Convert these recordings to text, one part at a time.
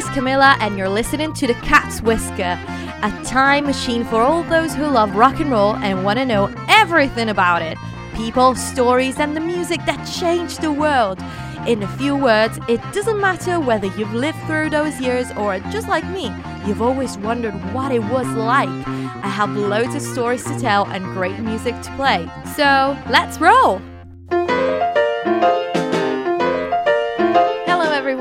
is Camilla, and you're listening to The Cat's Whisker, a time machine for all those who love rock and roll and want to know everything about it people, stories, and the music that changed the world. In a few words, it doesn't matter whether you've lived through those years or just like me, you've always wondered what it was like. I have loads of stories to tell and great music to play. So, let's roll!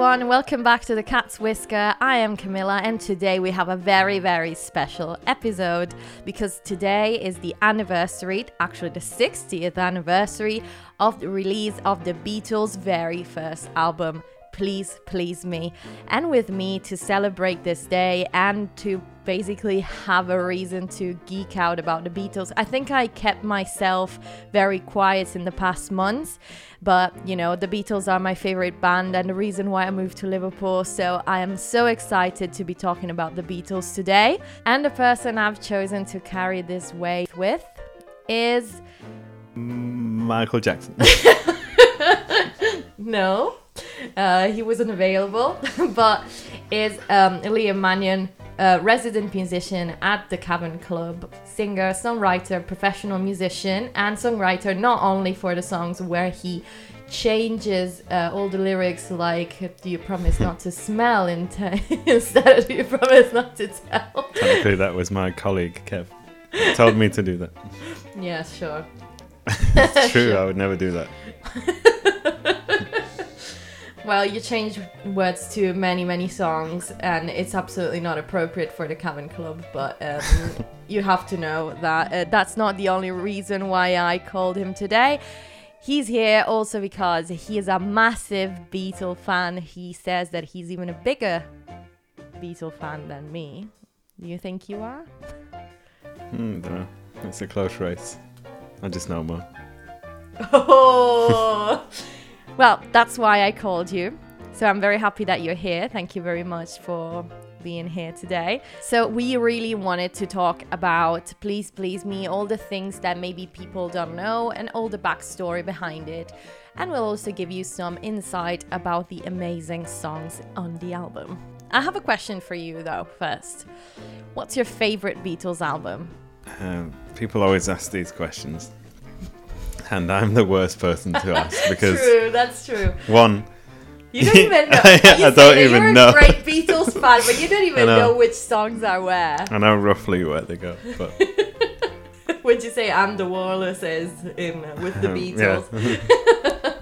Everyone. Welcome back to the Cat's Whisker. I am Camilla, and today we have a very, very special episode because today is the anniversary, actually, the 60th anniversary of the release of the Beatles' very first album, Please Please Me. And with me to celebrate this day and to basically have a reason to geek out about the Beatles. I think I kept myself very quiet in the past months, but you know, the Beatles are my favorite band and the reason why I moved to Liverpool. So I am so excited to be talking about the Beatles today. And the person I've chosen to carry this weight with is Michael Jackson. no, uh, he wasn't available, but is um, Liam Mannion, a resident musician at the Cavern Club, singer, songwriter, professional musician, and songwriter not only for the songs where he changes uh, all the lyrics like do you promise not to smell in t- instead of do you promise not to tell Technically, that was my colleague Kev. Told me to do that. yeah sure It's true, I would never do that. Well, you change words to many, many songs, and it's absolutely not appropriate for the Cavern Club. But um, you have to know that uh, that's not the only reason why I called him today. He's here also because he is a massive Beatle fan. He says that he's even a bigger Beatle fan than me. Do you think you are? Hmm, don't know. It's a close race. I just know more. Oh, well, that's why I called you. So I'm very happy that you're here. Thank you very much for being here today. So we really wanted to talk about Please Please Me, all the things that maybe people don't know and all the backstory behind it. And we'll also give you some insight about the amazing songs on the album. I have a question for you though, first. What's your favorite Beatles album? Um, people always ask these questions. And I'm the worst person to ask because, true, that's true. one, You don't even know. I You say don't even you're know. a great Beatles fan, but you don't even know. know. which songs are where. I know roughly where they go, but Would you say "And the Wallace" is in uh, with the um, Beatles? yeah.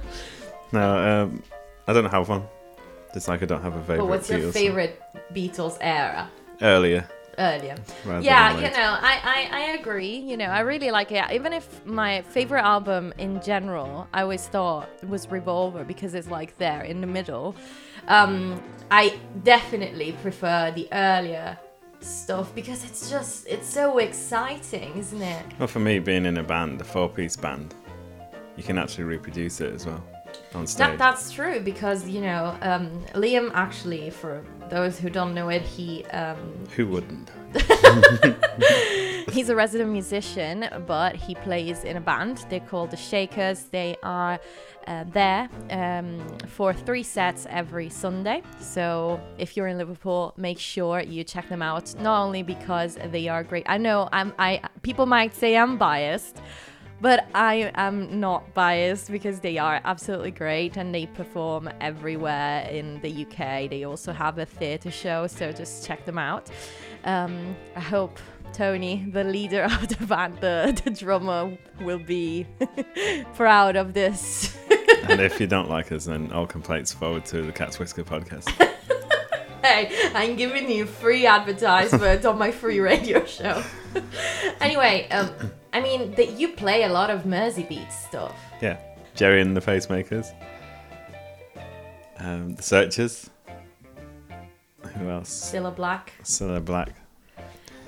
no, um, I don't have one. It's like I don't have a favorite. But what's your Beatles song. favorite Beatles era? Earlier. Earlier. rather Yeah, you know, I, I, I agree. You know, I really like it. Even if my favorite album in general, I always thought was Revolver because it's like there in the middle. Um, I definitely prefer the earlier stuff because it's just it's so exciting, isn't it? Well, for me, being in a band, a four-piece band, you can actually reproduce it as well on stage. That, that's true because you know um, Liam actually, for those who don't know it, he um, Who wouldn't? he's a resident musician, but he plays in a band. They're called the Shakers. They are uh, there um, for three sets every Sunday. So if you're in Liverpool, make sure you check them out. Not only because they are great. I know I'm. I people might say I'm biased. But I am not biased because they are absolutely great and they perform everywhere in the UK. They also have a theatre show, so just check them out. Um, I hope Tony, the leader of the band, the, the drummer, will be proud of this. and if you don't like us, then all complaints forward to the Cat's Whisker podcast. hey, I'm giving you free advertisement on my free radio show. anyway, um, I mean, that you play a lot of Mersey Beat stuff. yeah. Gerry and the Pacemakers. Um, the Searchers. Who else? Cilla Black, Cilla Black.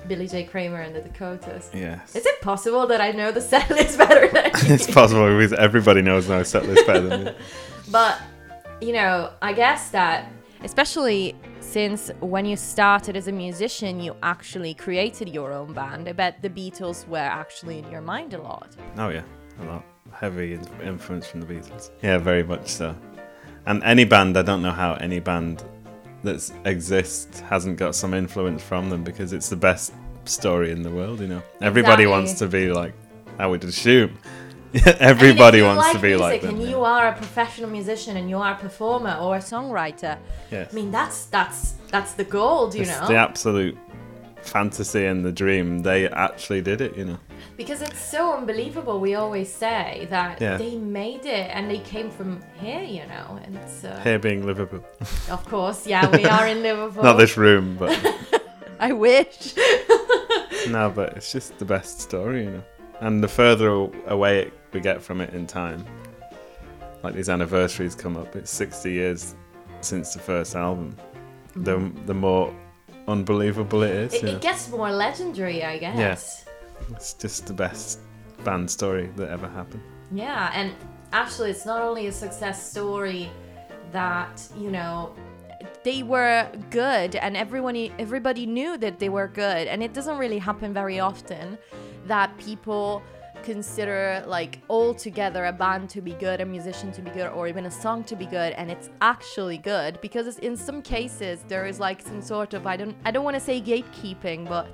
Billy J. Kramer, and the Dakotas. Yes. Is it possible that I know the set list better than you? it's possible because everybody knows my set list better than me. But, you know, I guess that, especially since when you started as a musician, you actually created your own band. I bet the Beatles were actually in your mind a lot. Oh yeah, a lot. Heavy influence from the Beatles. Yeah, very much so. And any band, I don't know how any band that exists hasn't got some influence from them because it's the best story in the world. You know, everybody Exactly. wants to be like. I would assume. everybody And if you wants to be music like them. And yeah. you are a professional musician, and you are a performer or a songwriter. Yes. I mean, that's that's that's the gold, you know. it's know. the absolute fantasy and the dream. They actually did it. You know. Because it's so unbelievable. We always say that Yeah. they made it and they came from here, you know. And uh, Here being Liverpool, of course, yeah, we are in Liverpool. not this room, but I wish. no, but it's just the best story, you know. And the further away it, we get from it in time, like these anniversaries come up. It's 60 years since the first album. The mm-hmm. the more unbelievable it is. It, know. it gets more legendary, I guess. Yes. It's just the best band story that ever happened. Yeah, and actually, it's not only a success story that you know they were good, and everyone everybody knew that they were good, and it doesn't really happen very often that people consider like all together a band to be good a musician to be good or even a song to be good and it's actually good because in some cases there is like some sort of i don't i don't want to say gatekeeping but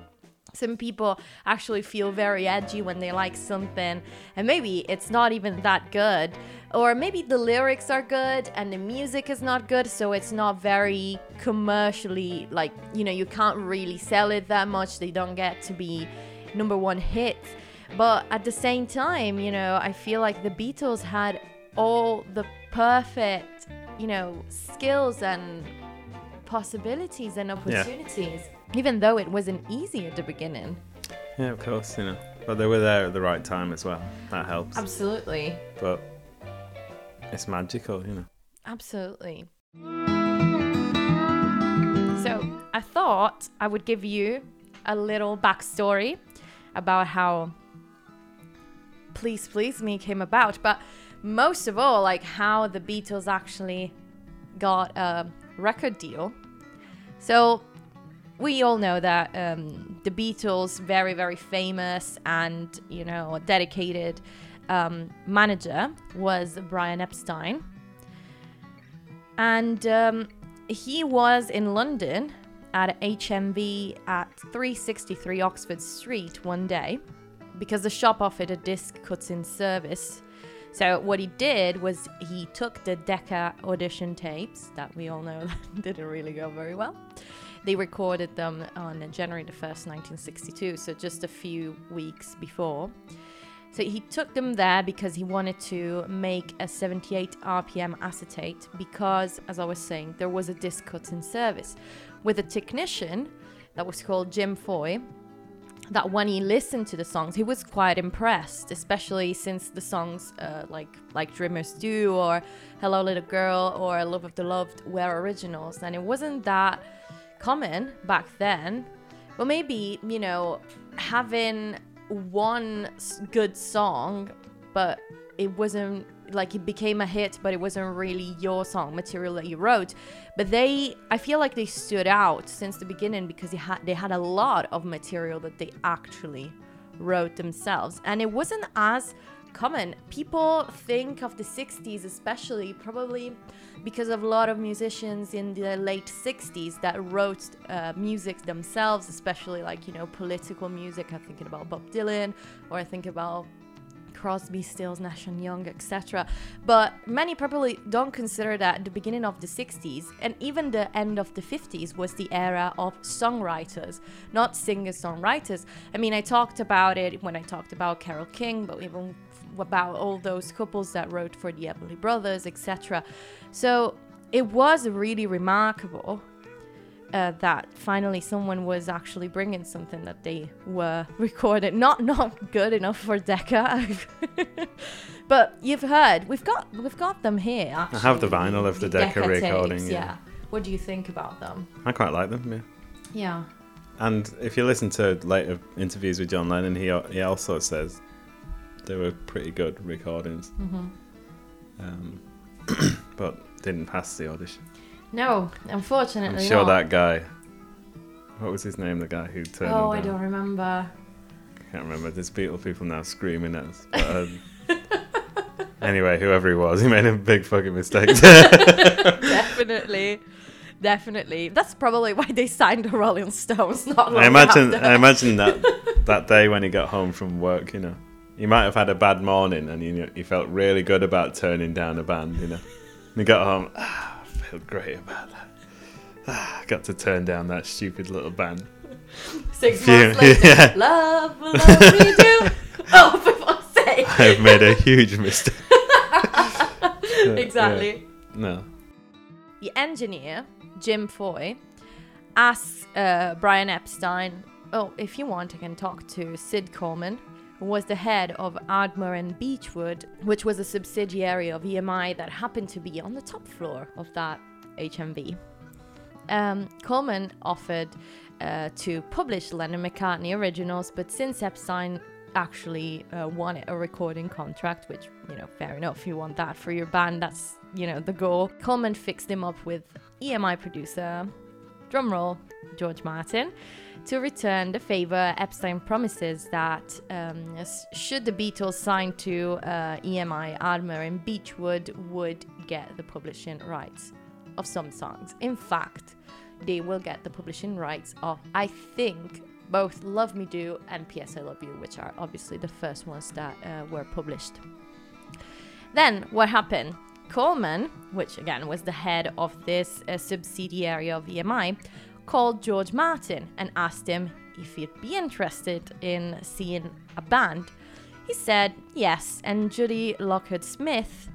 some people actually feel very edgy when they like something and maybe it's not even that good or maybe the lyrics are good and the music is not good so it's not very commercially like you know you can't really sell it that much. They don't get to be number one hits but at the same time you know i feel like the beatles had all the perfect you know skills and possibilities and opportunities even though it wasn't easy at the beginning Yeah, of course, you know. But they were there at the right time as well. That helps. absolutely But it's magical, you know. absolutely so i thought i would give you a little backstory about how please please me came about but most of all like how the beatles actually got a record deal so we all know that um, the Beatles, very, very famous and, you know, dedicated um, manager was Brian Epstein. And um, he was in London at HMV at 363 Oxford Street one day because the shop offered a disc cutting service. So what he did was he took the Decca audition tapes that we all know didn't really go very well. They recorded them on January the 1st, 1962, so just a few weeks before. So he took them there because he wanted to make a 78 RPM acetate because, as I was saying, there was a disc cutting service with a technician that was called Jim Foy. That when he listened to the songs, he was quite impressed, especially since the songs uh, like like Dreamers Do or Hello Little Girl or Love of the Loved were originals, and it wasn't that common back then. Well, maybe you know having one good song, but it wasn't like it became a hit, but it wasn't really your song material that you wrote. But they, I feel like they stood out since the beginning because they had they had a lot of material that they actually wrote themselves, and it wasn't as common. People think of the 60s, especially probably because of a lot of musicians in the late 60s that wrote uh, music themselves, especially like, you know, political music. I'm thinking about Bob Dylan, or I think about Crosby, Stills, Nash and Young, etc. But many probably don't consider that the beginning of the 60s and even the end of the 50s was the era of songwriters, not singer-songwriters. I mean, I talked about it when I talked about Carole King, but even about all those couples that wrote for the Everly Brothers, etc. So it was really remarkable uh, that finally someone was actually bringing something that they were recorded. Not not good enough for Decca, but you've heard we've got we've got them here. Actually, I have the vinyl of the Decca recording, yeah. yeah. What do you think about them? I quite like them, yeah. Yeah. And if you listen to later interviews with John Lennon, he he also says they were pretty good recordings, hmm um, but didn't pass the audition. No, unfortunately I'm sure not. that guy. What was his name? The guy who turned. Oh, them I don't remember. I can't remember. There's Beatle people now screaming at us. But, um, anyway, whoever he was, he made a big fucking mistake. definitely definitely. That's probably why they signed the Rolling Stones. Not long I imagine. after. I imagine that that day when he got home from work, you know, he might have had a bad morning, and you know, he felt really good about turning down a band, you know. And he got home. I feel great about that. Ah, I got to turn down that stupid little band. Six Phew, months later, yeah. love, love me do. Oh, for fuck's sake! I've made a huge mistake. exactly. No. The engineer, Jim Foy, asks uh, Brian Epstein, Oh, if you want, I can talk to Sid Coleman, who was the head of Ardmore and Beechwood, which was a subsidiary of EMI that happened to be on the top floor of that HMV. Um, Coleman offered uh, to publish Lennon McCartney originals, but since Epstein actually uh, won a recording contract, which, you know, fair enough, you want that for your band, that's, you know, the goal. Coleman fixed him up with EMI producer, drumroll, George Martin, to return the favor. Epstein promises that um, should the Beatles sign to uh, EMI, Ardmore and Beechwood would get the publishing rights of some songs. In fact, they will get the publishing rights of, I think, both Love Me Do and P.S. I Love You, which are obviously the first ones that uh, were published. Then what happened? Coleman, which again was the head of this uh, subsidiary of EMI, called George Martin and asked him if he'd be interested in seeing a band. He said yes, and Judy Lockhart Smith,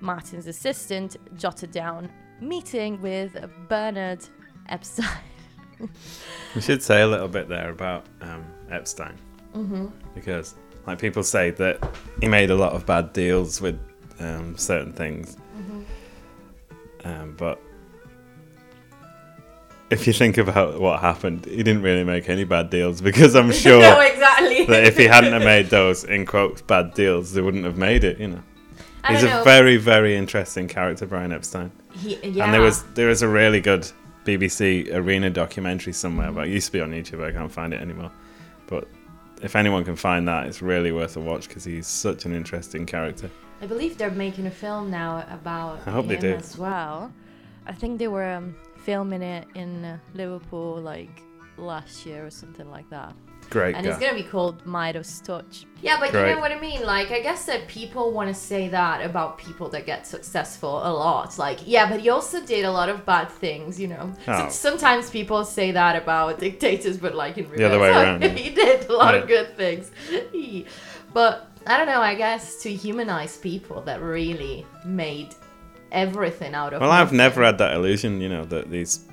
Martin's assistant, jotted down meeting with Bernard Epstein. We should say a little bit there about um, Epstein. Mm-hmm. Because, like, people say that he made a lot of bad deals with um, certain things. Um, but if you think about what happened, he didn't really make any bad deals because I'm sure no, exactly. that if he hadn't have made those, in quotes, bad deals, they wouldn't have made it, you know. I He's a know. very, very interesting character, Brian Epstein. He, yeah. And there was there was a really good BBC arena documentary somewhere, but it used to be on YouTube. I can't find it anymore. But if anyone can find that, it's really worth a watch because he's such an interesting character. I believe they're making a film now about I hope they him do. as well. I think they were um, filming it in uh, Liverpool like last year or something like that. Great and guy. it's gonna be called Midas Touch. Yeah, but you know what I mean? Like, I guess that people want to say that about people that get successful a lot. Like, yeah, but he also did a lot of bad things, you know. So- Oh. sometimes people say that about dictators, but like in The other way reverse, around, yeah. he did a lot of good things. But I don't know. I guess to humanize people that really made everything out of. well, I've never had that illusion, you know, that these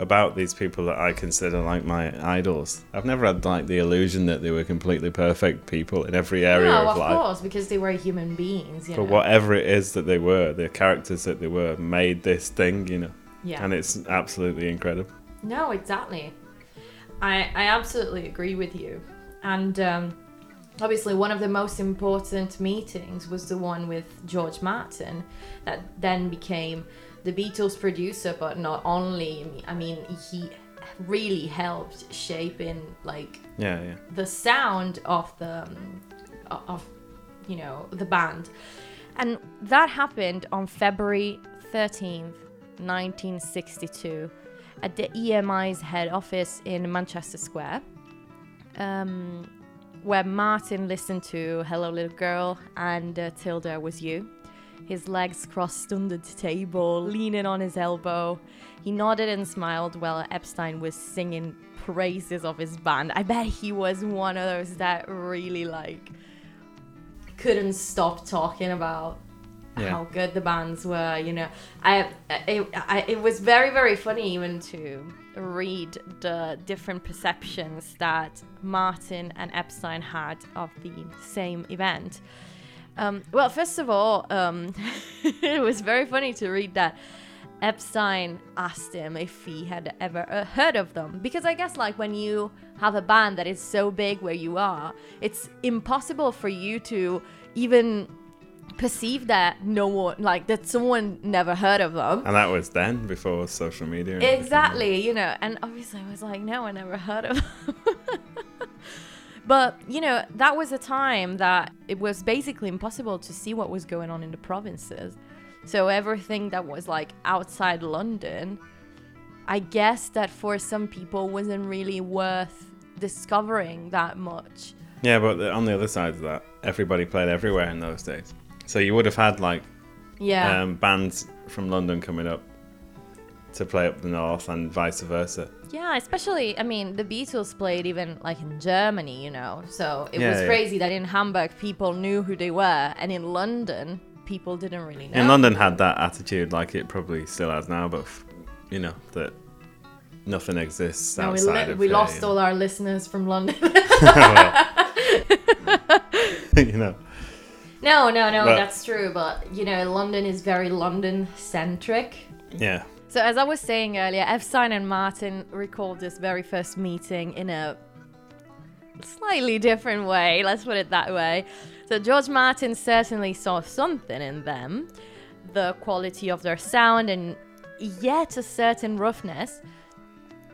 about these people that I consider like my idols. I've never had like the illusion that they were completely perfect people in every area No, of of life. course, because they were human beings. You But know? whatever it is that they were, the characters that they were, made this thing, you know, Yeah. and it's absolutely incredible. No, exactly. I I absolutely agree with you. And um, obviously, one of the most important meetings was the one with George Martin, that then became the Beatles producer. But not only, I mean, he really helped shape in like Yeah, yeah. the sound of the um, of you know the band and that happened on february 13th 1962 at the emi's head office in manchester square um, where martin listened to hello little girl and uh, till there was you. His legs crossed under the table leaning on his elbow. He nodded and smiled while epstein was singing praises of his band. I bet he was one of those that really like couldn't stop talking about Yeah. how good the bands were you know. I, it, I it was very very funny even to read the different perceptions that martin and epstein had of the same event. Um, well first of all um, it was very funny to read that epstein asked him if he had ever uh, heard of them. Because i guess like when you have a band that is so big where you are it's impossible for you to even perceive that no one like that someone never heard of them And that was then, before social media. exactly you know and obviously i was like no i never heard of them but you know that was a time that it was basically impossible to see what was going on in the provinces so everything that was like outside london I guess that for some people wasn't really worth discovering that much. Yeah, but on the other side of that, everybody played everywhere in those days. So you would have had like Yeah. um, bands from London coming up to play up the north and vice versa. Yeah, especially I mean the Beatles played even like in Germany, you know. So it Yeah, was yeah. crazy that in Hamburg people knew who they were and in London people didn't really know. In London had that attitude, like it probably still has now, but f- you know that nothing exists No, we, outside li- of we here, lost you know. all our listeners from London. you know. No, no, no, But- that's true. But you know, London is very London centric. Yeah. So as I was saying earlier, Epstein and Martin recalled this very first meeting in a slightly different way. Let's put it that way. So George Martin certainly saw something in them, the quality of their sound and yet a certain roughness.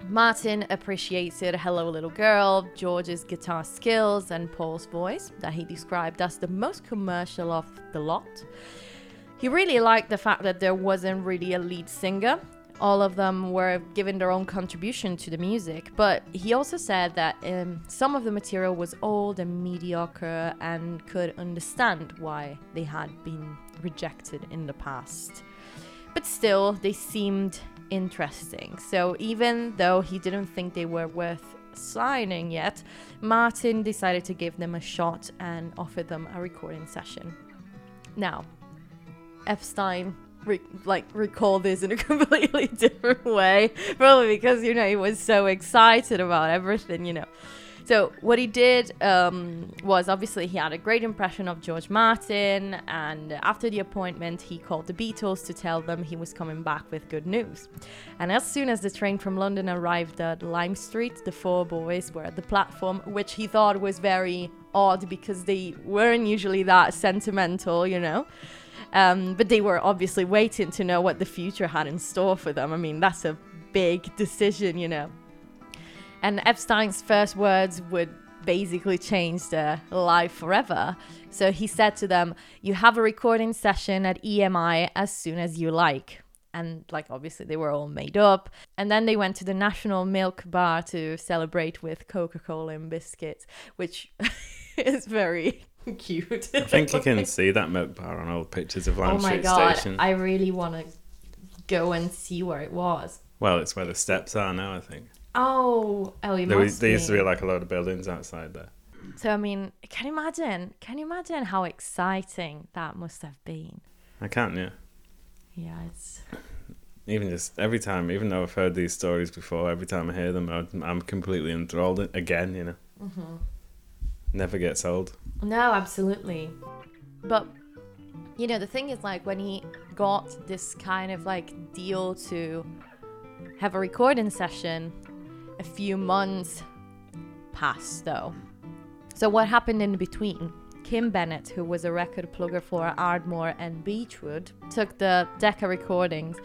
Martin appreciated Hello Little Girl, George's guitar skills, and Paul's voice, that he described as the most commercial of the lot. He really liked the fact that there wasn't really a lead singer. All of them were giving their own contribution to the music, but he also said that um, some of the material was old and mediocre and could understand why they had been rejected in the past. But still, they seemed interesting. So even though he didn't think they were worth signing yet, Martin decided to give them a shot and offered them a recording session. Now, Epstein re- like recalled this in a completely different way, probably because you know he was so excited about everything, you know. So what he did um, was obviously he had a great impression of George Martin, and after the appointment, he called the Beatles to tell them he was coming back with good news. And as soon as the train from London arrived at Lime Street, the four boys were at the platform, which he thought was very odd because they weren't usually that sentimental, you know. Um, but they were obviously waiting to know what the future had in store for them. I mean, that's a big decision, you know. And Epstein's first words would basically change their life forever. So he said to them, You have a recording session at EMI as soon as you like. And, like, obviously, they were all made up. And then they went to the National Milk Bar to celebrate with Coca Cola and biscuits, which is very cute. I think you can see that milk bar on the pictures of Lime oh my Street god, Station. I really want to go and see where it was. Well, it's where the steps are now, I think. Oh, oh, it There, must was, there used to be. like a lot of buildings outside there. So I mean, can you imagine? Can you imagine how exciting that must have been? I can't, yeah. Yeah, it's Even just every time, even though I've heard these stories before, every time I hear them, I'm, I'm completely enthralled again, you know. Mm-hmm. Never gets old. no, absolutely. But you know, the thing is, like, when he got this kind of like deal to have a recording session, a few months passed though. So what happened in between? Kim Bennett, who was a record plugger for Ardmore and Beechwood, took the Decca recordings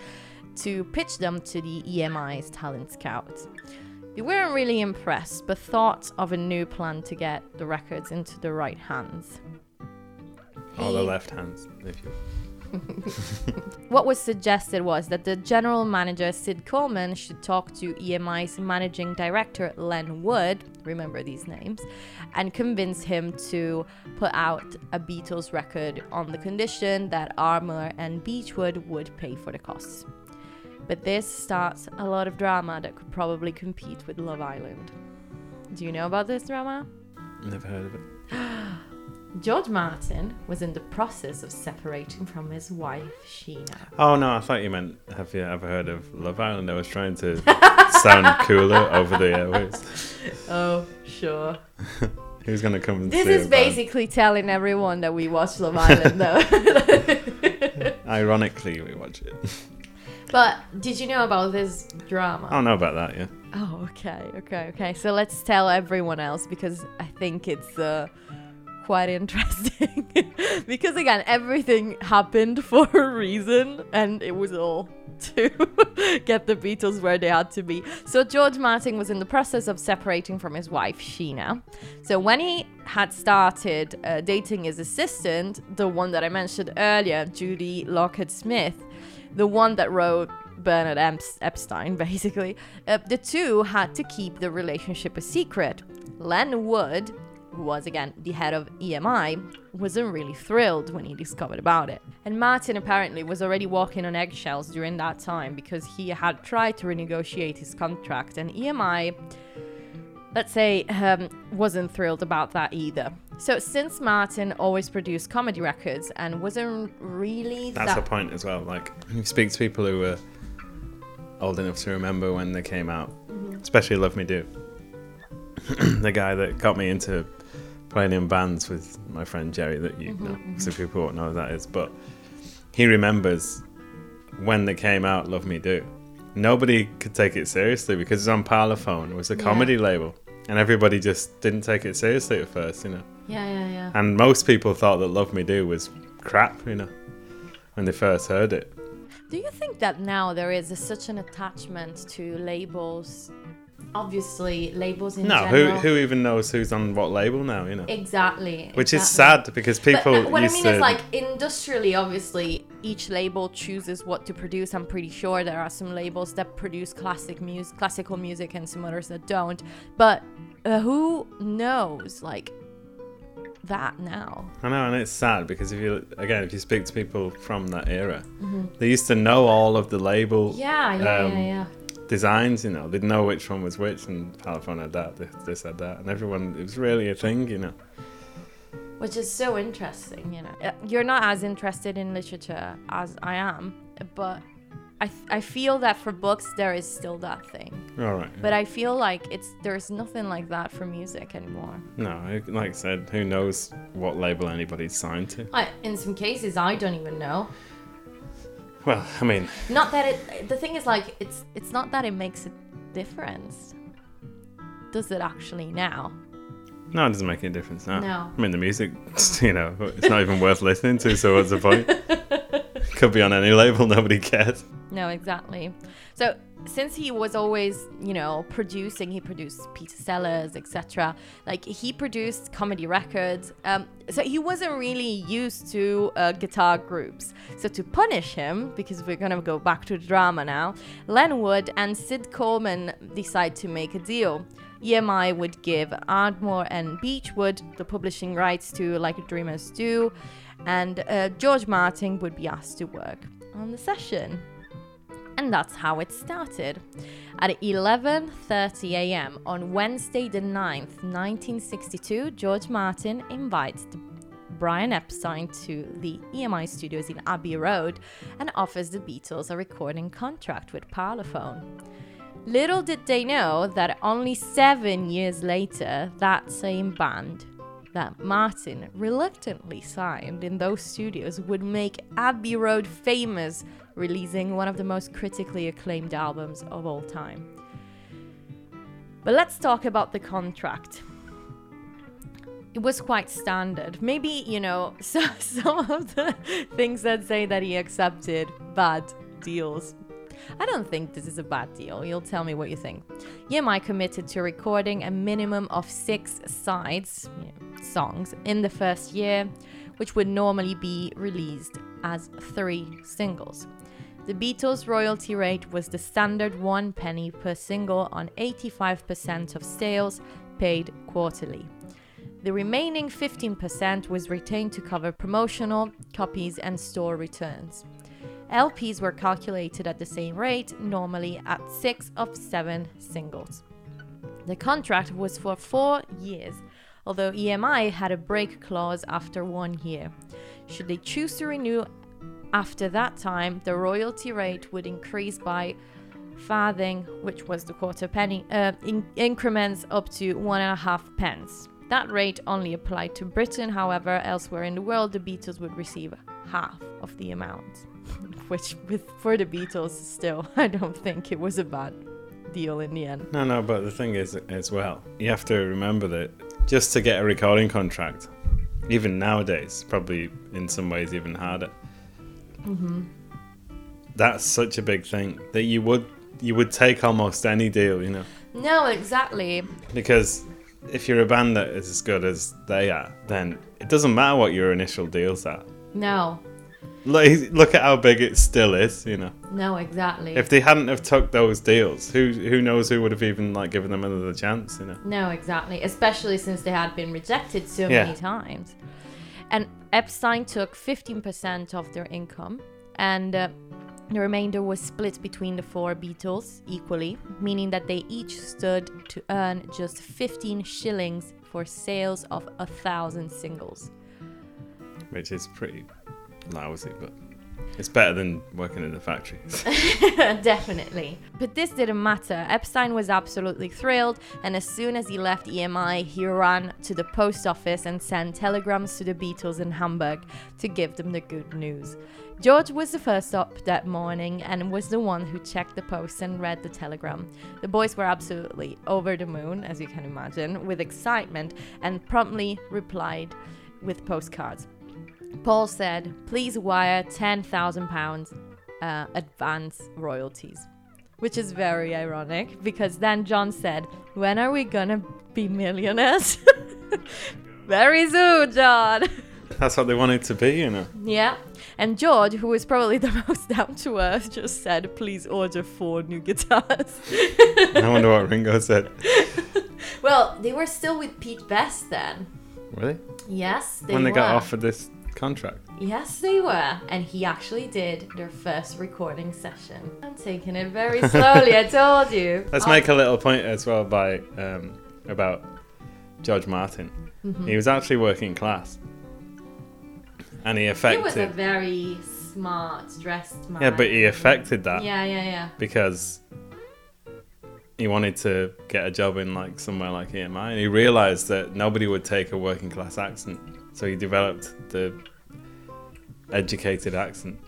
to pitch them to the EMI's talent scouts. They weren't really impressed, but thought of a new plan to get the records into the right hands. All the left hands, if you. What was suggested was that the general manager Sid Coleman should talk to EMI's managing director Len Wood, remember these names, and convince him to put out a Beatles record on the condition that Ardmore and Beechwood would pay for the costs. But this starts a lot of drama that could probably compete with Love Island. Do you know about this drama? Never heard of it. George Martin was in the process of separating from his wife Sheena. Oh no, I thought you meant have you ever heard of Love Island? I was trying to sound cooler over the airways. Oh, sure. Who's gonna come and This see is a band? basically telling everyone that we watch Love Island, though. Ironically, we watch it. but did you know about this drama? I don't know about that. Yeah. Oh, okay, okay, okay. So let's tell everyone else because I think it's uh, quite interesting. because again, everything happened for a reason, and it was all to get the Beatles where they had to be. So George Martin was in the process of separating from his wife Sheena. So when he had started uh, dating his assistant, the one that I mentioned earlier, Judy Lockhart Smith, the one that wrote Bernard Epstein, basically, uh, the two had to keep the relationship a secret. Len Wood, who was again the head of EMI, wasn't really thrilled when he discovered about it. And Martin apparently was already walking on eggshells during that time because he had tried to renegotiate his contract, and EMI, let's say, um, wasn't thrilled about that either. So since Martin always produced comedy records and wasn't really That's that the point as well. Like, when you speak to people who were old enough to remember when they came out, especially Love Me Do, the guy that got me into playing in bands with my friend Jerry, that you mm-hmm, know, so people won't know who that is, but he remembers when they came out, Love Me Do. Nobody could take it seriously because it's on Parlophone. It was a Yeah. comedy label. And everybody just didn't take it seriously at first, you know. Yeah, yeah, yeah. And most people thought that Love Me Do was crap, you know, when they first heard it. Do you think that now there is a, such an attachment to labels? Obviously, labels in No, who general. who even knows who's on what label now, you know? Exactly. Which is sad because people uh, what I mean to. is, like, industrially, obviously, each label chooses what to produce. I'm pretty sure there are some labels that produce classic music, classical music, and some others that don't. But uh, who knows, like, that now? I know, and it's sad because if you again, if you speak to people from that era, Mm-hmm. they used to know all of the label Yeah, yeah, Um, yeah, yeah. Designs. You know, they'd know which one was which, and Parlophone had that, this, this had that, and everyone. It was really a thing, you know. Which is so interesting, you know. Uh, You're not as interested in literature as I am, but I, th- I feel that for books there is still that thing. All right. But I feel like it's there's nothing like that for music anymore. no, like I said, who knows what label anybody's signed to? I, in some cases, I don't even know. Well, I mean, Not that it. The thing is, like, it's it's not that it makes a difference. Does it actually now? no, it doesn't make any difference now. No. I mean, the music, you know, it's not even worth listening to, so what's the point? Could be on any label, nobody cares. No, exactly. So since he was always, you know, producing, he produced Peter Sellers, etc. Like he produced comedy records. Um, so he wasn't really used to uh, guitar groups. So to punish him, because we're gonna go back to the drama now, Len Wood and Sid Coleman decide to make a deal. EMI would give Ardmore and Beechwood the publishing rights to Like Dreamers Do, and uh, George Martin would be asked to work on the session. And that's how it started. At 11:30 a.m. on Wednesday the 9th, 1962, George Martin invites Brian Epstein to the EMI studios in Abbey Road and offers the Beatles a recording contract with Parlophone. Little did they know that only seven years later, that same band that Martin reluctantly signed in those studios would make Abbey Road famous, releasing one of the most critically acclaimed albums of all time. But let's talk about the contract. It was quite standard. Maybe, you know, so, some of the things that say that he accepted bad deals I don't think this is a bad deal. You'll tell me what you think. EMI committed to recording a minimum of six sides, you know, songs, in the first year, which would normally be released as three singles. The Beatles' royalty rate was the standard one penny per single on 85% of sales paid quarterly. The remaining 15% was retained to cover promotional, copies, and store returns. LPs were calculated at the same rate, normally at six of seven singles. The contract was for four years, although EMI had a break clause after one year. Should they choose to renew after that time, the royalty rate would increase by farthing, which was the quarter penny, uh, in increments up to one and a half pence. That rate only applied to Britain, however, elsewhere in the world, the Beatles would receive half of the amount. Which, with for the Beatles, still, I don't think it was a bad deal in the end. No, no, but the thing is, as well, you have to remember that just to get a recording contract, even nowadays, probably in some ways even harder. Mm-hmm. That's such a big thing that you would you would take almost any deal, you know, No, exactly. because if you're a band that is as good as they are, then it doesn't matter what your initial deals are. No. Look, look at how big it still is, you know. No, exactly. If they hadn't have took those deals, who who knows who would have even like given them another chance, you know? No, exactly. Especially since they had been rejected so Yeah. many times. And Epstein took 15% of their income, and uh, the remainder was split between the four Beatles equally, meaning that they each stood to earn just 15 shillings for sales of a thousand singles. Which is pretty lousy, but it's better than working in a factory. Definitely. But this didn't matter. Epstein was absolutely thrilled, and as soon as he left EMI, he ran to the post office and sent telegrams to the Beatles in Hamburg to give them the good news. George was the first up that morning and was the one who checked the post and read the telegram. The boys were absolutely over the moon, as you can imagine, with excitement and promptly replied with postcards. Paul said, please wire £10,000 uh, advance royalties. Which is very ironic because then John said, When are we gonna be millionaires? very soon, John. That's what they wanted to be, you know. yeah. And George, who was probably the most down to earth, just said, Please order four new guitars. I wonder what Ringo said. well, they were still with Pete Best then. Really? Yes, they when they were. got offered this contract. Yes, they were. And he actually did their first recording session. I'm taking it very slowly, I told you. Let's make a little point as well by um, about George Martin. Mm-hmm. He was actually working class, and he affected. He was a very smart, dressed man. yeah, but he affected that Yeah, yeah, yeah. because he wanted to get a job in like somewhere like EMI, and he realized that nobody would take a working class accent, so he developed the educated accent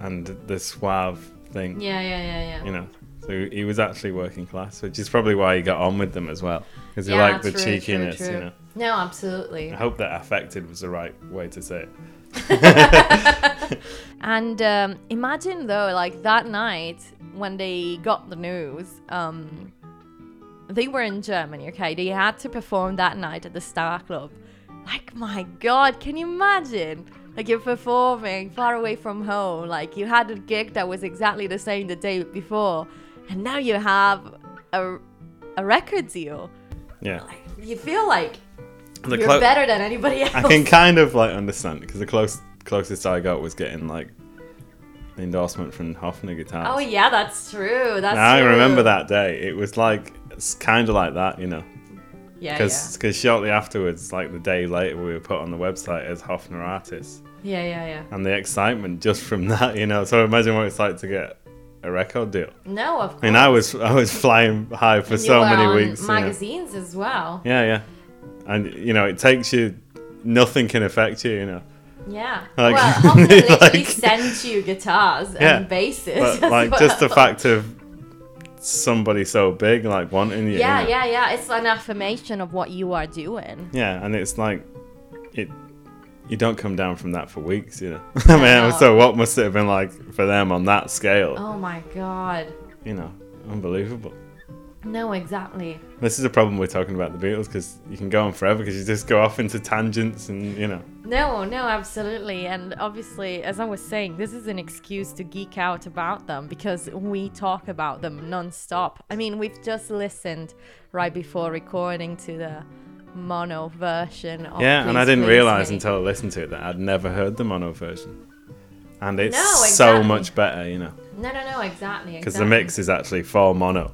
and the suave thing. Mm-hmm. Yeah, yeah, yeah, yeah. you know. So he was actually working class, which is probably why he got on with them as well, because he Yeah, liked the true, true, cheekiness. true. You know, No, absolutely. I hope that affected was the right way to say it. And um, imagine though, like that night when they got the news, um, they were in Germany. Okay, they had to perform that night at the Star Club. Like my God, can you imagine? Like you're performing far away from home. Like you had a gig that was exactly the same the day before, and now you have a a record deal. Yeah, Like you feel like the you're clo- better than anybody else. I can kind of like understand because the close closest I got was getting like the endorsement from Hofner guitars. Oh yeah, that's true. That's Now I remember that day. It was like it's kind of like that, you know, Yeah, because shortly afterwards, like the day later, we were put on the website as Hofner artists. yeah, yeah, yeah, yeah. and the excitement just from that, you know. So imagine what it's like to get a record deal. No, of course. I mean, I was I was flying high for so many weeks. you know. Magazines as well. Yeah, yeah, and you know, it takes you. Nothing can affect you, you know. Yeah. Like- well, Hofner literally like- sent you guitars Yeah, and basses. But like just the fact of somebody so big like wanting you. Yeah, you know. yeah, yeah. It's an affirmation of what you are doing. Yeah, and it's like it. You don't come down from that for weeks, you know. I mean, no. so what must it have been like for them on that scale? Oh my god. You know, unbelievable. No, exactly. This is a problem we're talking about the Beatles because you can go on forever because you just go off into tangents and you know. No, no, absolutely. And obviously, as I was saying, this is an excuse to geek out about them because we talk about them non-stop. I mean, we've just listened right before recording to the mono version of yeah, and I didn't Please realize Me. until I listened to it that I'd never heard the mono version, and it's No, so much better, you know, No, no, no, exactly. because exactly. the mix is actually for mono.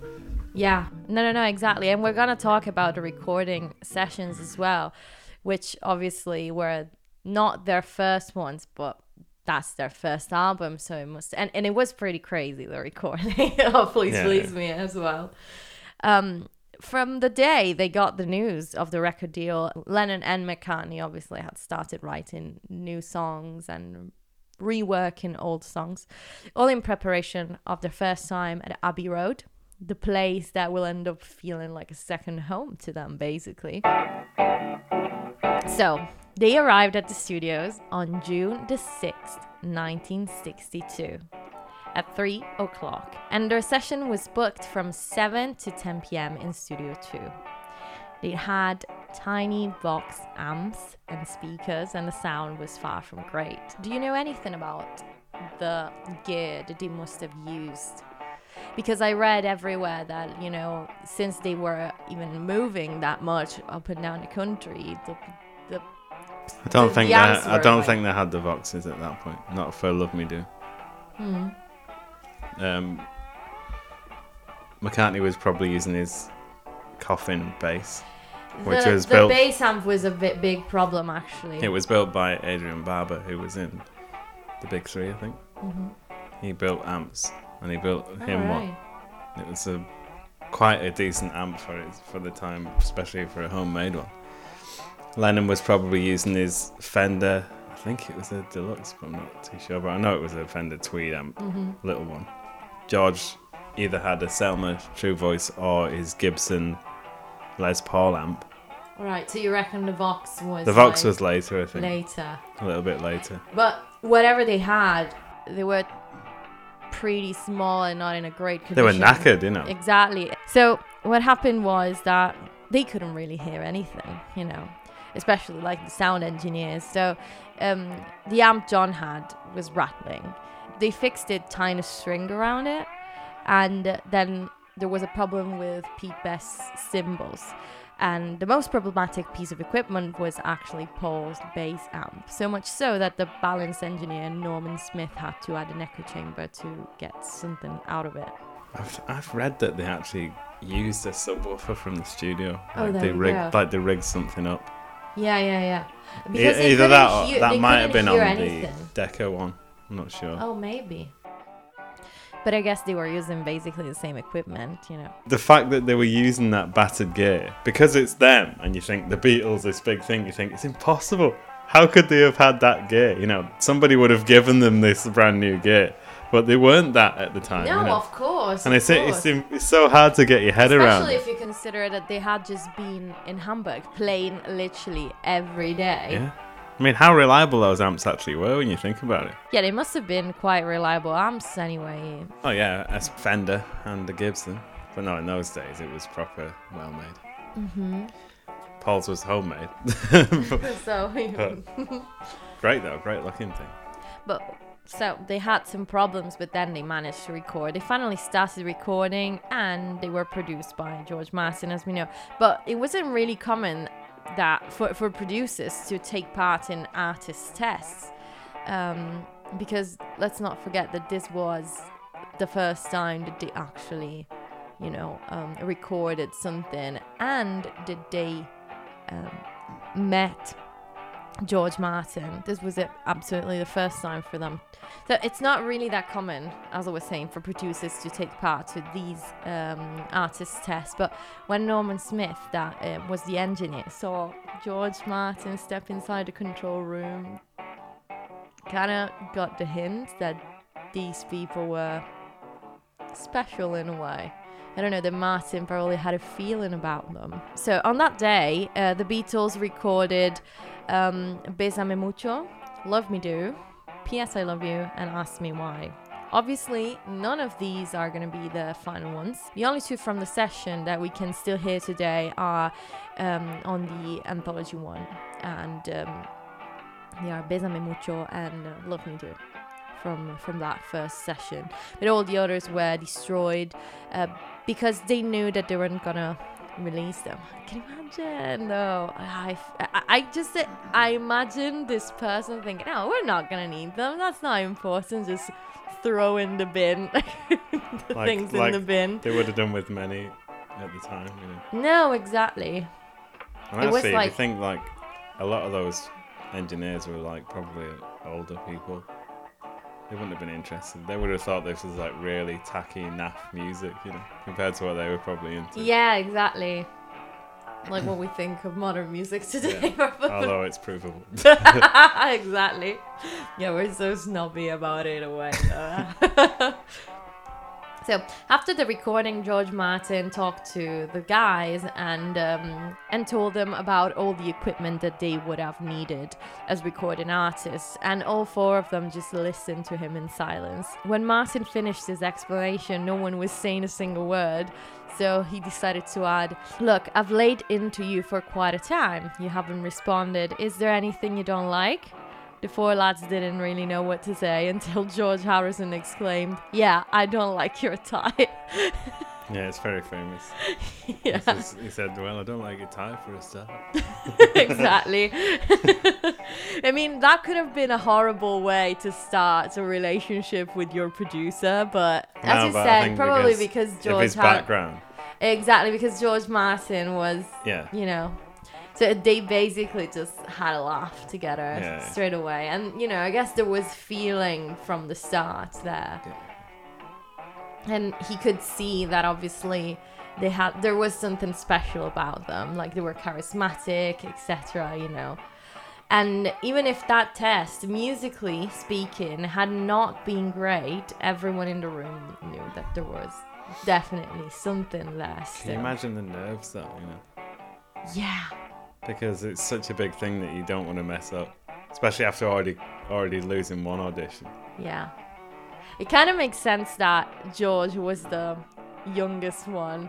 Yeah, no, no, no, exactly. And we're going to talk about the recording sessions as well, which obviously were not their first ones, but that's their first album. So it must, and, and it was pretty crazy, the recording of Please Yeah, Please. Me as well. Um, from the day they got the news of the record deal, Lennon and McCartney obviously had started writing new songs and reworking old songs, all in preparation of their first time at Abbey Road, the place that will end up feeling like a second home to them, basically. So they arrived at the studios on June the 6th, 1962 at 3 o'clock, and their session was booked from 7 to 10 p.m. in Studio 2. They had tiny Vox amps and speakers, and the sound was far from great. Do you know anything about the gear that they must have used? Because I read everywhere that, you know, since they were even moving that much up and down the country, the, the I don't The- think the they. I don't like- think they had the Voxes at that point. Not for Love Me Do. hmm. Um, McCartney was probably using his coffin bass. Which the, was the built- bass amp was a bit big problem actually. It was built by Adrian Barber, who was in the Big Three, I think. Mhm. He built amps, and he built him right. one. It was a quite a decent amp for it for the time, especially for a homemade one. Lennon was probably using his Fender. I think it was a deluxe, but I'm not too sure. But I know it was a Fender Tweed amp, Mhm. little one. George either had a Selmer True Voice or his Gibson Les Paul amp. Right, so you reckon the Vox was The Vox like, was later, I think, later. a little bit later. But whatever they had, they were pretty small and not in a great condition. They were knackered, you know. Exactly. So what happened was that they couldn't really hear anything, you know, especially like the sound engineers. So um, the amp John had was rattling. They fixed it, tying a string around it, and then there was a problem with Pete Best's cymbals. And the most problematic piece of equipment was actually Paul's bass amp. So much so that the balance engineer Norman Smith had to add an echo chamber to get something out of it. I've, I've read that they actually used a subwoofer from the studio. Oh, like there they rigged, go. like they rigged something up. Yeah, yeah, yeah. E- Because they Either that or hear- that might have been on anything. the Decca one. I'm not sure. Oh, maybe. But I guess they were using basically the same equipment, you know. The fact that they were using that battered gear because it's them, and you think the Beatles this big thing, you think it's impossible. How could they have had that gear? You know, somebody would have given them this brand new gear, but they weren't that at the time. no, you know? of course. and of it's, it's course. it's so hard to get your head around. Especially if you consider that they had just been in Hamburg playing literally every day. Yeah. I mean, how reliable those amps actually were when you think about it. Yeah, they must have been quite reliable amps anyway. Oh yeah, a Fender and a Gibson. But no, in those days it was proper well made. Mm-hmm. Paul's was homemade. so, great though, great looking thing. but so they had some problems, but then they managed to record. They finally started recording, and they were produced by George Martin, as we know. But it wasn't really common that for for producers to take part in artist tests, um, because let's not forget that this was the first time that they actually, you know, um, recorded something, and that they um, met George Martin. This was it, absolutely the first time for them. So it's not really that common, as I was saying, for producers to take part to these um, tests. But when Norman Smith, that uh, was the engineer, saw George Martin step inside the control room, kind of got the hint that these people were special in a way. I don't know, that Martin probably had a feeling about them. So on that day, uh, the Beatles recorded um, Besame Mucho, Love Me Do, P.S. I Love You, and Ask Me Why. Obviously, none of these are going to be the final ones. The only two from the session that we can still hear today are um, on the anthology one, and um, they are Besame Mucho and uh, Love Me Do from from that first session. But all the others were destroyed uh, because they knew that they weren't gonna release them. I Can imagine? No, I, I, I just I imagine this person thinking, oh, we're not gonna need them. That's not important. Just throw in the bin, the Like- things like- in the bin." They would have done with many at the time, you know. No, exactly. And It actually, like- you think like a lot of those engineers were like probably older people. They wouldn't have been interested. They would have thought this was like really tacky, naff music, you know, compared to what they were probably into. Yeah, exactly. Like what we think of modern music today. Although it's provable. exactly. Yeah, we're so snobby about it away. so after the recording, George Martin talked to the guys and um, and told them about all the equipment that they would have needed as recording artists, and all four of them just listened to him in silence. When Martin finished his explanation, no one was saying a single word. So he decided to add, Look, I've laid into you for quite a time. You haven't responded. Is there anything you don't like? The four lads didn't really know what to say until George Harrison exclaimed, Yeah, I don't like your tie. Yeah, it's very famous. yeah, He He said, "Well, I don't like your tie for a start." exactly. I mean, that could have been a horrible way to start a relationship with your producer, but as you but said, probably because because George his Har- background, Exactly, because George Martin was, yeah, you know. So they basically just had a laugh together Yeah. straight away. And, you know, I guess there was feeling from the start there. And he could see that obviously they had there was something special about them, like they were charismatic, etc., you know. And even if that test, musically speaking, had not been great, everyone in the room knew that there was definitely something there Can you imagine the nerves though? You know, Yeah. Because it's such a big thing that you don't want to mess up, especially after already already losing one audition. Yeah. It kind of makes sense that George was the youngest one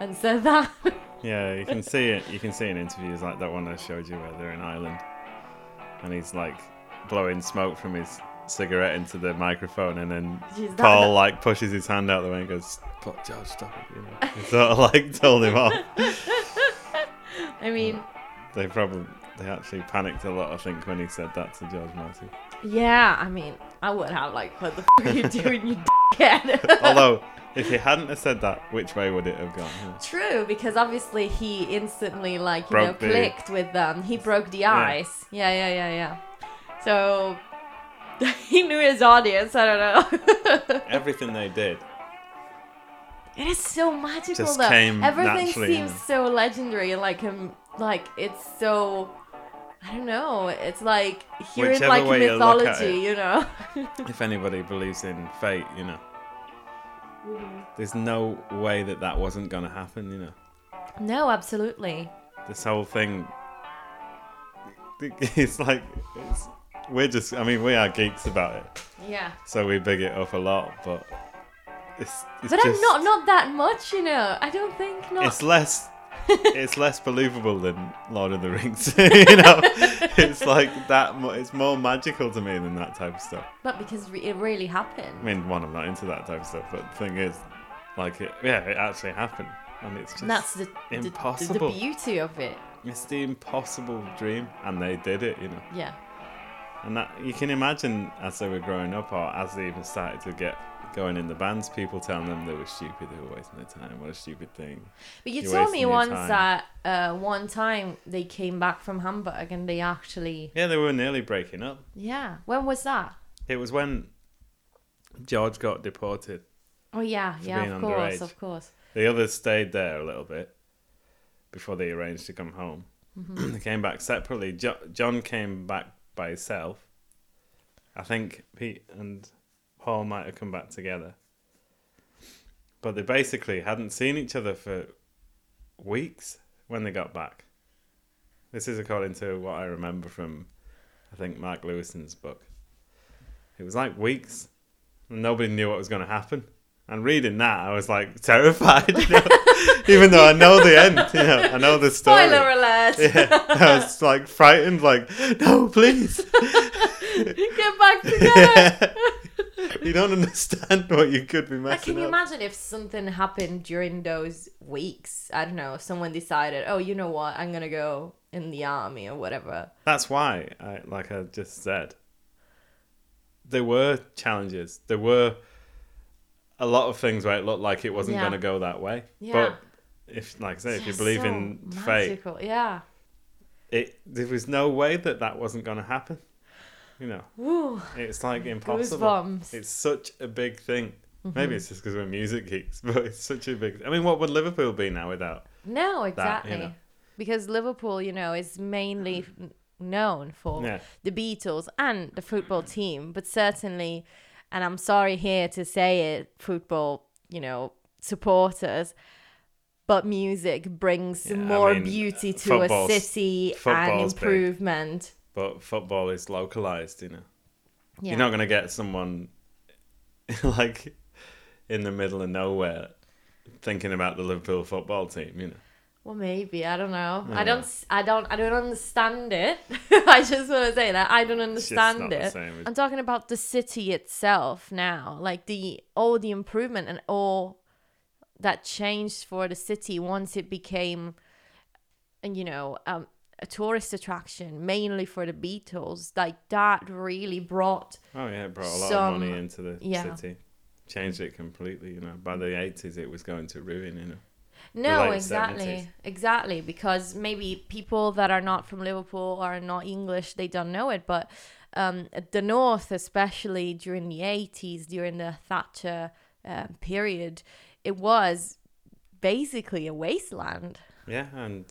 and said that. Yeah, you can see it. You can see in interviews like that one I showed you where they're in Ireland, and he's like blowing smoke from his cigarette into the microphone, and then Jeez, that- Paul like pushes his hand out the way and goes, "But George, stop it!" You know, sort of like told him off. I mean, They probably they actually panicked a lot, I think, when he said that to George Martin. yeah, I mean, I would have like, what the f- are you doing, you dickhead? Although, if he hadn't have said that, which way would it have gone? know? True, because obviously he instantly like you Broke know the- clicked with them. He broke the ice. Yeah, yeah, yeah, yeah. So he knew his audience. I don't know. Everything they did, It is so magical Just though. Everything seems yeah. so legendary like um like it's so I don't know. It's like hearing Whichever like way you mythology, it. you know. if anybody believes in fate, you know, mm-hmm. there's no way that that wasn't going to happen, you know. no, absolutely. This whole thing, it's like, it's, we're just, I mean, we are geeks about it, Yeah. so we big it up a lot, but it's, it's But just, I'm not not that much, you know. I don't think not. it's less. It's less believable than Lord of the Rings, you know. It's like that. It's more magical to me than that type of stuff. but because it really happened. I mean, one, I'm not into that type of stuff, but the thing is, like, it, yeah, it actually happened, and it's just And that's the, the- the, the, impossible. beauty of it. it's the impossible dream, and they did it, you know. Yeah. And that you can imagine as they were growing up, or as they even started to get going in the bands, people telling them they were stupid, they were wasting their time. What a stupid thing. But you You're told me once that uh, one time they came back from Hamburg and they actually Yeah, they were nearly breaking up. yeah. When was that? It was when George got deported. Oh yeah, yeah, of course, underage. of course. The others stayed there a little bit before they arranged to come home. Mm-hmm. they came back separately. Jo- John came back by himself. I think Pete and Paul might have come back together. But they basically hadn't seen each other for weeks when they got back. This is according to what I remember from, I think, Mark Lewisohn's book. It was like weeks, and nobody knew what was going to happen. And reading that, I was like terrified, you know? even though I know the end. You know, I know the story. Spoiler alert! Yeah, I was like frightened, like no, please. Get back together. you don't understand what you could be Like, can you up. imagine if something happened during those weeks? I don't know. Someone decided, oh, you know what? I'm gonna go in the army or whatever. That's why, I, like I just said, there were challenges. There were a lot of things where it looked like it wasn't Yeah. going to go that way. Yeah. But if, like I say, if you believe so in fate, yeah. it there was no way that that wasn't going to happen. You know, Woo. it's like impossible. Goosebumps. It's such a big thing. Mm-hmm. Maybe it's just because we're music geeks, but it's such a big. I mean, what would Liverpool be now without? No, you exactly. know. Because Liverpool, you know, is mainly known for Yeah. the Beatles and the football team, but certainly, and I'm sorry here to say it, football, you know, supporters, but music brings Yeah, I more mean, beauty to a city and improvement. But football is localized, you know. Yeah. You're not going to get someone like in the middle of nowhere thinking about the Liverpool football team, you know. Well, maybe I don't know. I don't. I don't. I don't understand it. I just want to say that I don't understand it. I'm talking about the city itself now, like the all the improvement and all that changed for the city once it became, you know, um, a tourist attraction mainly for the Beatles. Like that really brought. Oh yeah, it brought a lot Some- of money into the yeah. city. Changed it completely, you know. By the eighties it was going to ruin, you know. No, exactly, 70s. exactly. Because maybe people that are not from Liverpool or are not English, they don't know it. But um, the north, especially during the eighties, during the Thatcher um period, it was basically a wasteland. Yeah, and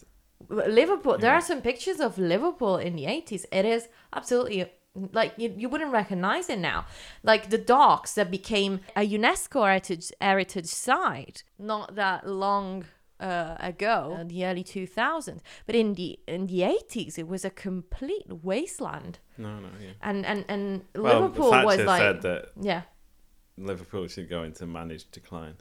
Liverpool. There are some pictures of Liverpool in the eighties. It is absolutely like you, you wouldn't recognize it now. Like the docks that became a UNESCO heritage heritage site not that long uh, ago, uh, the early two thousands. But in the in the eighties, it was a complete wasteland. no, no, yeah. And and and Well, Liverpool Thatcher was like said that yeah. Liverpool should go into managed decline.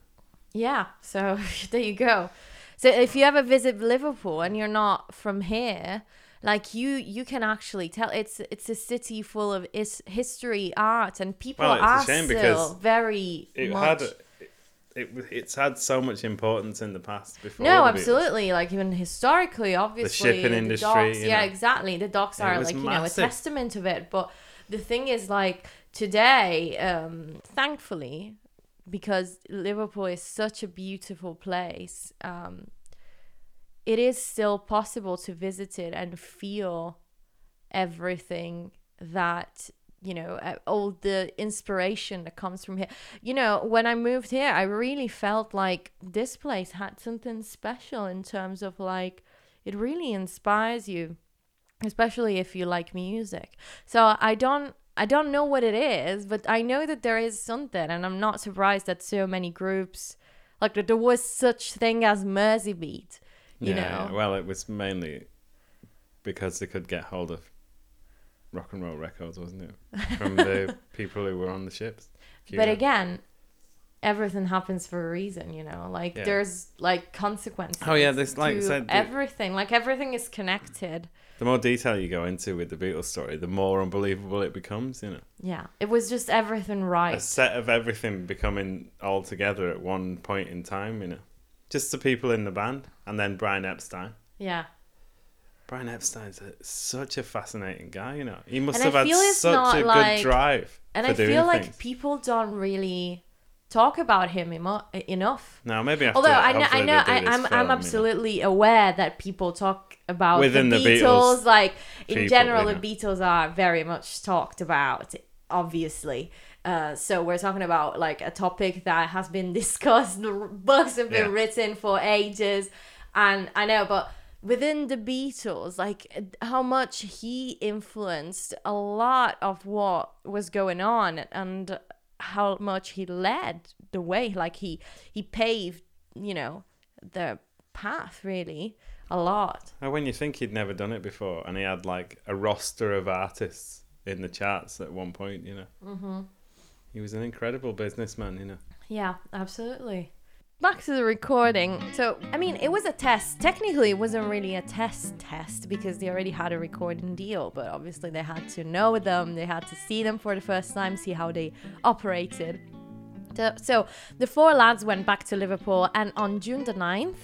Yeah, so there you go. So if you ever visit Liverpool and you're not from here, like you you can actually tell it's it's a city full of is history, art, and people Well, are still because very It much. had it, it, it's had so much importance in the past before. no, the absolutely. Like even historically, obviously, the shipping industry, docks, yeah, know. exactly. The docks are like you know a testament of it. But the thing is, like today, um, thankfully, because Liverpool is such a beautiful place, um, it is still possible to visit it and feel everything that you know all the inspiration that comes from here. You know when i moved here i really felt like this place had something special in terms of like it really inspires you especially if you like music. So i don't i don't know what it is but i know that there is something and i'm not surprised that so many groups like that there was such thing as mersey beat you yeah, know well, it was mainly because they could get hold of rock and roll records, wasn't it? From the people who were on the ships. but again everything happens for a reason you know like Yeah. there's like consequences Oh, yeah, there's, like said, everything like everything is connected the more detail you go into with the Beatles story, the more unbelievable it becomes. You know, yeah it was just everything right. a set of everything becoming all together at one point in time. You know, just the people in the band, and then Brian Epstein. yeah Brian Epstein's a, such a fascinating guy. You know, he must And have had such a like- good drive and i feel like things. people don't really talk about him emo- enough. No, maybe after, although i know I know I, am I'm, i'm you know. absolutely aware that people talk about Within the the beatles, Beatles like in general you the beatles are very much talked about obviously. Uh, so we're talking about like a topic that has been discussed the books have been Yeah. written for ages. And i know but within the beatles like how much he influenced a lot of what was going on. And how much he led the way like he he paved you know the path really a lot And when you think he'd never done it before, and he had like a roster of artists in the charts at one point, you know, mm-hmm. he was an incredible businessman. You know, Yeah, absolutely. Back to the recording. So, I mean, it was a test. Technically, it wasn't really a test test because they already had a recording deal, but obviously they had to know them, they had to see them for the first time, see how they operated. So, so the four lads went back to Liverpool and on June the 9th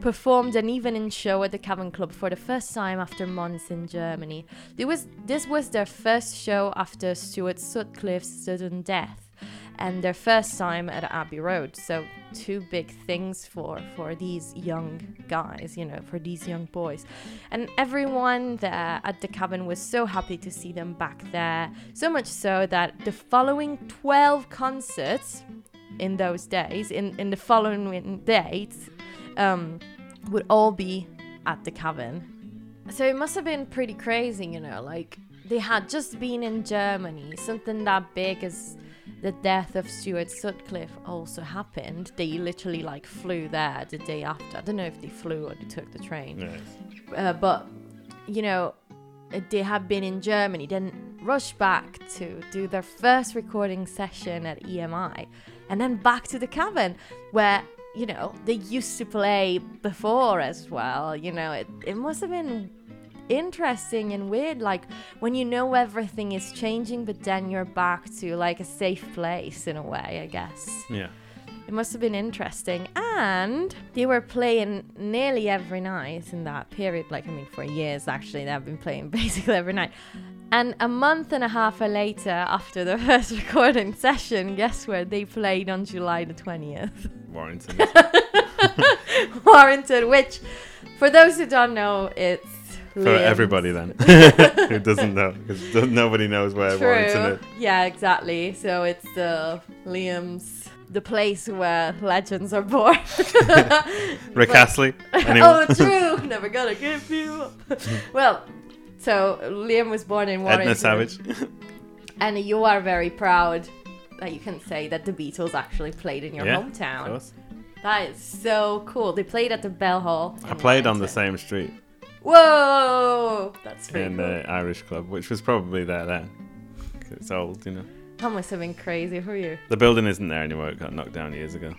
performed an evening show at the Cavern Club for the first time after months in Germany. It was, this was their first show after Stuart Sutcliffe's sudden death and their first time at Abbey Road. So two big things for for these young guys, you know, for these young boys. And everyone there at the Cavern was so happy to see them back there. So much so that the following 12 concerts in those days, in, in the following dates, um, would all be at the Cavern. So it must have been pretty crazy, you know, like they had just been in Germany, something that big as the death of Stuart Sutcliffe also happened. They literally like flew there the day after. I don't know if they flew or they took the train yeah. uh, but you know they had been in germany then rushed back to do their first recording session at emi and then back to the Cavern where you know they used to play before as well. You know, it it must have been interesting and weird like when you know everything is changing but then you're back to like a safe place in a way i guess Yeah. it must have been interesting. And they were playing nearly every night in that period. Like, I mean, for years actually, they've been playing basically every night. And a month and a half later, after the first recording session, guess where they played on July the 20th? Warrington. Warrington, which, for those who don't know, it's. For Liam's- everybody then. Who doesn't know. Because nobody knows where Warrington True. is. Yeah, exactly. So it's the Liam's, the place where legends are born. Rick But- Astley. Anyone? oh, true. Never gonna give you up. well, so Liam was born in Warrington. Edna Savage. And you are very proud that you can say that the Beatles actually played in your Yeah, Of hometown. course. That is so cool. They played at the Bell Hall. I played on the same street Whoa! That's pretty in cool. the Irish club, which was probably there then. It's old, you know. That must have been crazy for you. The building isn't there anymore. It got knocked down years ago.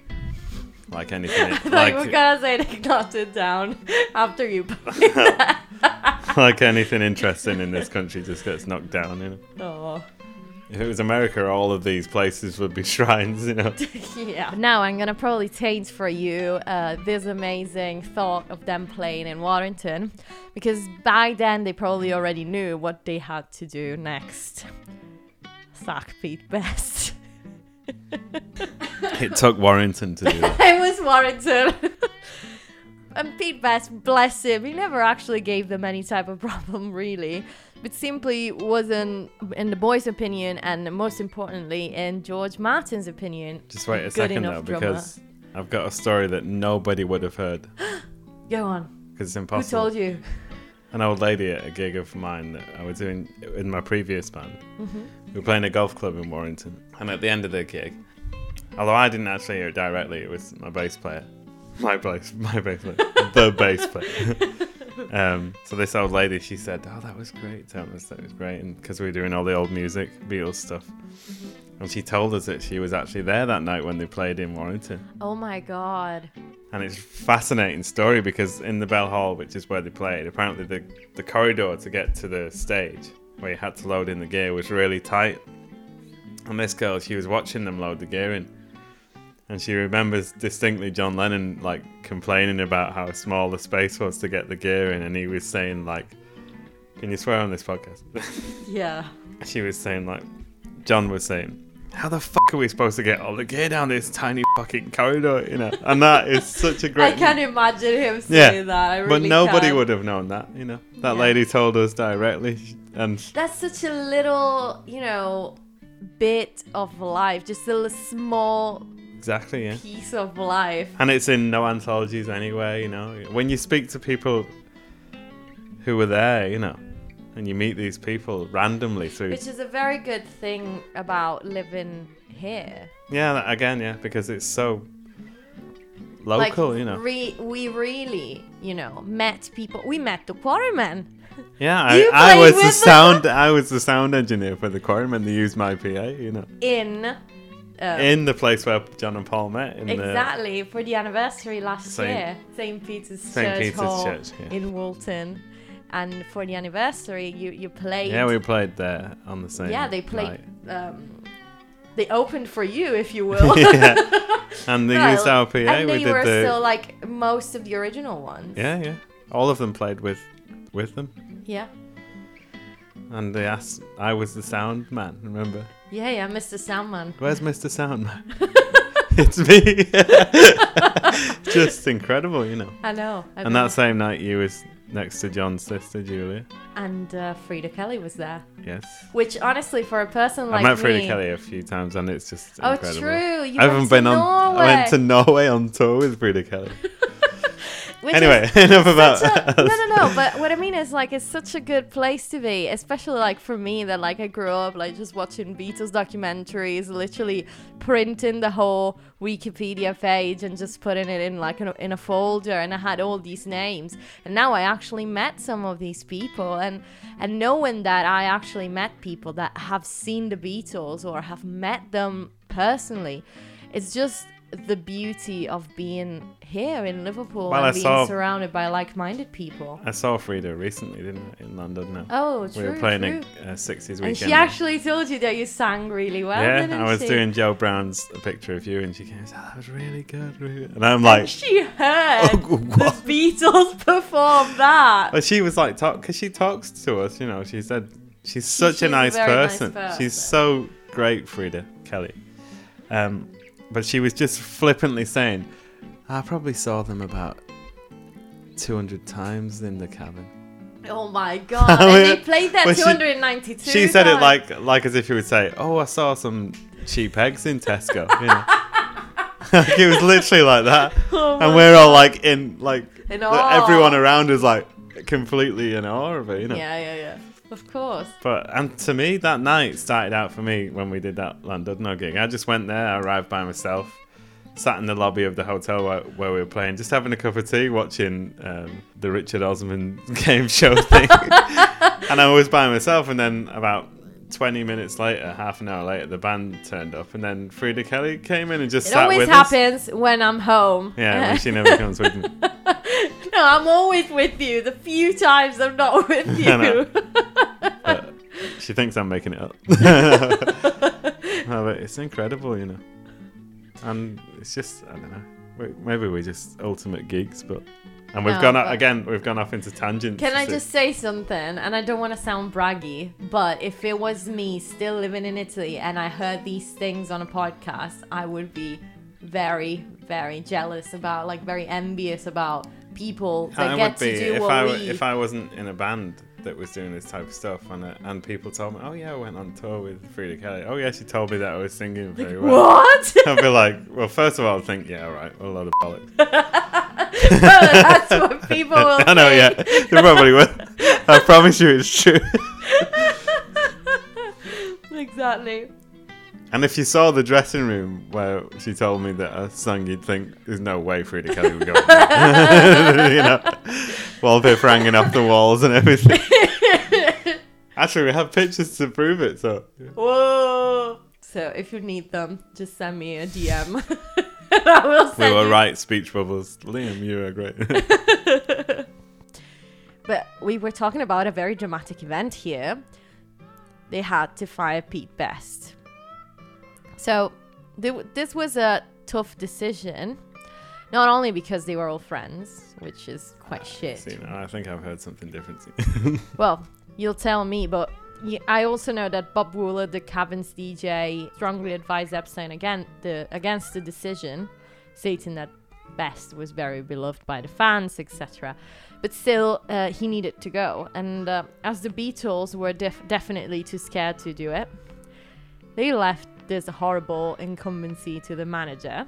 Like anything, I thought like you were gonna say they knocked it down after you like anything interesting in this country just gets knocked down. You know, Oh. If it was America, all of these places would be shrines. You know, yeah. Now I'm gonna probably change for you uh, this amazing thought of them playing in Warrington, because by then they probably already knew what they had to do next. Sack Pete Best. it took Warrington to do that. it was Warrington. and Pete Best, bless him, he never actually gave them any type of problem, really. But simply wasn't, in the boys' opinion, and most importantly, in George Martin's opinion, Just wait a second though, drummer. because I've got a story that nobody would have heard go on. because it's impossible. Who told you? An old lady at a gig of mine that I was doing in my previous band. Mm-hmm. We were playing a golf club in Warrington, and at the end of the gig, although I didn't actually hear it directly, it was my bass player, my bass, my bass player, the bass player. um, so this old lady, she said, "Oh, that was great, Thomas. That was great," and because we were doing all the old music, Beatles stuff, and she told us that she was actually there that night when they played in Warrington. Oh my god. And it's a fascinating story because in the Bell Hall, which is where they played, apparently the, the corridor to get to the stage where you had to load in the gear was really tight. And this girl, she was watching them load the gear in. And she remembers distinctly John Lennon like complaining about how small the space was to get the gear in, and he was saying like, "Can you swear on this podcast?" Yeah. she was saying like, John was saying, "How the fuck are we supposed to get all the gear down this tiny fucking corridor?" You know, and that is such a great. I can imagine him Yeah, saying that. I really but nobody can. would have known that, you know. That Yeah. lady told us directly, and That's such a little, you know, bit of life. Just a little small exactly, yeah. piece of life. And it's in no anthologies anyway, you know. When you speak to people who were there, you know, and you meet these people randomly through, Which is a very good thing about living here. yeah, again, yeah, because it's so local, like, you know. Re- we really, you know, met people. We met the Quarrymen. Yeah, I, I was the them? sound, I was the sound engineer for the Quarrymen. They used my PA, you know, in. Um, in the place where John and Paul met. In the, exactly for the anniversary last Saint- year, St. Peter's Saint Church Peter's Hall Church, yeah. in Woolton, and for the anniversary, you you played. Yeah, we played there on the same. yeah, they played. Um, they opened for you, if you will. yeah, and they Well, used our PA. and we they did were the. still like most of the original ones. yeah, yeah. All of them played with, with them, Yeah. and they asked. I was the sound man. Remember? Yeah, yeah, Mr. Soundman. Where's Mr. Soundman? it's me. Just incredible, you know. I know. I And that same night, you was next to John's sister Julia. and uh, Freda Kelly was there. Yes. Which honestly, for a person like me. I met Freda me, Kelly a few times, and it's just Oh, incredible. true. You I haven't been on. I went to Norway on tour with Freda Kelly. which anyway, enough about. a- no, no, no. But what I mean is, like, it's such a good place to be, especially like for me that like I grew up like just watching Beatles documentaries, literally printing the whole Wikipedia page and just putting it in like in a, in a folder, and I had all these names, and now I actually met some of these people, and and knowing that I actually met people that have seen the Beatles or have met them personally it's just the beauty of being here in Liverpool Well, I and being saw- surrounded by like-minded people. I saw Freda recently, didn't I, in London? Now. Oh, true, we were playing true. a, a 60s weekend. and she actually told you that you sang really well. yeah, I was she? doing Joe Brown's a picture of you, and she goes, "Oh, that was really good." Really good." And I'm And like, she heard Oh, the? Beatles perform that. But she was like, talk because she talks to us, you know. She said she's such she's a a nice, nice person. person. She's so great, Freda Kelly. Um, but she was just flippantly saying, "I probably saw them about 200 times in the Cavern." Oh my god! and they played that Well, she- 292. She said it like like as if you would say, "Oh, I saw some cheap eggs in Tesco." You know? like it was literally like that, Oh and we're all like in like In everyone around is like completely in awe of it, you know. Yeah, yeah, yeah. Of course. But and to me, that night started out for me when we did that Llandudno gig. I just went there, I arrived by myself, sat in the lobby of the hotel where, where we were playing, just having a cup of tea, watching um, the Richard Osman game show thing. and I was by myself, and then about 20 minutes later, half an hour later, the band turned up, and then Freda Kelly came in and just It sat with us. Always happens when I'm home. Yeah, when she never comes with me. no, I'm always with you. The few times I'm not with I know. you. But she thinks I'm making it up. no, but it's incredible, you know. And it's just, I don't know. we- Maybe we're just ultimate geeks, but. And we've No, gone but- again. We've gone off into tangents. Can I just say something? And I don't want to sound braggy, but if it was me still living in Italy and I heard these things on a podcast, I would be very, very jealous about, like, very envious about people that I get would to be do if what I we. if I wasn't in a band that was doing this type of stuff, and uh, and people told me, oh yeah, I went on tour with Freda Kelly. Oh yeah, she told me that I was singing very well. what? I'd be like, well, first of all, I'd think, yeah, all right, a lot of bollocks. That's what people will I know, yeah, they probably will. I promise you, it's true. exactly. And if you saw the dressing room where she told me that I sang, you'd think there's no way Freda Kelly would go. up there." you know, wallpaper hanging off the walls and everything. Actually, we have pictures to prove it. So Whoa. So if you need them, just send me a DM. I will we were you. write speech bubbles. Liam, you are great. But we were talking about a very dramatic event here. They had to fire Pete Best. So th- this was a tough decision, not only because they were all friends, which is quite ah, shit. See, now I think I've heard something different. Well, you'll tell me, but I also know that Bob Wooler, the Caverns DJ, strongly advised Epstein again the against the decision, stating that Best was very beloved by the fans, etc. But still, uh, he needed to go, and uh, as the Beatles were def- definitely too scared to do it, they left this horrible incumbency to the manager.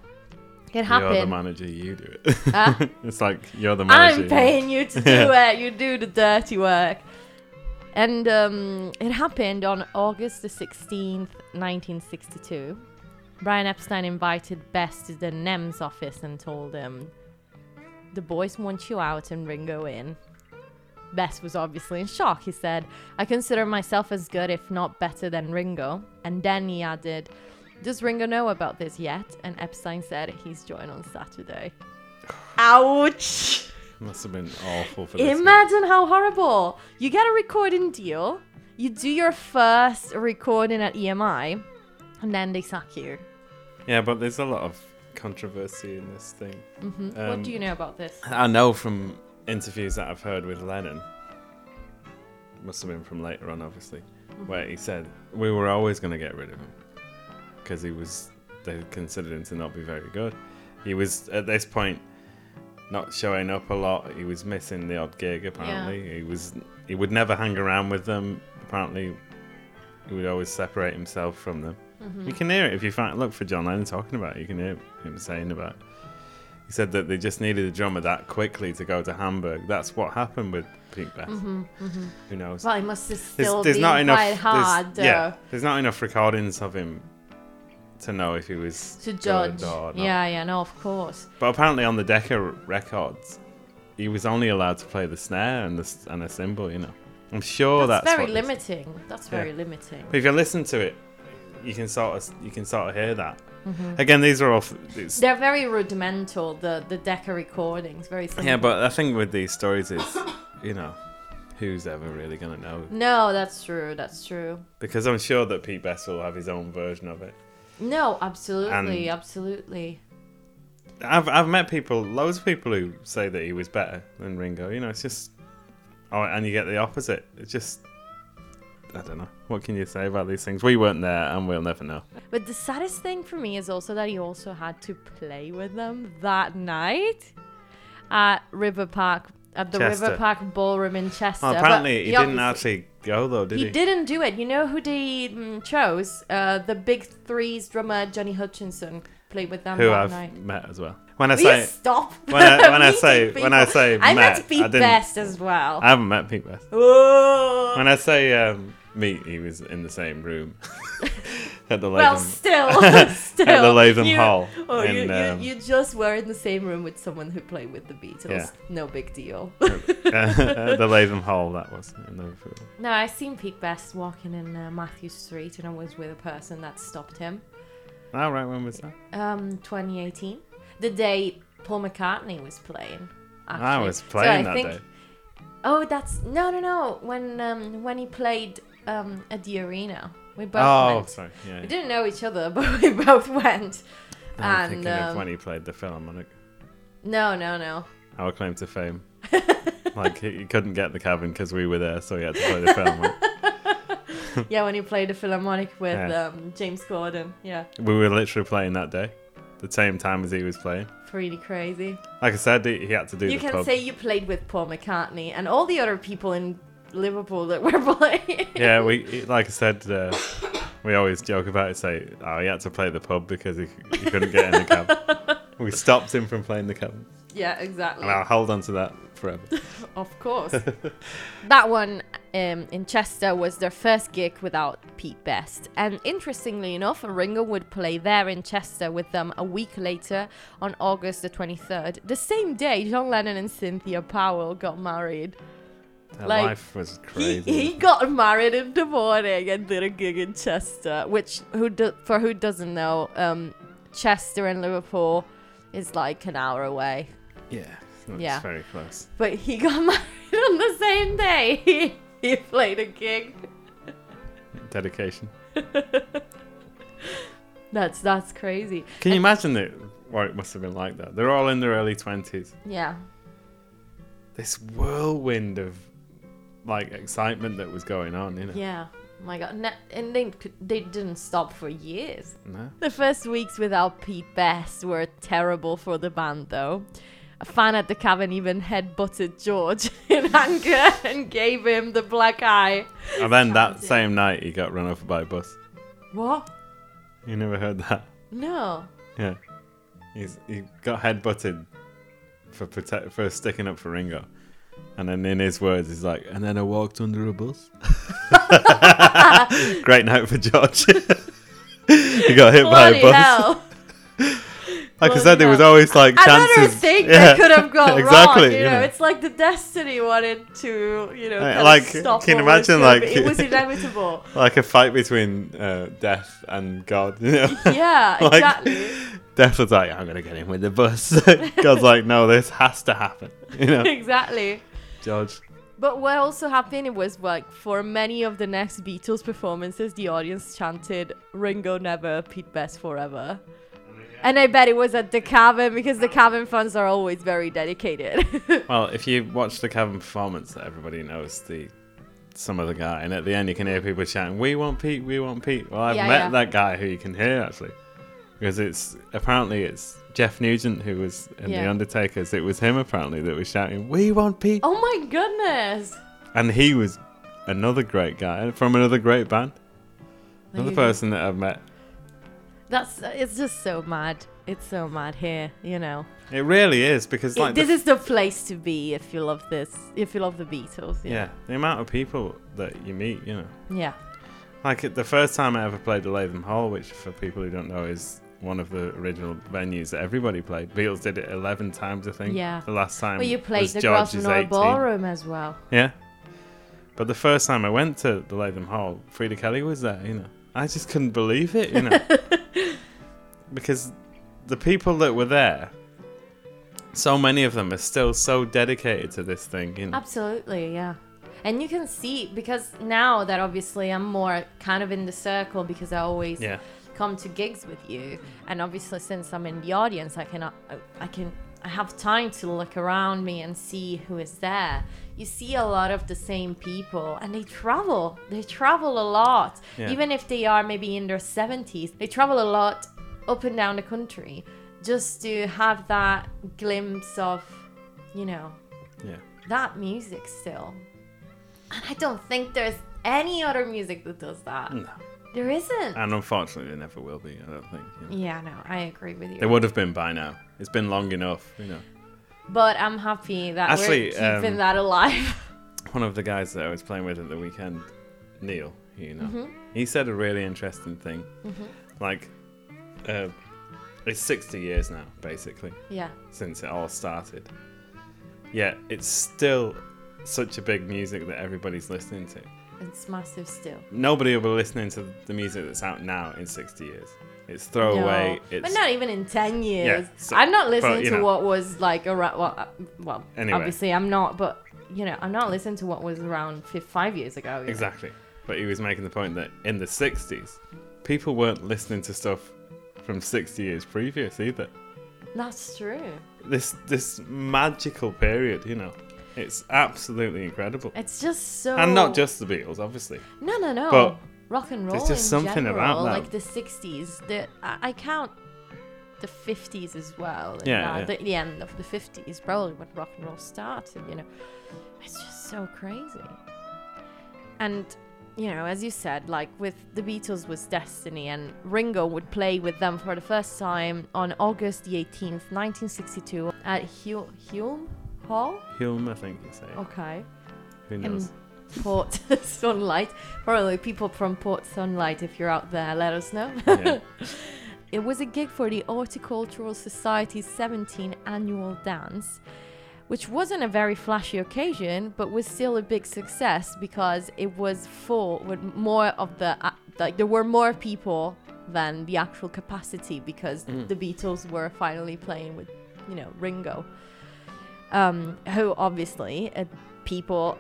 It happened. you're the manager. You do it. Huh? it's like you're the manager. I'm paying you to do it. You do the dirty work. And um, it happened on August the 16th, 1962. Brian Epstein invited Best to the NEMS office and told him, The boys want you out and Ringo in. Best was obviously in shock. He said, I consider myself as good, if not better, than Ringo. And then he added, Does Ringo know about this yet? And Epstein said, He's joined on Saturday. Ouch! Must have been awful for this. guy. Imagine how horrible. You get a recording deal, you do your first recording at EMI, and then they sack you. Yeah, but there's a lot of controversy in this thing. hmm Um, what do you know about this? I know from interviews that I've heard with Lennon, must have been from later on, obviously, where he said we were always going to get rid of him because he was. They considered him to not be very good. He was at this point not showing up a lot. He was missing the odd gig. Apparently, he was. He would never hang around with them. Apparently, he would always separate himself from them. Mm-hmm. You can hear it if you find look for John Lennon talking about it. You can hear him saying about. It. He said that they just needed a drummer that quickly to go to Hamburg. That's what happened with Pete Best. hmm Who knows? Well, it must have there's, still there's been not enough. quite there's- hard though, yeah, there's not enough recordings of him to know if he was to judge. Yeah, yeah, no, of course. But apparently on the Decca records, he was only allowed to play the snare and the and a cymbal. You know, I'm sure that's, that's, very limiting. That's Yeah. very limiting. But if you listen to it, you can sort of you can sort of hear that. Mhm. Again, these are all. They're very rudimental. The the Decca recordings, very simple. yeah, but I think with these stories is, you know, who's ever really gonna know? no, that's true. That's true. Because I'm sure that Pete Best will have his own version of it. No, absolutely, And- absolutely. I've I've met people, loads of people who say that he was better than Ringo. You know, it's just, oh, and you get the opposite. It's just, I don't know. What can you say about these things? We weren't there, and we'll never know. But the saddest thing for me is also that he also had to play with them that night at River Park at the Chester. River Park Ballroom in Chester. But apparently, he didn't actually go though, did he? He didn't do it. You know who they mm, chose? Uh, the Big Three's drummer Johnny Hutchinson played with them Who that I've night. met as well. When I Will say stop? when I when I say when I say I met, met Pete I didn't. Best as well. I haven't met Pete Best. Whoa. When I say um, meet, he was in the same room at the well, still, still. at the Lathom you, Hall. Oh, you, you, um, you just were in the same room with someone who played with the Beatles. Yeah. No big deal. at the Lathom Hall. That was in Liverpool. no, I seen Pete Best walking in uh, Mathew Street, and I was with a person that stopped him. Oh right, when was that? Um, 2018, the day Paul McCartney was playing. Actually. I was So playing I that think- day. Oh, that's no, no, no. When um when he played um at the arena, we both Oh, went. sorry. Yeah. We didn't know each other, but we both went. I'm and, thinking of um, when he played the Philharmonic. No, no, no. Our claim to fame. like he, he couldn't get the Cavern because we were there, so he had to play the Philharmonic. yeah, when he played the Philharmonic with Yeah. um, James Corden. Yeah, we were literally playing that day, the same time as he was playing. pretty crazy. Like I said, he, he had to do you can pub. say you played with Paul McCartney and all the other people in Liverpool that we're playing. yeah, we like I said, uh, we always joke about it. Say, oh, he had to play the pub because he, he couldn't get in the cab. we stopped him from playing the Cavern, yeah, exactly. and I'll hold on to that forever. Of course. that one um, in Chester was their first gig without Pete Best. And interestingly enough, Ringo would play there in Chester with them a week later on August the 23rd. The same day John Lennon and Cynthia Powell got married. Their Like, life was crazy. he got married in the morning and did a gig in Chester, which who do, for who doesn't know, um, Chester and Liverpool is like an hour away. yeah, it's Yeah. very close. But he got married on the same day. He, he played a gig. Dedication. That's that's crazy. Can you imagine it? What it must have been like that. They're all in their early twenties. Yeah. This whirlwind of like excitement that was going on. You know. Yeah. Oh my god. And they they didn't stop for years. No. The first weeks without Pete Best were terrible for the band though. A fan at the Cavern even headbutted George in anger and gave him the black eye. And then that same night, he got run over by a bus. What? You never heard that? No. Yeah. He's he got headbutted for protect for sticking up for Ringo. And then in his words, he's like, and then I walked under a bus. Great night for George. he got hit by a bus. Like I bloody said, there was always like Another chances. thing Yeah. that could have gone exactly. wrong. You you know, know. it's like the destiny wanted to, you know, Like- kind like, stop can you imagine, like- it was inevitable. like a fight between uh, death and God. You know? yeah, Like- exactly. Death was like, I'm gonna get him with the bus. God's like, no, this has to happen. You know, exactly. George. But what also happened was like for many of the next Beatles performances, the audience chanted "Ringo never, Pete Best forever." And I bet it was at the Cavern because the Cavern fans are always very dedicated. Well, if you watch the Cavern performance, that everybody knows the some of the guy, and at the end you can hear people shouting, "We want Pete, we want Pete." Well, I've Yeah, met yeah. that guy who you can hear actually, because it's apparently it's Geoff Nugent who was in Yeah. the Undertakers. It was him apparently that was shouting, "We want Pete," oh my goodness! and he was another great guy from another great band. Another There you go. person that I've met. That's it's just so mad. It's so mad here, you know. It really is because It- like the this is the place to be if you love this, if you love the Beatles. you Yeah, the amount of people that you meet, you know. Yeah. Like the first time I ever played the Lathom Hall, which for people who don't know is one of the original venues that everybody played. Beatles did it 11 times, I think. Yeah. The last time. Well, you played the Grosvenor Ballroom as well. Yeah. But the first time I went to the Lathom Hall, Freda Kelly was there, you know. I just couldn't believe it, you know, because the people that were there, so many of them are still so dedicated to this thing, you know. Absolutely, yeah. And you can see because now that obviously I'm more kind of in the circle because I always Yeah, come to gigs with you, and obviously since I'm in the audience, I can I, I can I have time to look around me and see who is there. You see a lot of the same people, and they travel. They travel a lot, Yeah. even if they are maybe in their 70s. They travel a lot up and down the country just to have that glimpse of, you know, yeah. that music still. And I don't think there's any other music that does that. No. There isn't. And unfortunately, there never will be. I don't think. You know. yeah, no, I agree with you. They would have been by now. It's been long enough, you know. But I'm happy that Actually, we're keeping um, that alive. One of the guys that I was playing with at the weekend, Neil, you know, Mm-hmm. he said a really interesting thing. Like, uh, it's 60 years now, basically, yeah, since it all started. Yet it's still such a big music that everybody's listening to. it's massive still. Nobody will be listening to the music that's out now in 60 years. It's throwaway. No, It's but not even in 10 years. so- I'm not listening you to know. what was like around, well, uh, well Anyway. obviously I'm not, but you know, I'm not listening to what was around five years ago. know. Exactly. But he was making the point that in the 60s, people weren't listening to stuff from 60 years previous either. That's true. This this magical period, you know. It's absolutely incredible. It's just so. And not just the Beatles, obviously. No, no, no. But rock and roll. there's just in something general, about that. like the '60s. The I, I count the '50s as well. Yeah, yeah. The, the end of the '50s, probably when rock and roll started. You know, it's just so crazy. And you know, as you said, like with the Beatles was Destiny, and Ringo would play with them for the first time on August the 18th, 1962, at Hu- Hulme Hall. Hilm, I think you say. Okay. Who in knows? Port Sunlight. Probably people from Port Sunlight, if you're out there, let us know. Yeah. it was a gig for the Horticultural Society's 17th annual dance, which wasn't a very flashy occasion, but was still a big success because it was full with more of the uh, like there were more people than the actual capacity because Mm. the Beatles were finally playing with, you know, Ringo, um, who obviously uh, people.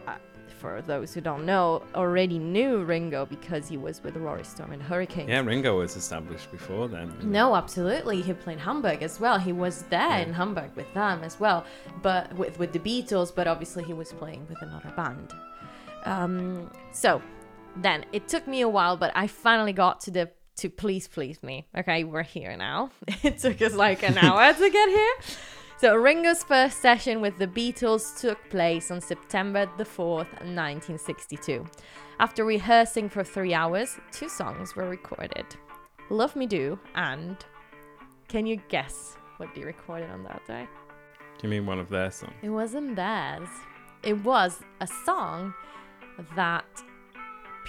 For those who don't know, already knew Ringo because he was with Rory Storm and Hurricanes. Yeah, Ringo was established before then. No, absolutely. He played Hamburg as well. He was there Yeah. in Hamburg with them as well, but with with the Beatles. But obviously, he was playing with another band. Um, so then it took me a while, but I finally got to the to please please me. Okay, we're here now. it took us like an hour to get here. So Ringo's first session with the Beatles took place on September the 4th, 1962. After rehearsing for three hours, two songs were recorded. Love Me Do and can you guess what they recorded on that day? Do you mean one of their songs? It wasn't theirs. It was a song that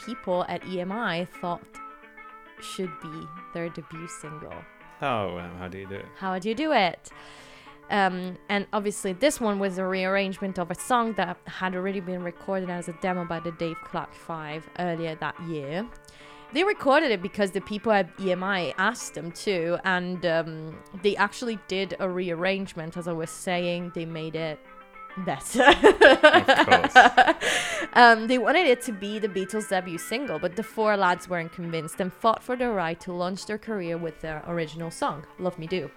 people at EMI thought should be their debut single. Oh, um, how do you do it? How do you do it? Um, and obviously, this one was a rearrangement of a song that had already been recorded as a demo by the Dave Clark Five earlier that year. They recorded it because the people at EMI asked them to, and um, they actually did a rearrangement. As I was saying, they made it better. course. um, they wanted it to be the Beatles' debut single, but the four lads weren't convinced and fought for the right to launch their career with their original song, Love Me Do.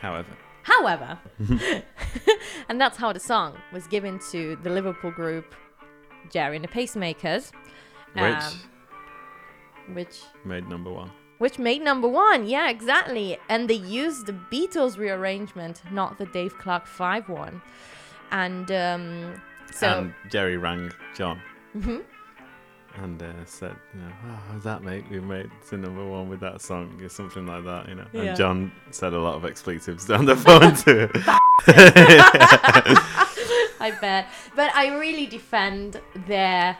However, However, and that's how the song was given to the Liverpool group Gerry and the Pacemakers, which um, which made number one. which made number one. Yeah, exactly. And they used the Beatles rearrangement, not the Dave Clark Five one. And um, so and Gerry rang John Mhm. And uh, said, you know, oh, how's that, mate? We made the number one with that song, or something like that, you know. Yeah. And John said a lot of expletives down the phone to I bet. But I really defend their,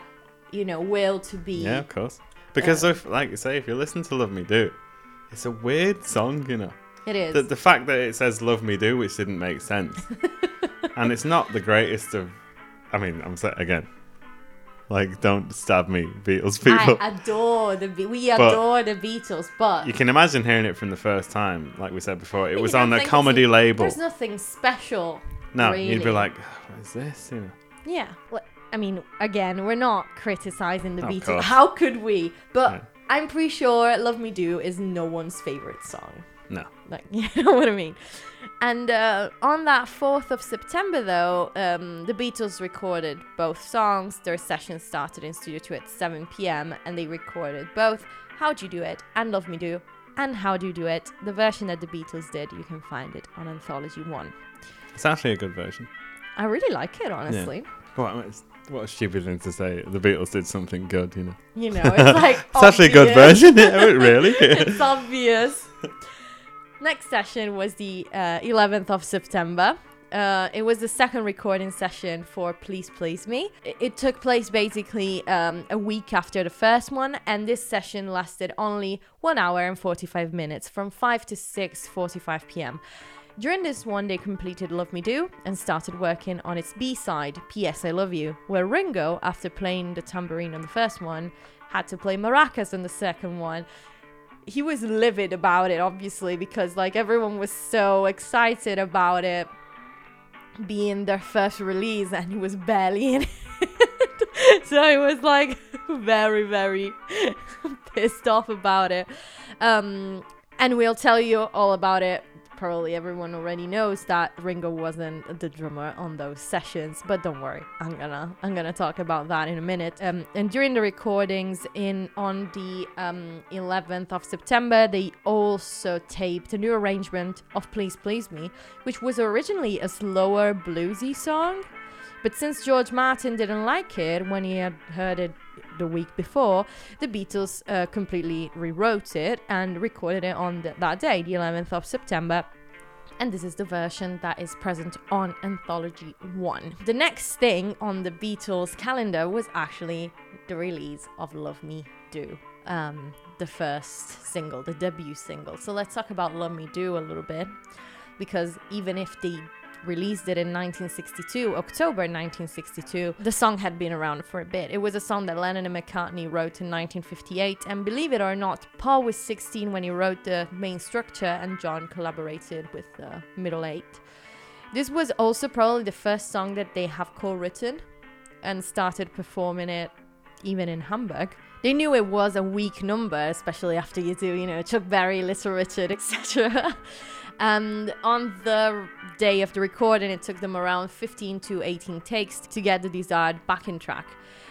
you know, will to be. Yeah, of course. Because, if, like you say, if you listen to Love Me Do, it's a weird song, you know. It is. The, the fact that it says Love Me Do, which didn't make sense. and it's not the greatest of. I mean, I'm saying again, Like, don't stab me, Beatles people. I adore the Be- we But- adore the Beatles, but you can imagine hearing it from the first time, like we said before. It was on a comedy label. There's nothing special. No, you'd be really. like, what is this? You know. Yeah. Well, I mean, again, we're not criticizing the Of Beatles. course. How could we? But. I'm pretty sure "Love Me Do" is no one's favorite song. No. Like, you know what I mean? And uh, on that 4th of September, though, um, the Beatles recorded both songs. Their session started in Studio 2 at 7 p.m., and they recorded both How'd You Do It and Love Me Do. And How Do You Do It, the version that the Beatles did, you can find it on Anthology 1. It's actually a good version. I really like it, honestly. What, what a stupid thing to say. The Beatles did something good, you know. You know, it's like. It's actually a good version. Yeah, really? it's obvious. Next session was the uh, 11th of September. Uh, it was the second recording session for Please Please Me. It, it took place basically um, a week after the first one, and this session lasted only one hour and 45 minutes from 5 to 6:45 p.m. During this one, they completed Love Me Do and started working on its B side, P.S. I Love You, where Ringo, after playing the tambourine on the first one, had to play maracas on the second one he was livid about it obviously because like everyone was so excited about it being their first release and he was barely in it. So he was like very very pissed off about it. Um and we'll tell you all about it probably everyone already knows that Ringo wasn't the drummer on those sessions but don't worry I'm gonna I'm gonna talk about that in a minute. Um, and during the recordings in on the um, 11th of September they also taped a new arrangement of Please Please Me which was originally a slower bluesy song but since George Martin didn't like it when he had heard it the week before, the Beatles uh, completely rewrote it and recorded it on th- that day, the 11th of September. And this is the version that is present on Anthology 1. The next thing on the Beatles calendar was actually the release of Love Me Do, um, the first single, the debut single. So let's talk about Love Me Do a little bit, because even if they released it in 1962, October 1962. The song had been around for a bit. It was a song that Lennon and McCartney wrote in 1958, and believe it or not, Paul was 16 when he wrote the main structure, and John collaborated with the middle eight. This was also probably the first song that they have co-written and started performing it even in Hamburg. They knew it was a weak number, especially after you do, you know, Chuck Berry, Little Richard, etc. And on the day of the recording, it took them around 15 to 18 takes to get the desired backing track.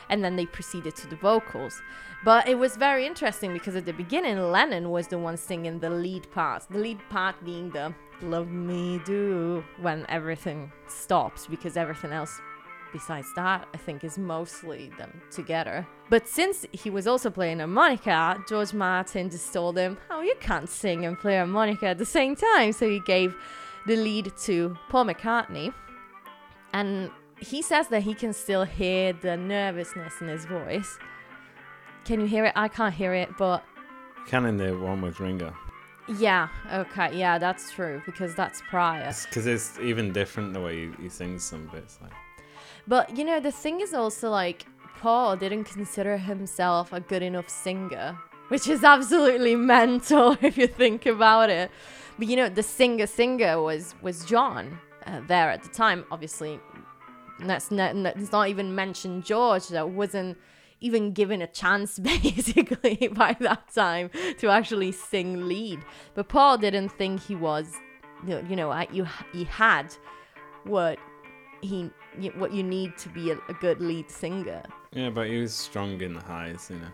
And then they proceeded to the vocals. But it was very interesting because at the beginning, Lennon was the one singing the lead part. The lead part being the Love Me Do when everything stops because everything else besides that, I think is mostly them together. But since he was also playing harmonica, George Martin just told him, Oh, you can't sing and play harmonica at the same time. So he gave the lead to Paul McCartney. And he says that he can still hear the nervousness in his voice. Can you hear it? I can't hear it, but Can in the one with Ringo. yeah, okay, yeah, that's true because that's prior. Because it's even different the way he, he sings some bits. Like, But you know, the thing is also like Paul didn't consider himself a good enough singer, which is absolutely mental if you think about it. But you know, the singer singer was was John uh, there at the time. Obviously, let's not, let's not even mentioned George that wasn't even given a chance basically by that time to actually sing lead. But Paul didn't think he was, you know, you know he had what he what you need to be a, a good lead singer. yeah, but he was strong in the highs, you know.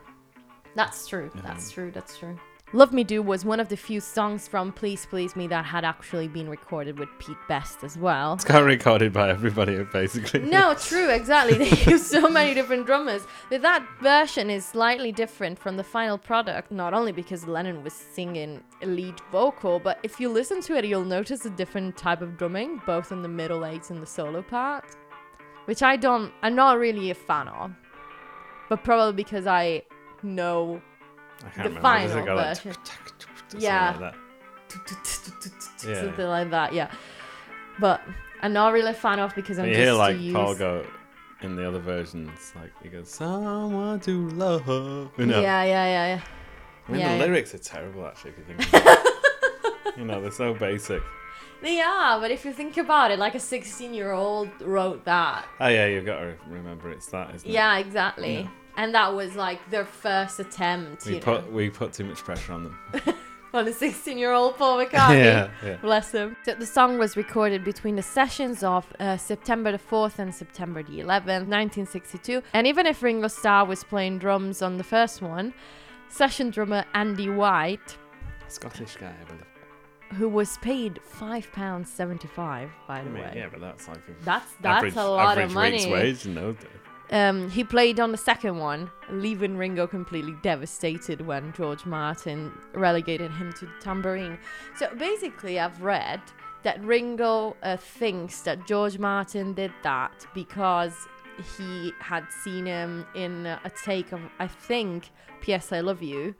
That's true. Yeah. That's true. That's true. Love Me Do was one of the few songs from Please Please Me that had actually been recorded with Pete Best as well. It's got recorded by everybody, basically. No, true, exactly. They use so many different drummers. But that version is slightly different from the final product, not only because Lennon was singing lead vocal, but if you listen to it, you'll notice a different type of drumming, both in the middle eights and the solo part, which I don't, I'm not really a fan of. But probably because I know I can't the remember. final Does it go like version. something Yeah. like that? Yeah. something like that, yeah. But I'm not really a fan of because I'm You just hear like used. Paul go, in the other versions, like he goes, "Someone to love." You know, Yeah, yeah, yeah, yeah. I mean Yeah, the yeah. lyrics are terrible actually. If you think, about it. you know, they're so basic. They are, but if you think about it, like a 16 year old wrote that. Oh yeah, you've got to remember it's that, isn't it? Yeah, exactly. Yeah. And that was like their first attempt, We you put know, we put too much pressure on them. on a 16 year old Paul McCartney. yeah, yeah. Bless him. So the song was recorded between the sessions of uh, September the 4th and September the 11th, 1962. And even if Ringo Starr was playing drums on the first one, session drummer Andy White, Scottish guy, I believe. Who was paid £5.75, by I the mean, way. yeah, but that's like a That's that's average, a lot of money. wage days. Um, he played on the second one, leaving Ringo completely devastated when George Martin relegated him to the tambourine. So basically, I've read that Ringo uh, thinks that George Martin did that because he had seen him in a take of, I think, P.S. I Love You.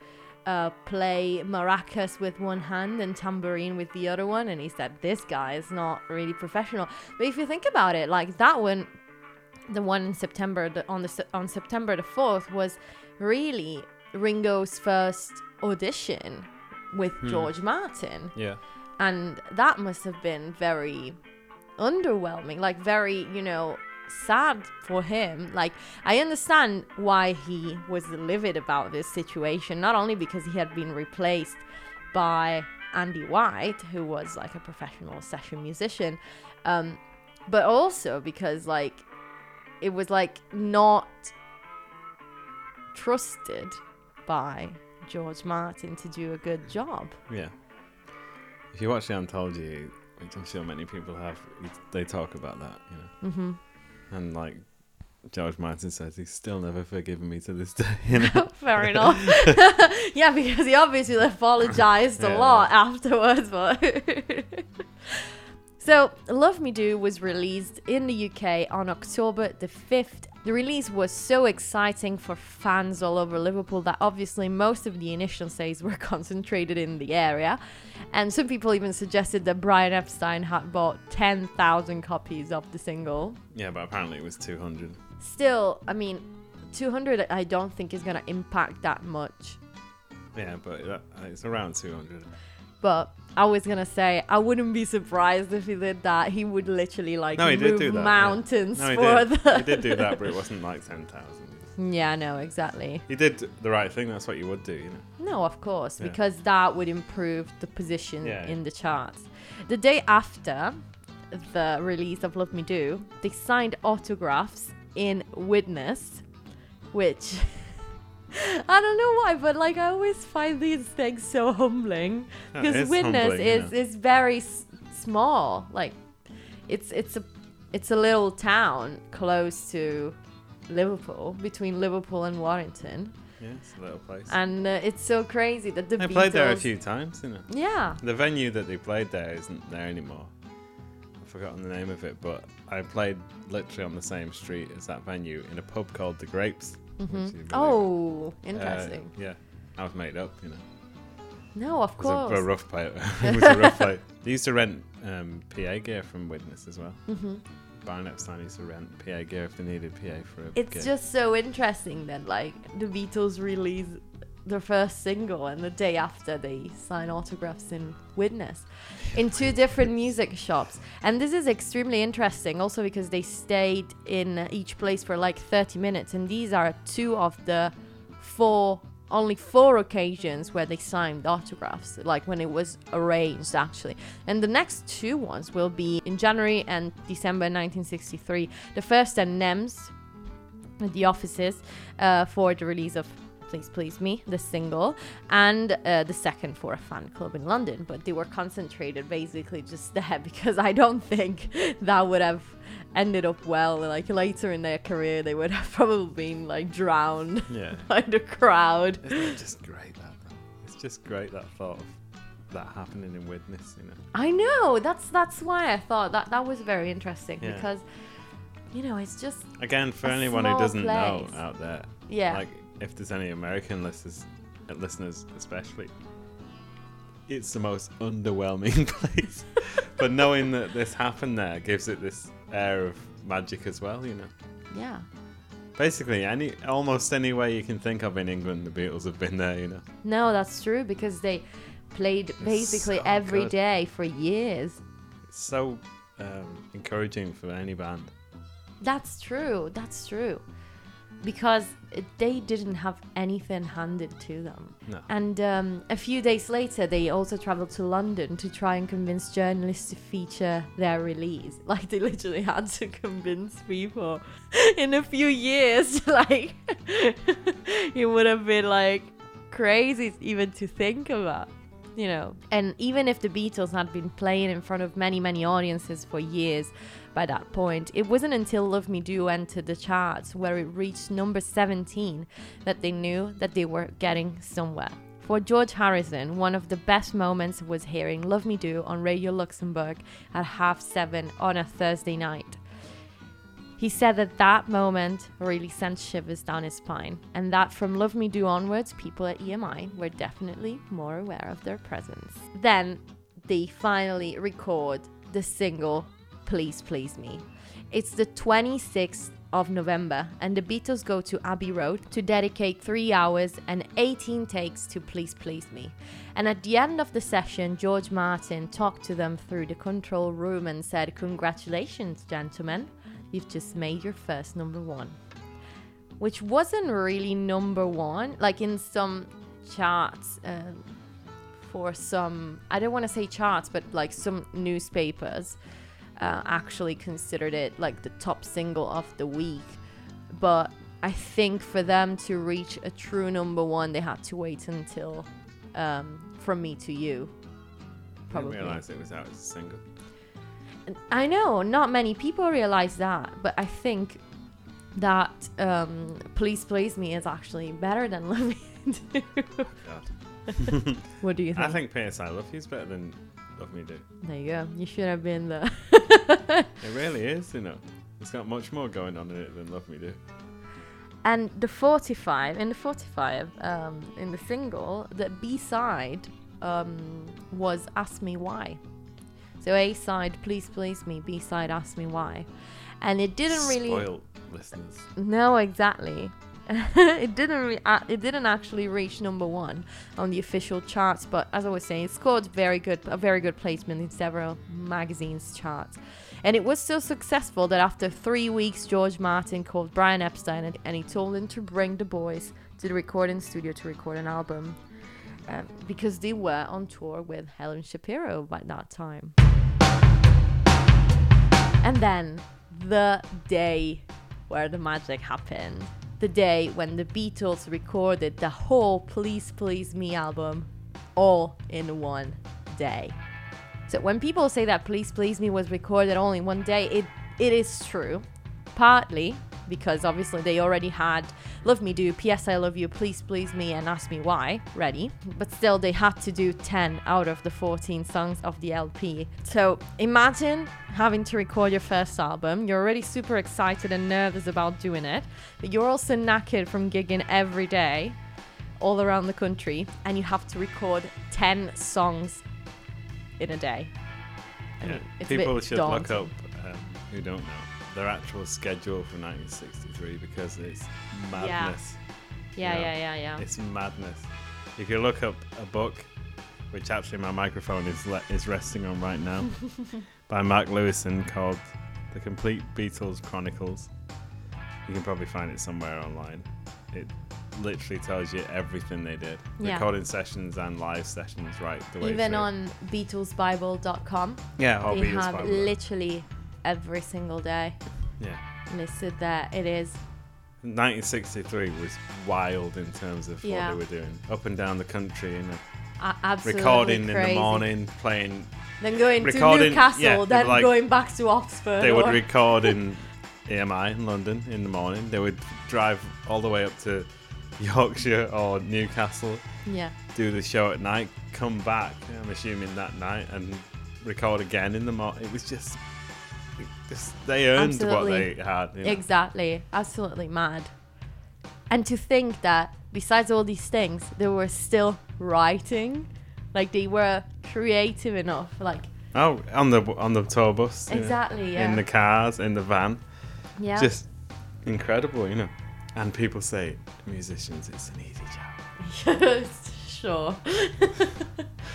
Uh, play maracas with one hand and tambourine with the other one, and he said this guy is not really professional. But if you think about it, like that one, the one in September the, on the on September the fourth was really Ringo's first audition with Hmm. George Martin, Yeah. and that must have been very underwhelming, like very you know sad for him. Like I understand why he was livid about this situation, not only because he had been replaced by Andy White, who was like a professional session musician, um, but also because like it was like not trusted by George Martin to do a good job. Yeah. If you watch the Anthology, which I'm sure many people have, they talk about that, you know. hmm And like George Martin says, he's still never forgiven me to this day. You know. Fair enough. yeah, because he obviously apologized a Yeah. lot afterwards. But so, "Love Me Do" was released in the UK on October the fifth. The release was so exciting for fans all over Liverpool that obviously most of the initial sales were concentrated in the area, and some people even suggested that Brian Epstein had bought ten thousand copies of the single. yeah, but apparently it was 200. Still, I mean, two hundred I don't think is gonna impact that much. Yeah, but that, it's around 200. But I was gonna say I wouldn't be surprised if he did that. He would literally like No, he did move do that, yeah. mountains No, he for did. the. he did do that, but it wasn't like 10,000. yeah, no, exactly. He did the right thing. That's what you would do, you know. No, of course, Yeah. because that would improve the position Yeah, in the charts. The day after the release of Love Me Do, they signed autographs in Widnes, which I don't know why, but like I always find these things so humbling because Widnes humbling, is is very s- small. Like it's it's a it's a little town close to Liverpool, between Liverpool and Warrington, Yeah, it's a little place. and uh, it's so crazy that the They Beatles. played there a few times, you know. Yeah. The venue that they played there isn't there anymore. I've forgotten the name of it, but I played literally on the same street as that venue in a pub called The Grapes. Hmm believe- Oh, uh, interesting. yeah, I was made up, you know. no, of It was a, course. a rough play. it was a rough play. They used to rent um, PA gear from Widnes as well. hmm Brian Epstein used to rent PA gear if they needed PA for a It's gig. just so interesting that like the Beatles release their first single and the day after they sign autographs in Widnes in two different music shops. And this is extremely interesting also because they stayed in each place for like 30 minutes. And these are two of the four only four occasions where they signed autographs like when it was arranged actually. And the next two ones will be in january and december 1963 the first at nems the offices uh, for the release of Please Please Me, the single, and uh, the second for a fan club in London. But they were concentrated basically just there because I don't think that would have ended up well. Like later in their career, they would have probably been like drowned yeah. by the crowd. Isn't just great that though? It's just great that thought of that happening in Widnes, you know. I know that's that's why I thought that that was very interesting Yeah. because you know it's just Again, for A anyone who doesn't know out there, yeah like if there's any American listeners, listeners especially, it's the most underwhelming place. but knowing that this happened there gives it this air of magic as well, you know. yeah. Basically, any almost any way you can think of in England, the Beatles have been there. You know. No, that's true because they played basically so every good. day for years. It's so um, encouraging for any band. That's true. That's true. Because they didn't have anything handed to them. No. And um, a few days later, they also traveled to London to try and convince journalists to feature their release. Like, they literally had to convince people in a few years. Like, it would have been like crazy even to think about. You know, and even if the Beatles had been playing in front of many, many audiences for years by that point, it wasn't until Love Me Do entered the charts, where it reached number 17, that they knew that they were getting somewhere. For George Harrison, one of the best moments was hearing Love Me Do on Radio Luxembourg at half seven on a Thursday night. He said that that moment really sent shivers down his spine, and that from Love Me Do onwards, people at EMI were definitely more aware of their presence. Then they finally record the single Please Please Me. It's the 26th of November, and the Beatles go to Abbey Road to dedicate three hours and 18 takes to Please Please Me. And at the end of the session, George Martin talked to them through the control room and said, Congratulations, gentlemen, you've just made your first number one. Which wasn't really number one, like in some charts. Um, for some, I don't want to say charts, but like some newspapers uh, actually considered it like the top single of the week. But I think for them to reach a true number one, they had to wait until um, From Me to You. Probably. I didn't realise it was out as a single. I know not many people realize that, but I think that um, Please Please Me is actually better than Love Me Do. God. What do you think? I think P.S. I Love You is better than Love Me Do. there you go. You should have been the. It really is, you know. It's got much more going on in it than Love Me Do. And the 45, in the 45, um, in the single, the B side um, was Ask Me Why. So A side, Please Please Me, B side, Ask Me Why. And it didn't really. Spoiled listeners. No, exactly. it didn't. Re- uh, it didn't actually reach number one on the official charts, but as I was saying, it scored very good, a very good placement in several magazines' charts. And it was so successful that after three weeks, George Martin called Brian Epstein and, and he told him to bring the boys to the recording studio to record an album. Um, because they were on tour with Helen Shapiro by that time. And then the day where the magic happened. The day when the Beatles recorded the whole Please Please Me album all in one day. So when people say that Please Please Me was recorded only one day, it it is true. Partly because obviously they already had Love Me Do, P.S. I Love You, Please Please Me, and Ask Me Why ready. But still, they had to do 10 out of the 14 songs of the LP. So imagine having to record your first album. You're already super excited and nervous about doing it, but you're also knackered from gigging every day all around the country, and you have to record 10 songs in a day. I Yeah. mean, a People should daunting. look up, um, who don't know, their actual schedule for 1963 because it's madness. Yeah, Yeah. yeah, yeah, yeah. It's madness. If you look up a book, which actually my microphone is le- is resting on right now, by Mark Lewisohn called "The Complete Beatles Chronicles." You can probably find it somewhere online. It literally tells you everything they did, Yeah. recording sessions and live sessions, right the way Even through. on BeatlesBible.com, yeah, they have Bible. literally every single day yeah. listed there. It is 1963 was wild in terms of Yeah. what they were doing, up and down the country, and recording in the morning, playing Then going to Newcastle, yeah, then like- going back to Oxford. they would or- record in EMI in London in the morning. They would drive all the way up to Yorkshire or Newcastle, yeah, do the show at night, come back. I'm assuming that night and record again in the morning. It was just they earned what they had. You know? exactly. Absolutely mad. And to think that besides all these things, they were still writing, like they were creative enough, like Oh, on the on the tour bus. exactly, yeah, In the cars, in the van. yeah. Just incredible, you know. And people say, musicians, it's an easy job. sure.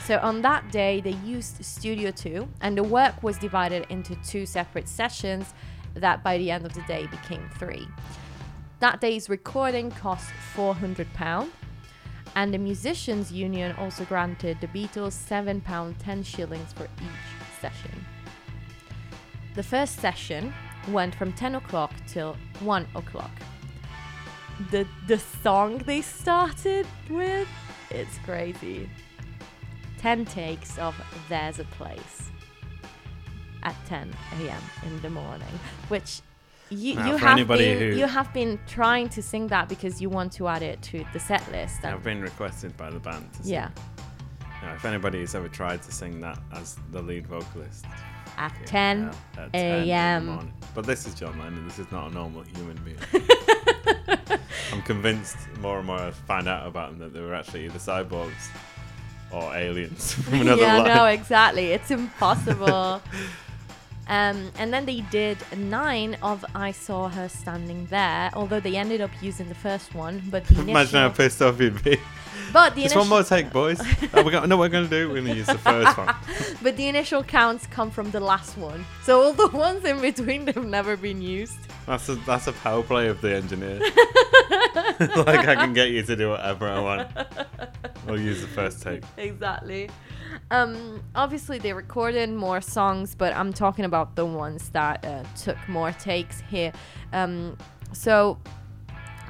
so on that day, they used Studio 2, and the work was divided into two separate sessions that by the end of the day became three. That day's recording cost £400, and the Musicians Union also granted the Beatles £7 10 shillings for each session. The first session went from 10 o'clock till 1 o'clock. The, the song they started with, it's crazy. 10 takes of There's a Place at 10 a.m. in the morning, which you, Now, you have anybody been who- you have been trying to sing that because you want to add it to the set list. I've been requested by the band to sing. yeah, Now, if anybody's ever tried to sing that as the lead vocalist, at fucking 10 hell, at 10 in the a.m.. But this is John Lennon. This is not a normal human being. I'm convinced more and more I find out about them that they were actually either cyborgs or aliens from another yeah, life. no, exactly. It's impossible. um, and then they did nine of I Saw Her Standing There, although they ended up using the first one. But the initial, Imagine how pissed off you'd be. But the Just initial, one more take, boys. oh, we're gonna, no, we're going to do. We're going to use the first one. but the initial counts come from the last one. So all the ones in between have never been used. That's a that's a power play of the engineer. like I can get you to do whatever I want. We'll use the first take. exactly. Um, obviously, they recorded more songs, but I'm talking about the ones that uh, took more takes here. Um, so,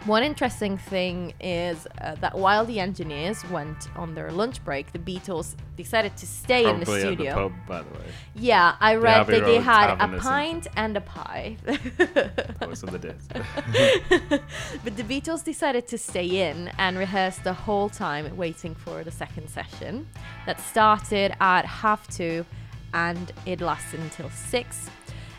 one interesting thing is uh, that while the engineers went on their lunch break, the Beatles decided to stay in the Probably at the studio. pub, by the way. Yeah, I read Abbey that they had a pint and a pie. That was on the disc. but the Beatles decided to stay in and rehearse the whole time waiting for the second session that started at half two and it lasted until six.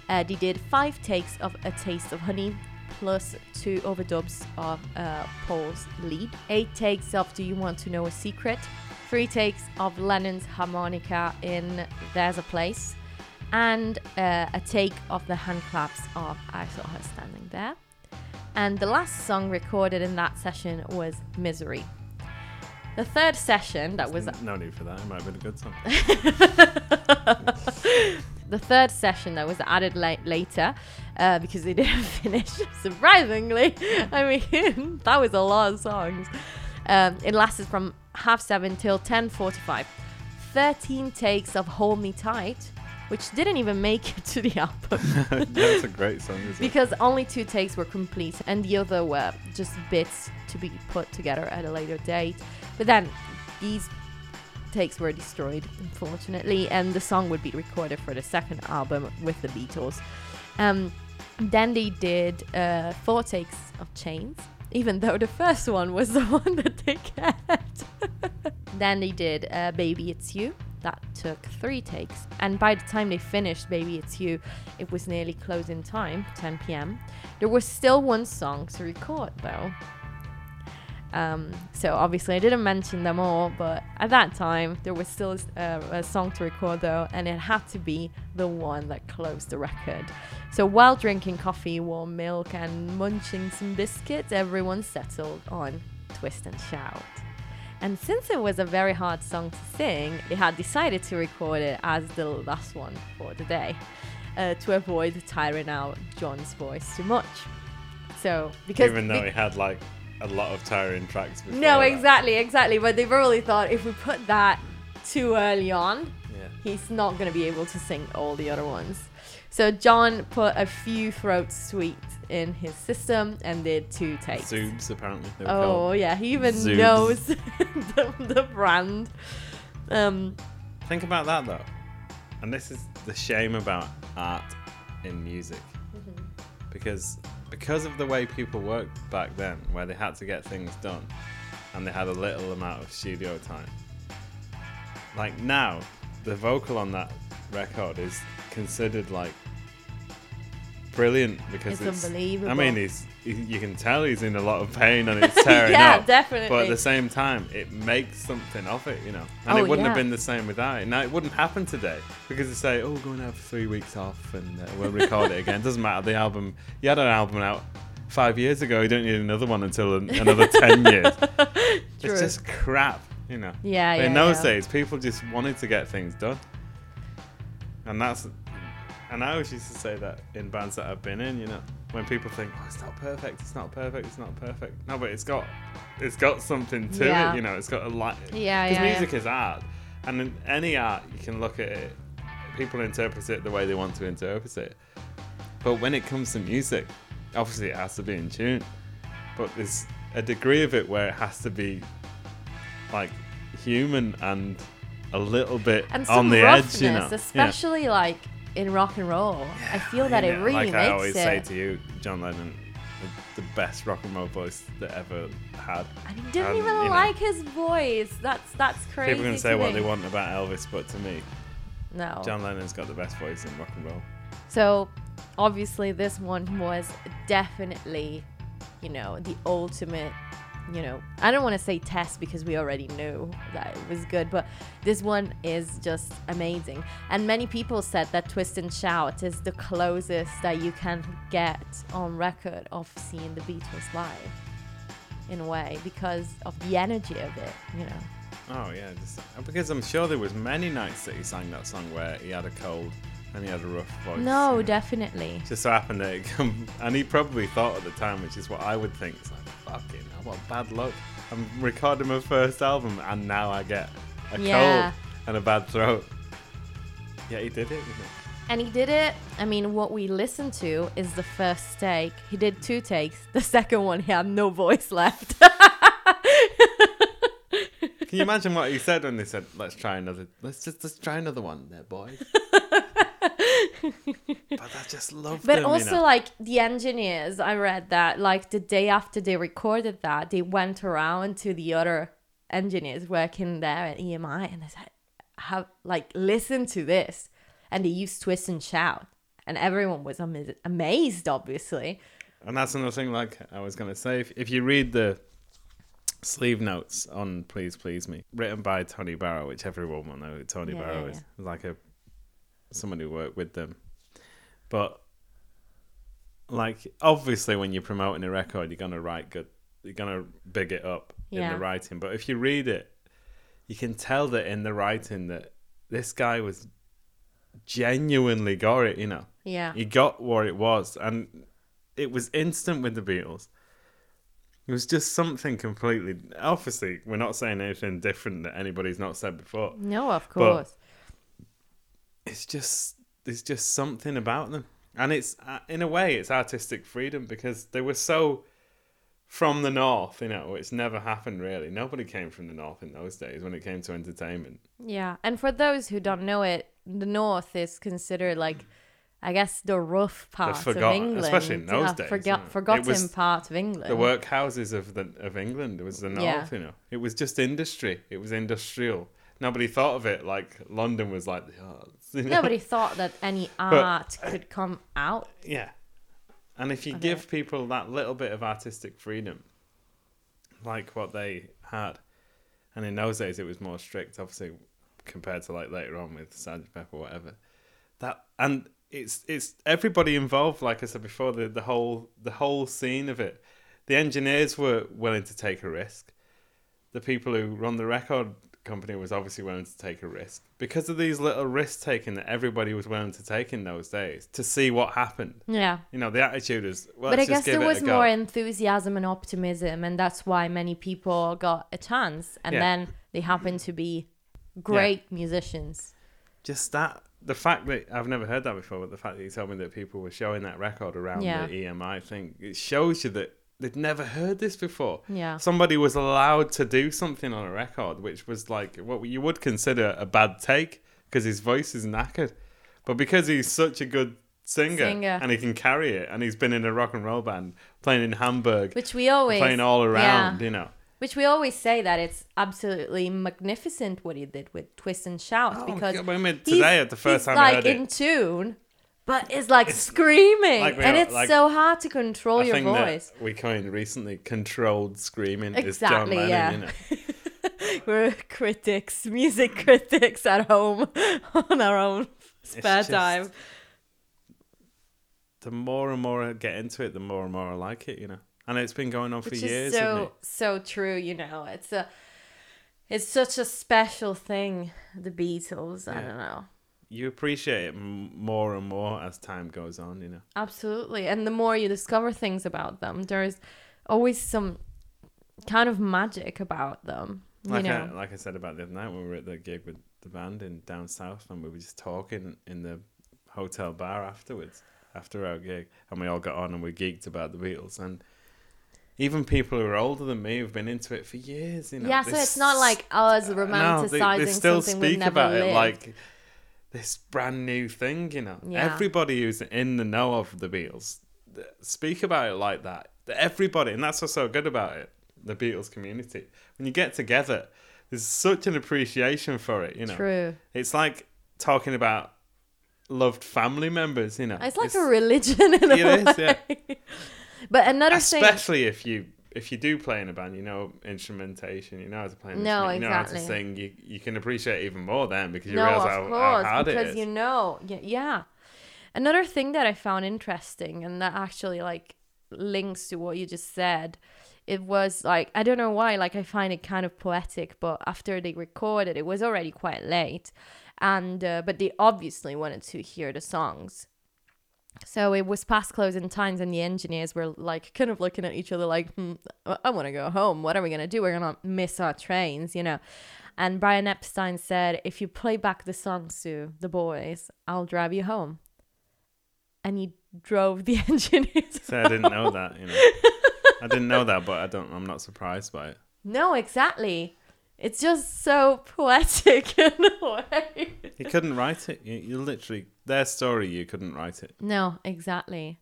Uh, they did five takes of A Taste of Honey plus two overdubs of uh, Paul's lead, eight takes of Do You Want to Know a Secret, three takes of Lennon's harmonica in There's a Place, and uh, a take of the hand claps of I Saw Her Standing There. And the last song recorded in that session was Misery. The third session, that was no need for that. It might have been a good song. the third session that was added late later uh, because they didn't finish. Surprisingly, I mean that was a lot of songs. Um, it lasted from half seven till ten forty-five. Thirteen takes of "Hold Me Tight," which didn't even make it to the album. That's a great song, isn't it? because only two takes were complete and the other were just bits to be put together at a later date. But then these takes were destroyed, unfortunately, and the song would be recorded for the second album with the Beatles. Um, then they did uh, four takes of Chains, even though the first one was the one that they kept. then they did uh, Baby It's You. That took three takes, and by the time they finished Baby It's You, it was nearly closing time, 10 p.m. There was still one song to record though. Um, so obviously I didn't mention them all, but at that time there was still uh, a song to record though, and it had to be the one that closed the record. So while drinking coffee, warm milk, and munching some biscuits, everyone settled on Twist and Shout. And since it was a very hard song to sing, they had decided to record it as the last one for the day uh, to avoid tiring out John's voice too much. So, because. Even though he had like a lot of tiring tracks before. no, that. exactly, exactly. But they probably thought if we put that too early on, Yeah. he's not going to be able to sing all the other ones. So John put a few throat sweets in his system and did two takes. Zubes, apparently. Oh called. yeah, he even knows the, the brand. Um, Think about that though. And this is the shame about art in music. Mm-hmm. Because because of the way people worked back then, where they had to get things done and they had a little amount of studio time. Like now, the vocal on that record is considered like brilliant because It's it's, unbelievable. I mean, he's he- you can tell he's in a lot of pain and it's tearing yeah, up. definitely. But at the same time, it makes something of it, you know. And Oh, it wouldn't have been the same without it. Now, it wouldn't happen today because they say, oh, we're going to have three weeks off and uh, we'll record it again. Doesn't matter. The album, you had an album out five years ago. You don't need another one until an- another ten years. True. It's just crap, you know. Yeah, But yeah. in those yeah. days, people just wanted to get things done, and that's. And I always used to say that in bands that I've been in, you know, when people think, "Oh, it's not perfect, it's not perfect, it's not perfect." No, but it's got, it's got something to Yeah. it, you know. It's got a lot. Yeah, Because yeah, yeah. music is art, and in any art, you can look at it. People interpret it the way they want to interpret it. But when it comes to music, obviously it has to be in tune. But there's a degree of it where it has to be like human and a little bit and on the roughness, edge, you know. Yeah. especially like in rock and roll. I feel that it Yeah, really like makes I always it. say to you, John Lennon, the, best rock and roll voice that ever had. and he didn't and, even you know, like his voice. That's that's crazy. People can say to what me. they want about Elvis, but to me, No. John Lennon's got the best voice in rock and roll. So obviously this one was definitely, you know, the ultimate, you know, I don't want to say test because we already knew that it was good, but this one is just amazing. And many people said that Twist and Shout is the closest that you can get on record of seeing the Beatles live in a way because of the energy of it, you know. Oh yeah, just, uh, because I'm sure there was many nights that he sang that song where he had a cold and he had a rough voice. No, definitely. Just so happened that it come, and he probably thought at the time, which is what I would think. It's like, fucking, hell, what bad luck. I'm recording my first album, and now I get a Yeah. cold and a bad throat. Yeah, he did it. And he did it. I mean, what we listened to is the first take. He did two takes. The second one, he had no voice left. Can you imagine what he said when they said, "Let's try another. Let's just let's try another one, there, boys." but I just love but them. also, you know? like the engineers, I read that like the day after they recorded that, they went around to the other engineers working there at EMI and they said, "Have like listen to this," and they used twist and shout, and everyone was ama- amazed, obviously. And that's another thing, like I was going to say, if, if you read the sleeve notes on Please Please Me, written by Tony Barrow, which everyone will know who Tony Yeah, Barrow yeah, is, like a someone who worked with them. But, like, obviously, when you're promoting a record, you're to write good, you're to big it up in the writing. But if you read it, you can tell that in the writing that this guy was genuinely got it, you know Yeah, he got what it was and it was instant with the beatles it was just something completely obviously we're not saying anything different that anybody's not said before no, of course. It's just there's just something about them and it's uh, in a way it's artistic freedom because they were so from the north you know it's never happened really nobody came from the north in those days when it came to entertainment Yeah, and for those who don't know it, the North is considered like, I guess, the rough part forgot- of England, especially in those days, forgot, forgotten part of England. the workhouses of the of England. It was the north, Yeah. you know. It was just industry. It was industrial. Nobody thought of it like London was like the arts. you know? Nobody thought that any art could come out. Yeah. And if you Okay. give people that little bit of artistic freedom, like what they had, and in those days it was more strict, obviously, compared to like later on with Sgt. Pepper or whatever. That and it's it's everybody involved. Like I said before, the the whole the whole scene of it. The engineers were willing to take a risk. The people who run the record company was obviously willing to take a risk because of these little risk taking that everybody was willing to take in those days to see what happened. Yeah. You know, the attitude is. Well, but I guess there was go. more enthusiasm and optimism, and that's why many people got a chance. And Yeah. then they happened to be great musicians. Just that, the fact that I've never heard that before, but the fact that you told me that people were showing that record around Yeah. the EMI thing, it shows you that they'd never heard this before. Yeah. Somebody was allowed to do something on a record, which was like what you would consider a bad take because his voice is knackered. But because he's such a good singer, Singer. and he can carry it, and he's been in a rock and roll band playing in Hamburg, Which we always playing all around, yeah. you know. Which we always say that it's absolutely magnificent what he did with Twist and Shout Oh, because God, I mean, today at the first time like I heard in it, tune, but it's like screaming, like and are- it's like- so hard to control I your voice. we coined recently controlled screaming Exactly, is John yeah. You know. We're critics, music critics at home on our own spare just- time. the more and more I get into it, the more and more I like it. You know, and it's been going on Which for years. so so true, you know. It's a it's such a special thing, the Beatles. I don't know. You appreciate it more and more as time goes on. You know. Absolutely. And the more you discover things about them, there's always some kind of magic about them. You Like know. I, like I said about the other night when we were at the gig with the band in down south, and we were just talking in the hotel bar afterwards, after our gig, and we all got on and we geeked about the Beatles, and even people who are older than me who've been into it for years, you know. yeah, so it's not like us s- romanticizing no, they, they still something we've never about lived. it like this brand new thing, you know. Yeah. Everybody who's in the know of the Beatles speak about it like that. Everybody, and that's what's so good about it. The Beatles community. When you get together, there's such an appreciation for it, you know. True. It's like talking about loved family members, you know. It's like a religion in a It is, way. yeah. But another thing especially if you if you do play in a band, you know instrumentation, you know how to play an No, instrument, you know how to sing. You you can appreciate even more then because you no, realize how, course, how hard because it is. you know, yeah, yeah. Another thing that I found interesting, and that actually like links to what you just said, it was like I don't know why, like I find it kind of poetic. But after they recorded, it was already quite late, and uh, but they obviously wanted to hear the songs. So it was past closing times, and the engineers were like kind of looking at each other, like, hmm, I want to go home. What are we going to do? We're going to miss our trains, you know? And Brian Epstein said, if you play back the songs to the boys, I'll drive you home. And he drove the engineers. So I didn't know that, you know. I didn't know that, but I don't. I'm not surprised by it. no, exactly. It's just so poetic in a way. You couldn't write it. You, you literally their story. You couldn't write it. No, exactly.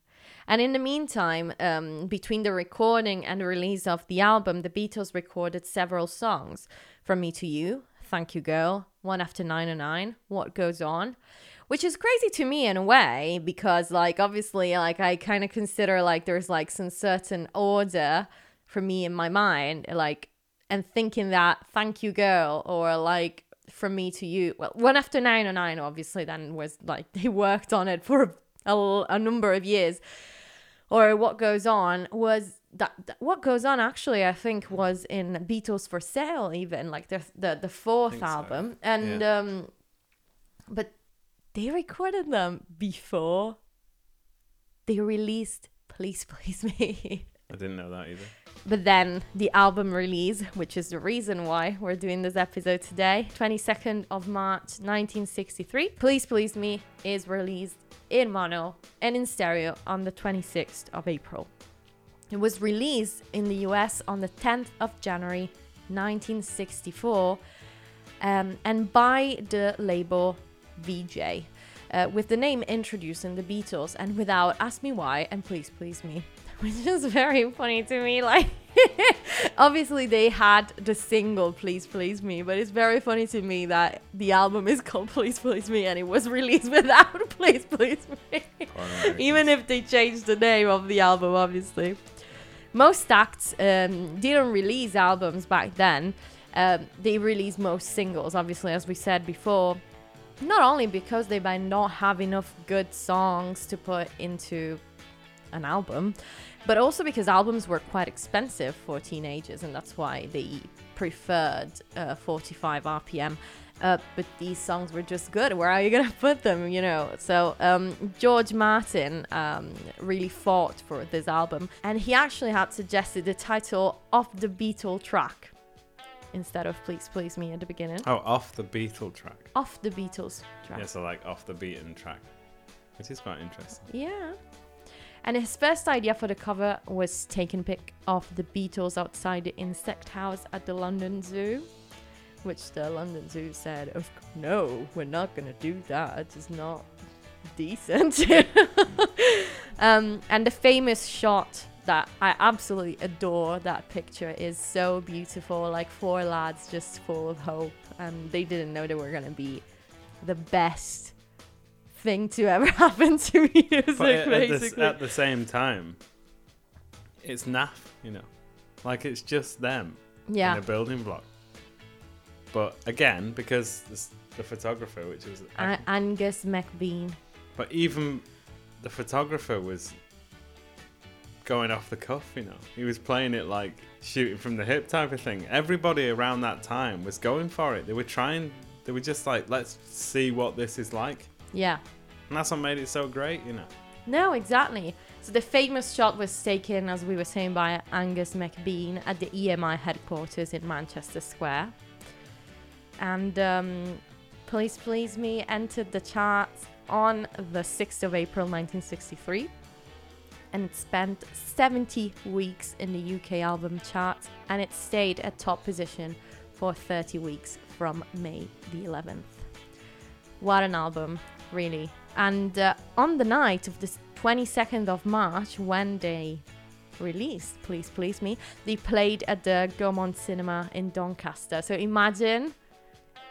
And in the meantime, um, between the recording and the release of the album, the Beatles recorded several songs. From Me to You, Thank You Girl, One After 909, What Goes On, which is crazy to me in a way because, like, obviously, like, I kind of consider like there's like some certain order for me in my mind, like, and thinking that Thank You Girl or like From Me to You, well, One After 909, obviously, then was like they worked on it for a, a number of years. Or what goes on was that, that- what goes on actually i think was in beatles for sale even like the the, the fourth Think so, album. And um but they recorded them before they released please please me. I didn't know that either. But then the album release, which is the reason why we're doing this episode today, 22nd of March 1963, Please Please Me is released in mono and in stereo on the 26th of April. It was released in the US on the 10th of January 1964 um, and by the label Vee-Jay. Uh, with the name introducing the Beatles and without Ask Me Why and Please Please Me, which is very funny to me. Like, obviously, they had the single Please Please Me, but it's very funny to me that the album is called Please Please Me and it was released without Please Please Me. Even if they changed the name of the album, obviously. Most acts um, didn't release albums back then. Um, they released most singles, obviously, as we said before. Not only because they might not have enough good songs to put into an album, but also because albums were quite expensive for teenagers, and that's why they preferred uh, 45 RPM. Uh, but these songs were just good. Where are you gonna put them? You know. So um, George Martin um, really fought for this album, and he actually had suggested the title of the Beatle track instead of "Please Please Me" at the beginning. Oh, off the Beatle track. Off the Beatles track. Yeah, so like off the beaten track, which is quite interesting. Yeah. And his first idea for the cover was taken pic of the Beatles outside the insect house at the London Zoo, which the London Zoo said, "Of c- no, we're not gonna do that. It's not decent." um, and the famous shot that I absolutely adore that picture is so beautiful, like four lads just full of hope, and they didn't know they were gonna be the best thing to ever happen to music, But at, at, the, at the same time, it's naff, you know, like it's just them yeah, in a building block. But again, because this, the photographer, which was, Angus McBean. but even the photographer was going off the cuff, you know. He was playing it like shooting from the hip type of thing. Everybody around that time was going for it. They were trying, they were just like, let's see what this is like. Yeah. And that's what made it so great, you know. No, exactly. So the famous shot was taken, as we were saying, by Angus McBean at the EMI headquarters in Manchester Square. And um, Please Please Me entered the charts on the 6th of April 1963 and it spent 70 weeks in the UK album charts and it stayed at top position for 30 weeks from May the 11th. What an album, really. And uh, on the night of the 22nd of March, when they released Please Please Me, they played at the Gaumont Cinema in Doncaster. So imagine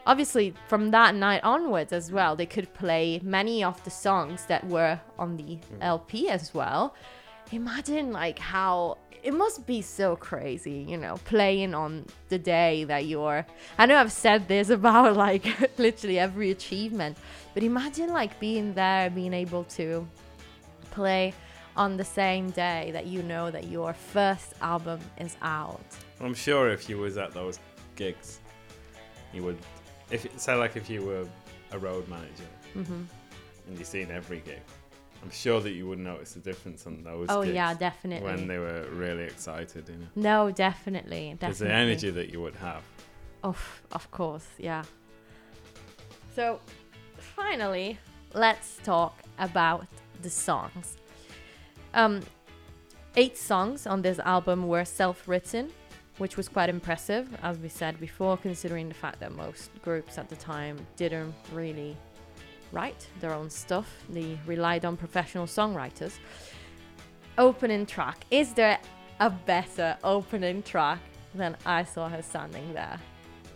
obviously from that night onwards as well they could play many of the songs that were on the lp as well imagine like how it must be so crazy you know playing on the day that you're i know i've said this about like literally every achievement but imagine like being there being able to play on the same day that you know that your first album is out. I'm sure if you was at those gigs, you would, if say like if you were a road manager hmm and you've seen every gig, I'm sure that you would notice the difference on those. oh yeah definitely when they were really excited, you know. no definitely There's definitely the energy that you would have. Of, of course, yeah. So, finally, let's talk about the songs. Um, eight songs on this album were self-written, which was quite impressive, as we said before, considering the fact that most groups at the time didn't really write their own stuff. They relied on professional songwriters. Opening track. Is there a better opening track than I Saw Her Standing There?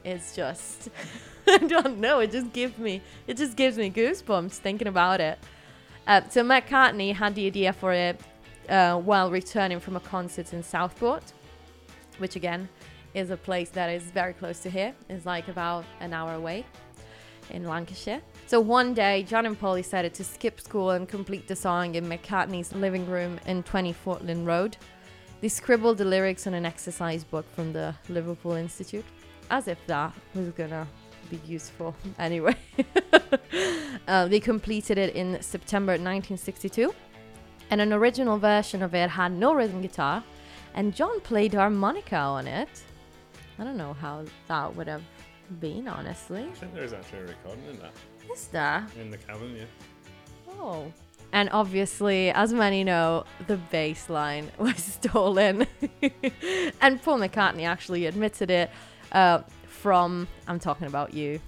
It's just, I don't know. It just gives me, it just gives me goosebumps thinking about it. Uh, so McCartney had the idea for it uh, while returning from a concert in Southport, which again is a place that is very close to here. It's like about an hour away in Lancashire. So one day, John and Paul decided to skip school and complete the song in McCartney's living room in 20 Forthlin Road. They scribbled the lyrics on an exercise book from the Liverpool Institute, as if that was gonna be useful anyway. uh, they completed it in September 1962, and an original version of it had no rhythm guitar, and John played harmonica on it. I don't know how that would have been, honestly. I think there is actually a recording in that Is there? in the Cavern, yeah. Oh. And obviously, as many know, the bass line was stolen. and Paul McCartney actually admitted it uh, from I'm Talking About You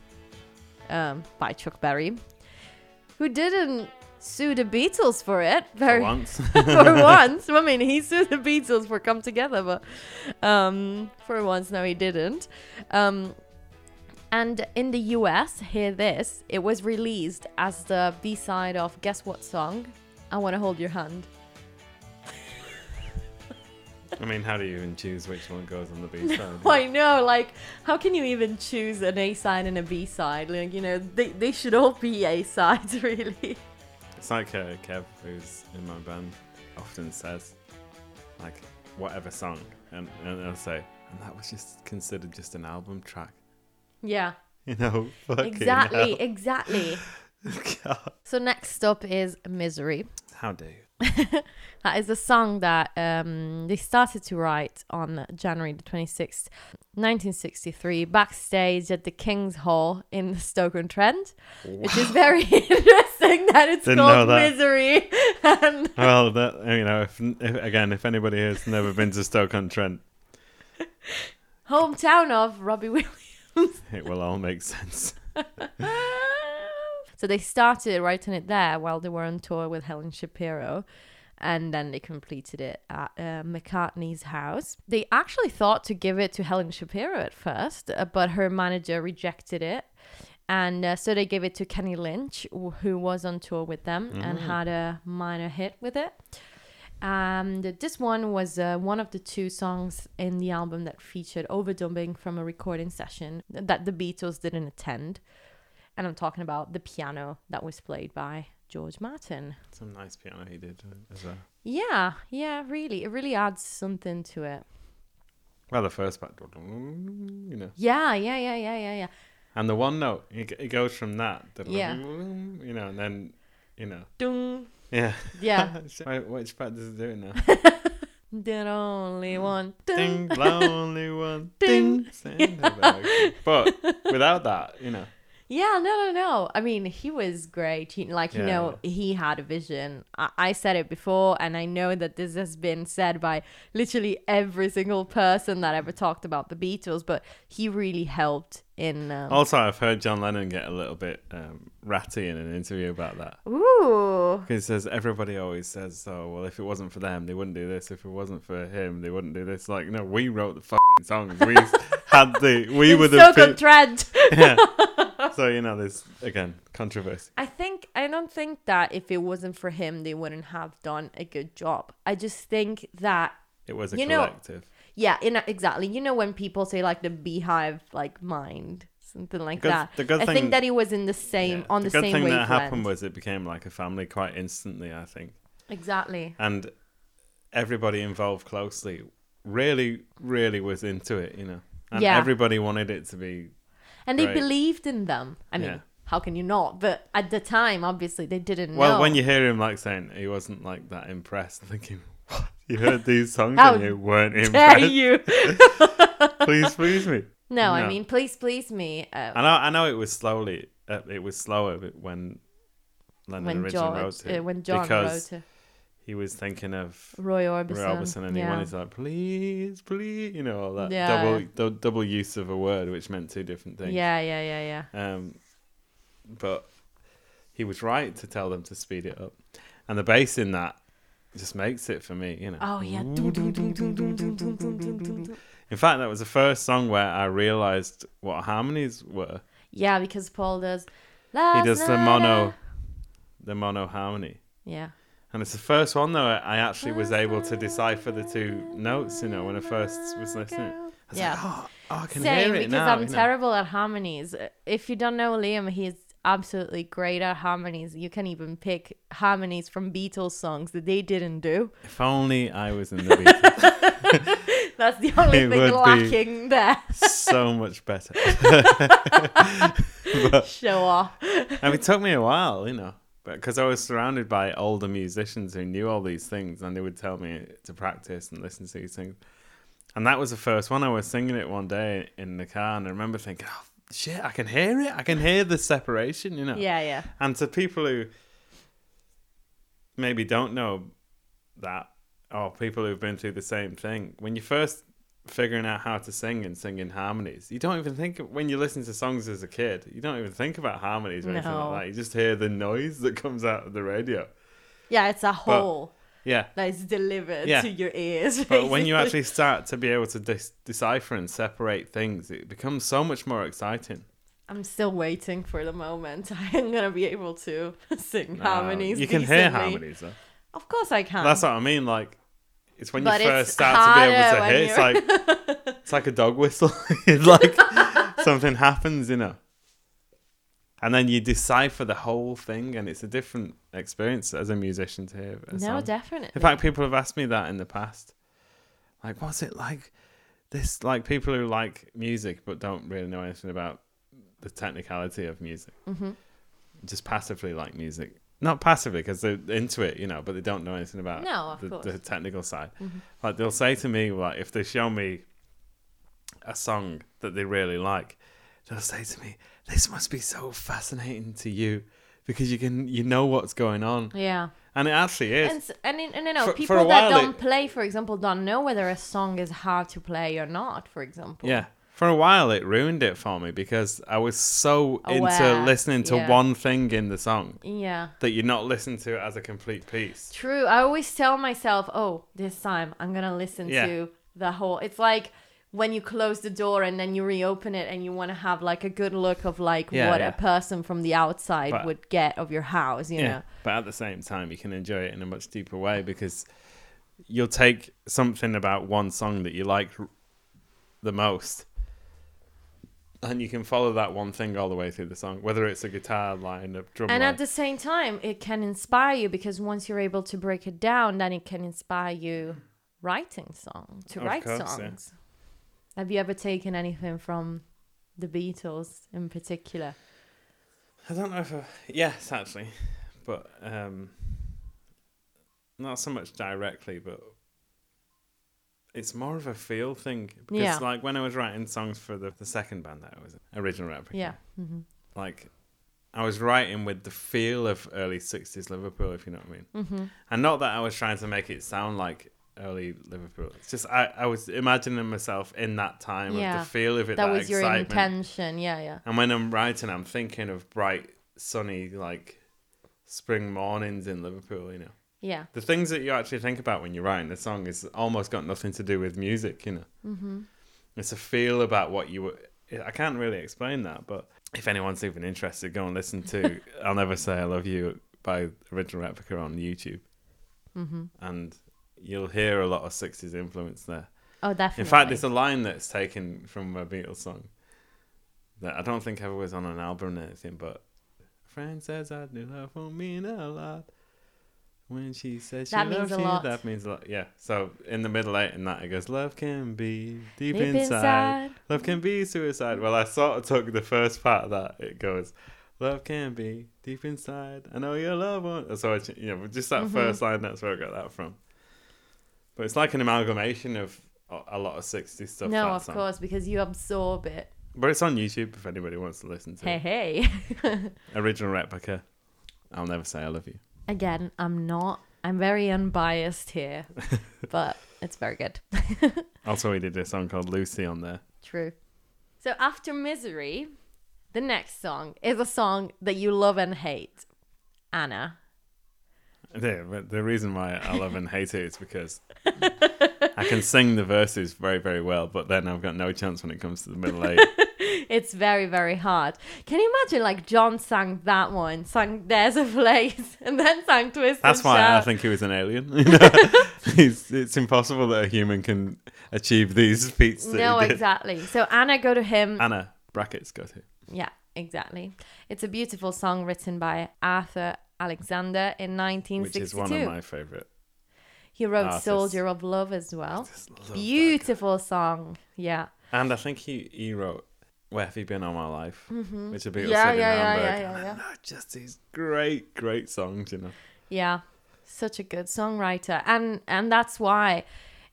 um, by Chuck Berry, who didn't sue the Beatles for it. For once. for once. I mean, he sued the Beatles for Come Together, but um, for once, no, he didn't. Um, and in the US, hear this, it was released as the B side of guess what song? I Want to Hold Your Hand. I mean, how do you even choose which one goes on the B side? I know, like, how can you even choose an A side and a B side? Like, you know, they, they should all be A sides, really. It's like uh, Kev, who's in my band, often says, like, whatever song, and, and I'll say, and that was just considered just an album track. Yeah, You know, exactly, hell. exactly. God. So, next up is Misery. How dare you? That is a song that um, they started to write on January the 26th, 1963, backstage at the King's Hall in Stoke-on-Trent, which is very interesting that it's Didn't called that. Misery. and Well, that you know, if, if again, if anybody has never been to Stoke on Trent, hometown of Robbie Williams. it will all make sense. so they started writing it there while they were on tour with Helen Shapiro. And then they completed it at uh, McCartney's house. They actually thought to give it to Helen Shapiro at first, uh, but her manager rejected it. And uh, so they gave it to Kenny Lynch, wh- who was on tour with them and Mm. had a minor hit with it. And this one was uh, one of the two songs in the album that featured overdubbing from a recording session that the Beatles didn't attend. And I'm talking about the piano that was played by George Martin. Some nice piano he did uh, as well. Yeah, yeah, really. It really adds something to it. Well, the first part, you know, Yeah, yeah, yeah, yeah, yeah, yeah. and the one note, it, it goes from that, Yeah. you know, and then, you know, Dung. Yeah. Yeah. Which part does it do now? the only one. ding, lonely one, Ding. ding. It. But without that, you know, Yeah, no, no, no. I mean, he was great. He, like, you know, he had a vision. I, I said it before, and I know that this has been said by literally every single person that ever talked about the Beatles, but he really helped in. Um, Also, I've heard John Lennon get a little bit um, ratty in an interview about that. Ooh. He says everybody always says, "Oh, well, if it wasn't for them, they wouldn't do this. If it wasn't for him, they wouldn't do this." Like, no, we wrote the fucking songs. We had the, we were the, so pe- Trent. yeah. So you know, there's again controversy. I think I don't think that if it wasn't for him, they wouldn't have done a good job. I just think that It was a You know- yeah, in a, exactly. You know when people say like the beehive like mind, something like Good- that. the good I thing- think that he was in the same Yeah. on the, same way. The good same thing wavelength. that happened was it became like a family quite instantly. I think, exactly. and everybody involved closely really, really was into it. You know, and Yeah. everybody wanted it to be. And they Right. believed in them. I mean, Yeah. how can you not? But at the time, obviously, they didn't Well, know. when you hear him like saying he wasn't like that impressed, thinking, "What? You heard these songs and you weren't dare you? please, please me." no, I mean, please, please me. Uh, I know, I know, it was slowly. Uh, it was slower when Lennon when originally George, wrote it uh, when John because wrote it, he was thinking of Roy Orbison, Roy Orbison and yeah. he wanted to like, please, please, you know, all that yeah. double double use of a word, which meant two different things. Yeah, yeah, yeah, yeah. Um, but he was right to tell them to speed it up, and the bass in that just makes it for me, you know. Oh yeah. In fact, that was the first song where I realized what harmonies were. Yeah, because Paul does. he does the mono, the mono harmony. Yeah. And it's the first one though I actually was able to decipher the two notes. You know, when I first was listening, I was Yeah. like, oh, oh, I can Same hear it because now. I'm you know. terrible at harmonies. If you don't know Liam, he's absolutely great at harmonies. You can even pick harmonies from Beatles songs that they didn't do. If only I was in the Beatles, That's the only It thing lacking there. so much better. Show off. And it took me a while, you know, because I was surrounded by older musicians who knew all these things, and they would tell me to practice and listen to these things. And that was the first one. I was singing it one day in the car, and I remember thinking, "Oh shit, I can hear it. I can hear the separation," you know. Yeah, yeah. And to people who maybe don't know that, or people who've been through the same thing, when you first figuring out how to sing and sing in harmonies, you don't even think when you listen to songs as a kid, you don't even think about harmonies or anything like that. You just hear the noise that comes out of the radio. Yeah, it's a whole Yeah. that is delivered Yeah. to your ears. But when you actually start to be able to dis- decipher and separate things, it becomes so much more exciting. I'm still waiting for the moment I'm gonna be able to sing Uh, harmonies. you can hear harmonies though. Of course I can. That's what I mean. Like, it's when But you first start to be able to hit. It's like it's like a dog whistle. it's like something happens, you know. And then you decipher the whole thing, and it's a different experience as a musician to hear. No, song. definitely. In fact, people have asked me that in the past. Like, what's it like? This like people who like music but don't really know anything about the technicality of music. hmm Just passively like music. Not passively because they're into it, you know, but they don't know anything about No, the, the technical side. Mhm. Like they'll say to me, like if they show me a song that they really like, they'll say to me, "This must be so fascinating to you because you can you know what's going on," Yeah. and it actually is. And, and, and you know, For- for people a that don't play, for example, don't know whether a song is hard to play or not, for example. Yeah. For a while, it ruined it for me because I was so into listening to yeah. one thing in the song Yeah. that you're not listening to it as a complete piece. True. I always tell myself, oh, this time I'm going to listen Yeah. to the whole. It's like when you close the door and then you reopen it and you want to have like a good look of like Yeah, what a person from the outside But- would get of your house, you yeah. know. But at the same time, you can enjoy it in a much deeper way because you'll take something about one song that you like the most and you can follow that one thing all the way through the song, whether it's a guitar line, a drum and line. at the same time it can inspire you because once you're able to break it down then it can inspire you writing songs to Of write course, yeah. songs have you ever taken anything from the beatles in particular I don't know if I, yes, actually, but um, not so much directly, but it's more of a feel thing. Because Yeah. like when I was writing songs for the, the second band that I was in, original replica, yeah hmm like I was writing with the feel of early '60s Liverpool, if you know what I mean. hmm And not that I was trying to make it sound like early Liverpool. It's just I, I was imagining myself in that time Yeah. of the feel of it, that that, was your excitement. intention yeah yeah And when I'm writing, I'm thinking of bright, sunny, like spring mornings in Liverpool. You know, yeah the things that you actually think about when you're writing a song is almost got nothing to do with music. You know, hmm it's a feel about what you. were I can't really explain that, but if anyone's even interested, go and listen to "I'll Never Say I Love You" by Original Replica on YouTube, hmm and you'll hear a lot of '60s influence there. oh definitely In fact, there's a line that's taken from a Beatles song that I don't think ever was on an album or anything, but a friend says I do love won't mean a lot. When she says she That means loves a you, lot. that means a lot. Yeah. So in the middle eight in that, it goes, "Love can be deep, Deep inside. inside. Love can be suicide." Well, I sort of took the first part of that. It goes, "Love can be deep inside. I know your love won't." So I, ch- you know, just that Mhm. first line. That's where I got that from. But it's like an amalgamation of a, a lot of 60s stuff. no that of song. course because you absorb it But it's on YouTube if anybody wants to listen to hey it. hey Original replica. I'll never say I love you. Again i'm not i'm very unbiased here but it's very good Also, we did a song called Lucy on there. True. So after Misery, the next song is a song that you love and hate. Anna. Yeah, but the reason why I love and hate it is because I can sing the verses very, very well, but then I've got no chance when it comes to the middle eight. It's very, very hard. Can you imagine like John sang that one, sang There's a Place, and then sang Twist That's why I think he was an alien. It's, it's impossible that a human can achieve these feats No, exactly. So Anna go to him. Anna, brackets, go to. Yeah, exactly. It's a beautiful song written by Arthur Alexander in 1962. Which 1962. is one of my favourite. He wrote artists. Soldier of Love as well. Beautiful song. Yeah. And I think he, he wrote Where Have You Been All My Life, Mm-hmm. which a Beatles Yeah, yeah, in yeah, yeah, yeah, yeah. Just these great, great songs, you know. Yeah, such a good songwriter, and and that's why,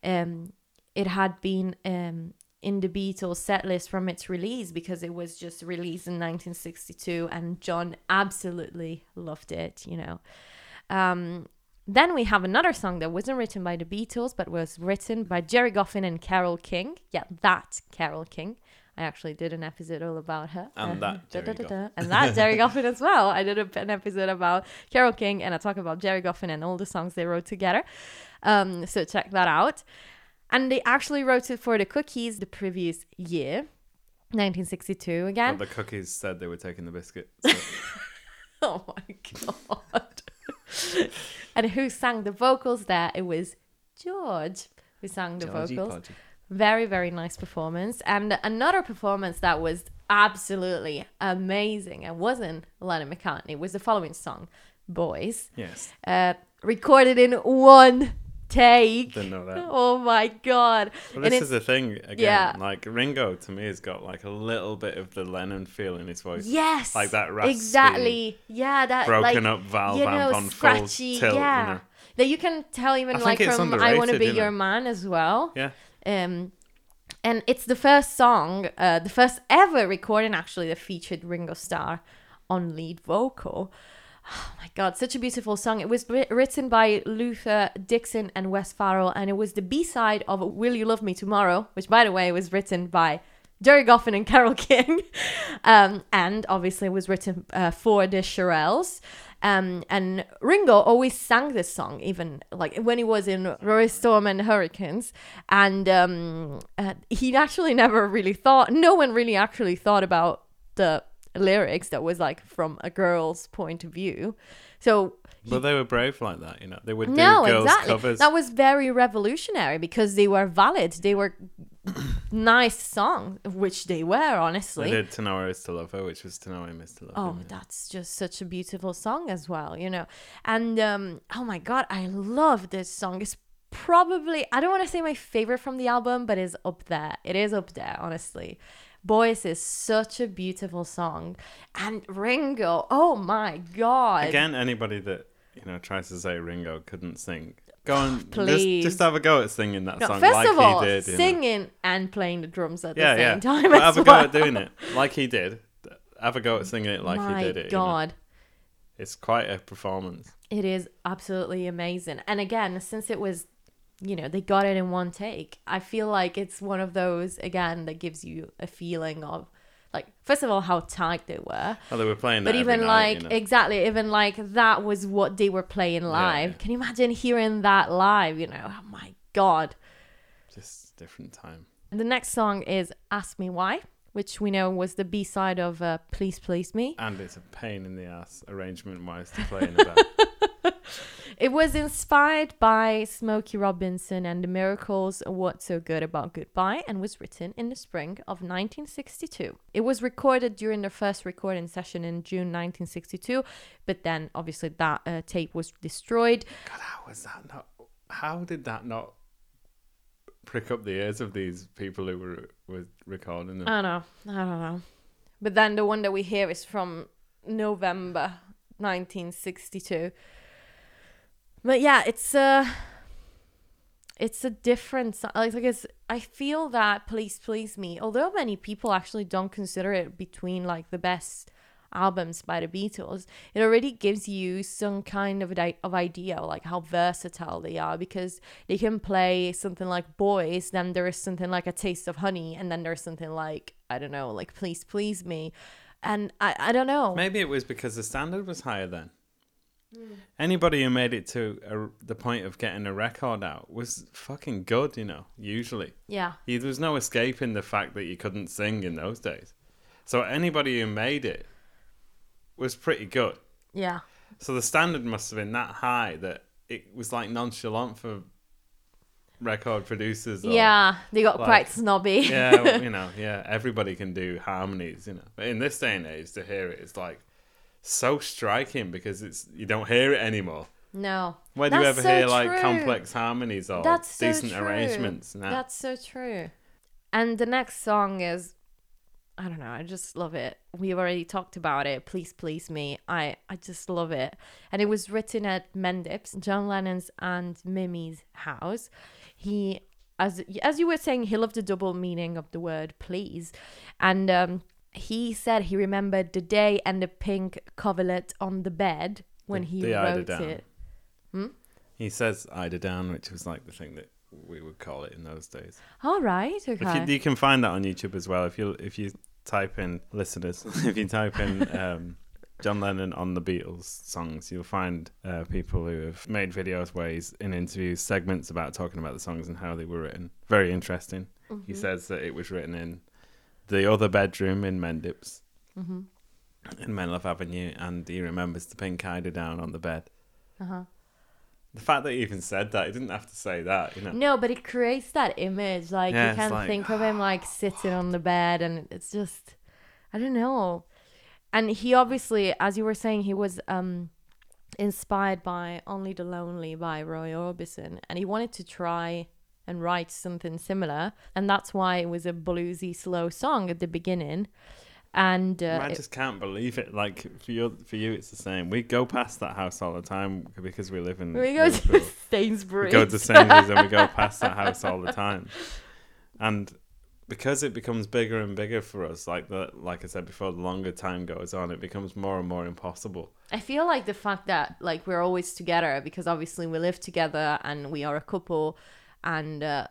um, it had been um in the Beatles set list from its release because it was just released in 1962, and John absolutely loved it. You know, um. Then we have another song that wasn't written by the Beatles, but was written by Gerry Goffin and Carole King. Yeah, that Carole King. I actually did an episode all about her. And that Gerry da-da-da-da. And that Gerry Goffin as well. I did a, an episode about Carole King and I talk about Gerry Goffin and all the songs they wrote together. Um, so check that out. And they actually wrote it for the Cookies the previous year, 1962 But again. the cookies said they were taking the biscuit. So Oh my god. and who sang the vocals there? It was George who sang the Georgie vocals. Podgy. Very, very nice performance. And another performance that was absolutely amazing and wasn't Lennon McCartney It was the following song, Boys, Yes, uh, recorded in one take. didn't know that. Oh my god. And this is the thing again. Yeah. Like Ringo to me has got like a little bit of the Lennon feel in his voice. Yes. Like that raspy, Exactly. Yeah, that broken like, up valve you know, on scratchy. tilt. yeah. You know? That you can tell even I like from I Want to Be. Your Man as well. Yeah. Um, and it's the first song, uh, the first ever recording actually that featured Ringo Starr on lead vocal. Oh my god, such a beautiful song. It was written by Luther Dixon and Wes Farrell, and it was the B side of Will You Love Me Tomorrow, which, by the way, was written by Gerry Goffin and Carole King. um, and obviously was written uh, for the Shirelles. Um, and Ringo always sang this song, even like when he was in Rory Storm and Hurricanes. And um, uh, he actually never really thought, no one really actually thought about the lyrics that was like from a girl's point of view. So But they were brave like that, you know. They would do no, girls' exactly. covers. That was very revolutionary because they were valid. They were nice song, which they were honestly. did To Know Her Is to Love Her, which was To Know Him Is to Love Oh, Him. yeah. that's just such a beautiful song as well, you know. And um oh my god, I love this song. It's probably I don't want to say my favorite from the album, but it's up there. It is up there, honestly. Boys is such a beautiful song. And Ringo, oh my god. Again, anybody that you know tries to say Ringo couldn't sing, go on, just, Please. just have a go at singing that No, song first like of all, he did. you know. singing and playing the drums at yeah, the yeah. same time. But as have a go at doing it like he did. Have a go at singing it like my he did it. you know. god. It's quite a performance. It is absolutely amazing. And again, since it was, you know, they got it in one take, I feel like it's one of those, again, that gives you a feeling of, like, first of all, how tight they were. Well, they were playing But even night, like, you know. exactly, even like that was what they were playing live. yeah. Can you imagine hearing that live? You know, oh my God. just different time. The next song is Ask Me Why, which we know was the B side of uh, Please Please Me. And it's a pain in the ass arrangement wise to play in a band. It was inspired by Smokey Robinson and the Miracles What's So Good About Goodbye and was written in the spring of 1962. It was recorded during the first recording session in June 1962, but then obviously that uh, tape was destroyed. God, how was that not? How did that not prick up the ears of these people who were were recording them? I don't know. I don't know. But then the one that we hear is from November 1962. But yeah, it's a it's a different like I guess I feel that Please Please Me, although many people actually don't consider it between like the best albums by the Beatles, it already gives you some kind of of idea like how versatile they are because they can play something like Boys, then there is something like A Taste of Honey, and then there's something like I don't know, like Please Please Me. And I, I don't know. Maybe it was because the standard was higher then. Anybody who made it to a, the point of getting a record out was fucking good, you know. Usually, Yeah. You- there was no escaping the fact that you couldn't sing in those days. So anybody who made it was pretty good. Yeah. So the standard must have been that high that it was like nonchalant for record producers. Or, Yeah, they got like- quite snobby. yeah, well, you know, yeah, everybody can do harmonies, you know. But in this day and age, to hear it is like so striking because it's you don't hear it anymore. no. Where do you ever so hear like complex harmonies or That's so decent true. arrangements? No. That's so true. And the next song is I don't know, I just love it. We've already talked about it. Please please me. I I just love it. And it was written at Mendips, John Lennon's and Mimi's house. He as as you were saying, he loved the double meaning of the word please. And um he said he remembered the day and the pink coverlet on the bed when The- he the wrote it. He says eider down, which was like the thing that we would call it in those days. All right, okay. You, you can find that on YouTube as well. If you if you type in listeners, if you type in um, John Lennon on the Beatles songs, you'll find uh, people who have made videos where he's in interviews, segments about talking about the songs and how they were written. Very interesting. He Mm-hmm. says that it was written in the other bedroom in Mendips Mm-hmm. in Menlove Avenue, and he remembers the pink eider down on the bed. Uh-huh. The fact that he even said that, he didn't have to say that, you know. No, but it creates that image. Like Yeah, you can like, think of him like sitting on the bed, and it's just, I don't know. And he obviously, as you were saying, he was um inspired by "Only the Lonely" by Roy Orbison, and he wanted to try and write something similar, and that's why it was a bluesy, slow song at the beginning. And uh, I it- just can't believe it. Like for you, for you, it's the same. We go past that house all the time because we live in. we go to Liverpool. Sainsbury's. we go to Sainsbury's and we go past that house all the time, and because it becomes bigger and bigger for us, like the like I said before, the longer time goes on, it becomes more and more impossible. I feel like the fact that like we're always together because obviously we live together and we are a couple, and uh,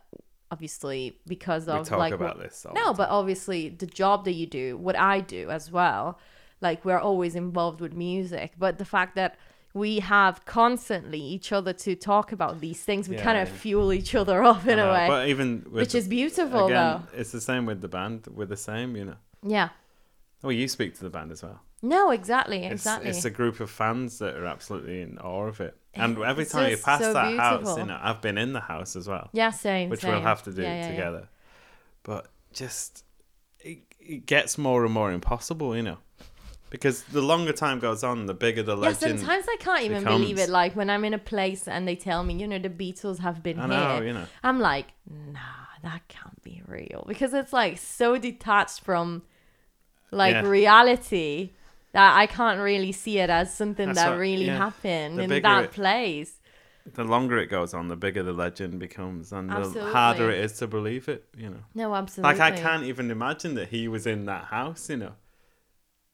obviously because of talk like about what- this. No, but obviously the job that you do, what I do as well, like we're always involved with music. But the fact that we have constantly each other to talk about these things, we Yeah, kind of fuel each other up in a way, But even which the- is beautiful again, it's the same with the band. We're the same, you know. Yeah. Oh, you speak to the band as well. No, exactly, It's, exactly. it's a group of fans that are absolutely in awe of it. And every It's time you pass so that house, you know, I've been in the house as well, yeah, same. which same. we'll have to do Yeah, yeah, yeah. together. but just it, it gets more and more impossible, you know. Because the longer time goes on, the bigger the Yeah, sometimes I can't even becomes- believe it. Like when I'm in a place and they tell me, you know, the Beatles have been I here. know, you know. I'm like, nah, that can't be real because it's like so detached from like Yeah. reality that I can't really see it as something That's that what- really yeah. happened The in bigger that it- place. The longer it goes on, the bigger the legend becomes, and the Absolutely. harder it is to believe it. You know. No, absolutely. Like I can't even imagine that he was in that house, you know.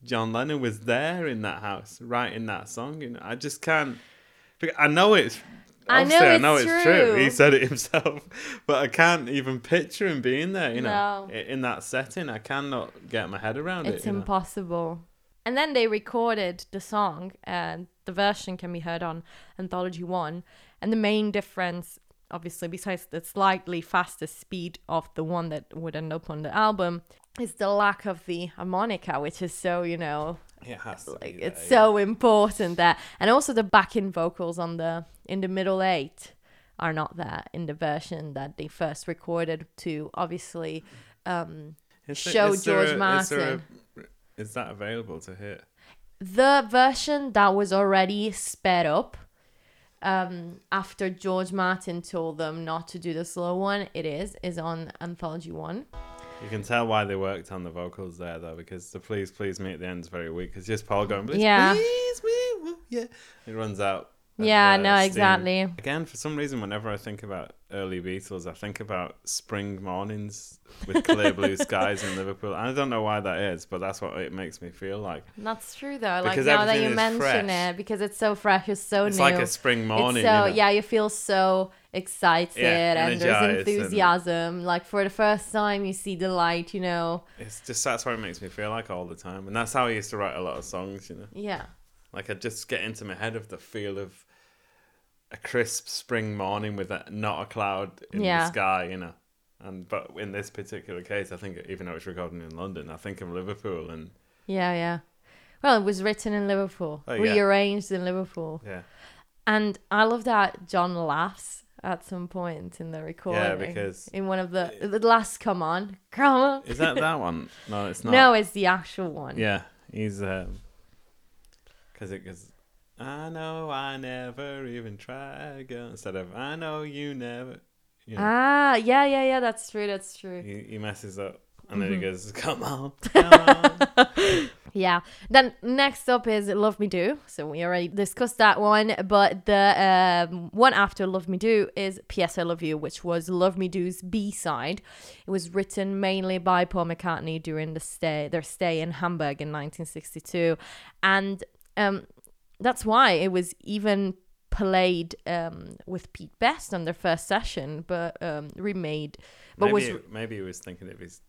John Lennon was there in that house, writing that song, you know. I just can't because I know it's I know obviously I it's know it's true. true. He said it himself, but I can't even picture him being there, you know. No. i- In that setting, I cannot get my head around It's it. you know. impossible. And then they recorded the song, and the version can be heard on Anthology 1. And the main difference, obviously, besides the slightly faster speed of the one that would end up on the album, is the lack of the harmonica, which is so, you know, It has to like be it's there, so important there. And also the backing vocals on the in the middle eight are not there in the version that they first recorded to obviously um. There- show there George there a- Martin. Is that available to hear? the version that was already sped up um after George Martin told them not to do the slow one it is is on anthology 1 You can tell why they worked on the vocals there, though, because the "Please, Please Me" at the end is very weak. It's just Paul going, "Please, Yeah. please me, yeah." It runs out. yeah no steam. exactly Again, for some reason, whenever I think about early Beatles, I think about spring mornings with clear blue skies in Liverpool. I don't know why that is, but that's what it makes me feel like. that's true though like Because now that you mention fresh. it because it's so fresh it's so It's new It's like a spring morning. it's so you know? yeah you feel so excited Yeah, and there's energized and- enthusiasm like for the first time you see the light you know It's just that's what it makes me feel like all the time, and that's how I used to write a lot of songs. You know, yeah like I just get into my head of the feel of a crisp spring morning with a, not a cloud in Yeah. the sky. You know. And but in this particular case, I think even though it's recording in London, I think of Liverpool and yeah yeah well it was written in liverpool Oh, yeah. rearranged in liverpool yeah, and i love that john laughs at some point in the recording Yeah, because- in one of the the last come on come on is that that one? No, it's not. no it's the actual one Yeah, he's um, because it goes. I know I never even try girl. Instead of I know you never. You know, ah yeah yeah yeah that's true that's true he, he messes up, and then he Mhm. goes, "Come on, come on." Yeah. Then next up is Love Me Do. So we already discussed that one, but the um, one after Love Me Do is P.S. I Love You, which was Love Me Do's B side. It was written mainly by Paul McCartney during the stay their stay in Hamburg in 1962, and um, that's why it was even played um, with Pete Best on their first session, but um, remade. But maybe was maybe he was thinking of his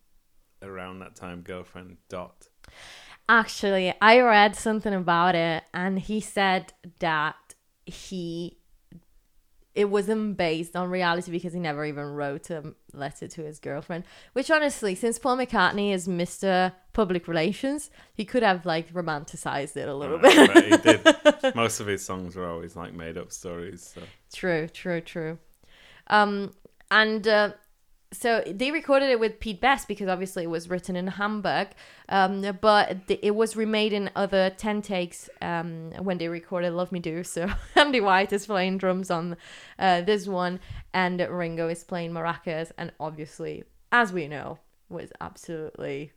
around that time girlfriend Dot. Actually, I read something about it, and he said that he it wasn't based on reality because he never even wrote a letter to his girlfriend. Which honestly, since Paul McCartney is Mr. Public Relations, he could have like romanticized it a little bit. but he did. Most of his songs were always like made up stories. So True, true, true. Um, and uh, so they recorded it with Pete Best because obviously it was written in Hamburg, um, but th- it was remade in other 10 takes um, when they recorded Love Me Do. So Andy White is playing drums on uh, this one, and Ringo is playing maracas, and obviously, as we know, was absolutely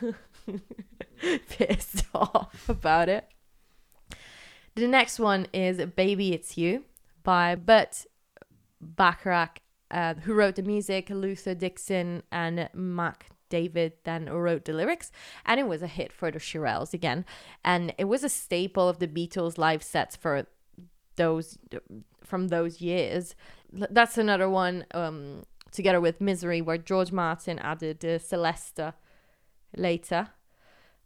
pissed off about it. The next one is Baby It's You by Burt Bacharach, uh, who wrote the music, Luther Dixon and Mack David then wrote the lyrics, and it was a hit for the Shirelles again. And it was a staple of the Beatles live sets for those from those years. That's another one um, together with Misery, where George Martin added uh, Celesta later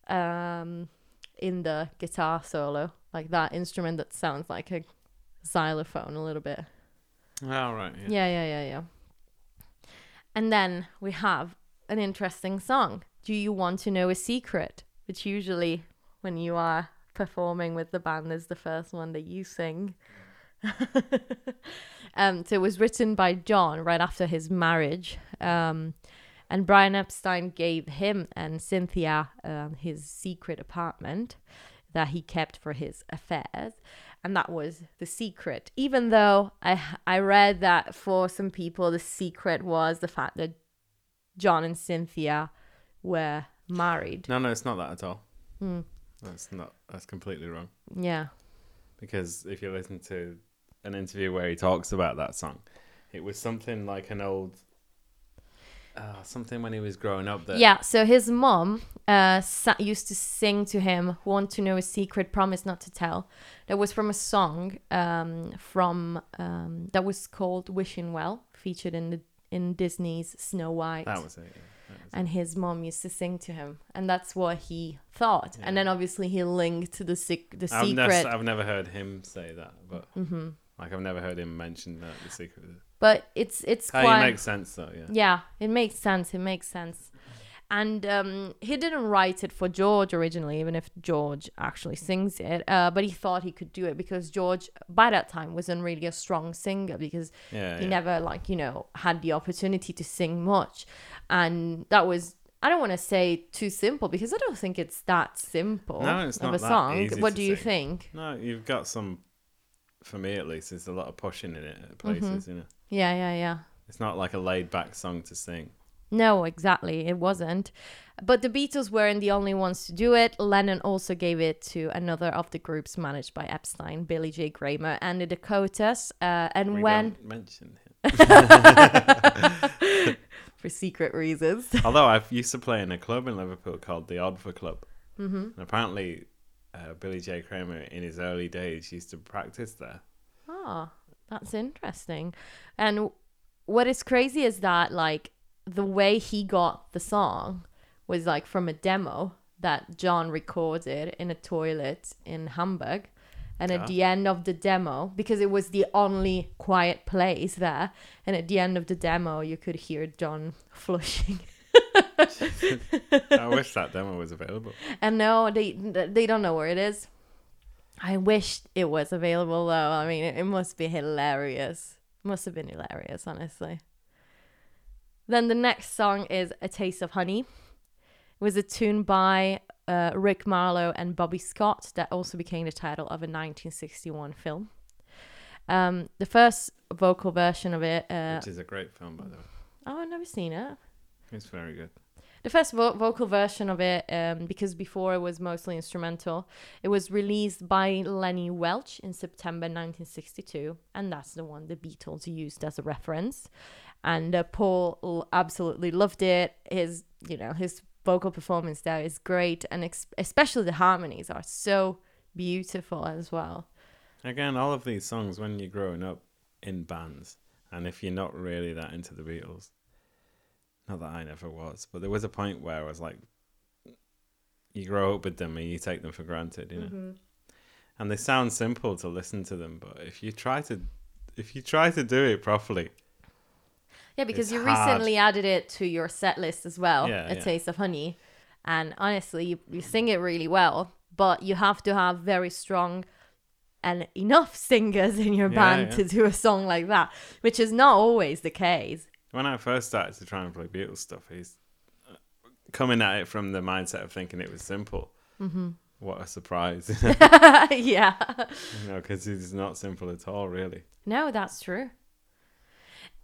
um, in the guitar solo, like that instrument that sounds like a xylophone a little bit. All right, yeah. Yeah, yeah, yeah, yeah. And then we have an interesting song. Do you want to know a secret? Which usually, when you are performing with the band, is the first one that you sing. um, so it was written by John right after his marriage. Um, And Brian Epstein gave him and Cynthia um, his secret apartment that he kept for his affairs. And that was the secret. Even though I, I read that for some people, the secret was the fact that John and Cynthia were married. No, no, it's not that at all. Hmm. That's not. That's completely wrong. Yeah. Because if you listen to an interview where he talks about that song, it was something like an old. Uh, something when he was growing up that Yeah, so his mom uh, sa- used to sing to him, Want to Know a Secret, Promise Not to Tell. That was from a song um, from um, that was called Wishing Well, featured in the in Disney's Snow White. that was it. Yeah. That was it. and his mom used to sing to him, and that's what he thought. And then obviously he linked to the sec- the I've, secret. never, I've never heard him say that, but hmm like I've never heard him mention that the secret. But it's it's quite it makes sense though, yeah. Yeah, it makes sense. It makes sense. And um, he didn't write it for George originally, even if George actually sings it. Uh, but he thought he could do it because George, by that time, wasn't really a strong singer because Yeah, he yeah. never, like, you know, had the opportunity to sing much. And that was, I don't want to say too simple because I don't think it's that simple No, it's of not a that song. easy What do you think? No, you've got some. For me, at least, there's a lot of pushing in it at places. Mm-hmm. You know, Yeah, yeah, yeah. it's not like a laid back song to sing. No, exactly. It wasn't. But the Beatles weren't the only ones to do it. Lennon also gave it to another of the groups managed by Epstein, Billy J. Kramer, and the Dakotas. Uh, and We when, don't mention him. for secret reasons. Although I used to play in a club in Liverpool called the Oddfer Club, mm-hmm. and apparently uh, Billy J. Kramer in his early days used to practice there. Oh, that's interesting. And what is crazy is that, like, the way he got the song was like from a demo that John recorded in a toilet in Hamburg. And at Ah. the end of the demo, because it was the only quiet place there, and at the end of the demo, you could hear John flushing. I wish that demo was available. And no, they they don't know where it is. I wish it was available though. I mean, it, it must be hilarious. Must have been hilarious, honestly. Then the next song is "A Taste of Honey." It was a tune by uh, Ric Marlow and Bobby Scott that also became the title of a 1961 film. Um, the first vocal version of it. Uh, which is a great film, by the way. oh, I've never seen it. It's very good. The first vo- vocal version of it, um, because before it was mostly instrumental, it was released by Lenny Welch in September 1962, and that's the one the Beatles used as a reference. And uh, Paul absolutely loved it. His, you know, his vocal performance there is great, and ex- especially the harmonies are so beautiful as well. Again, all of these songs when you're growing up in bands, and if you're not really that into the Beatles, not that I never was, but there was a point where I was like, you grow up with them and you take them for granted, you know. Mm-hmm. And they sound simple to listen to them, but if you try to, if you try to do it properly, Yeah, because you hard. recently added it to your set list as well, Yeah, A yeah. Taste of Honey. And honestly, you, you sing it really well, but you have to have very strong and enough singers in your Yeah, band to do a song like that, which is not always the case. When I first started to try and play Beatles stuff, he's uh, coming at it from the mindset of thinking it was simple. Mm-hmm. What a surprise, yeah. you know, because it's not simple at all, really. No, that's true.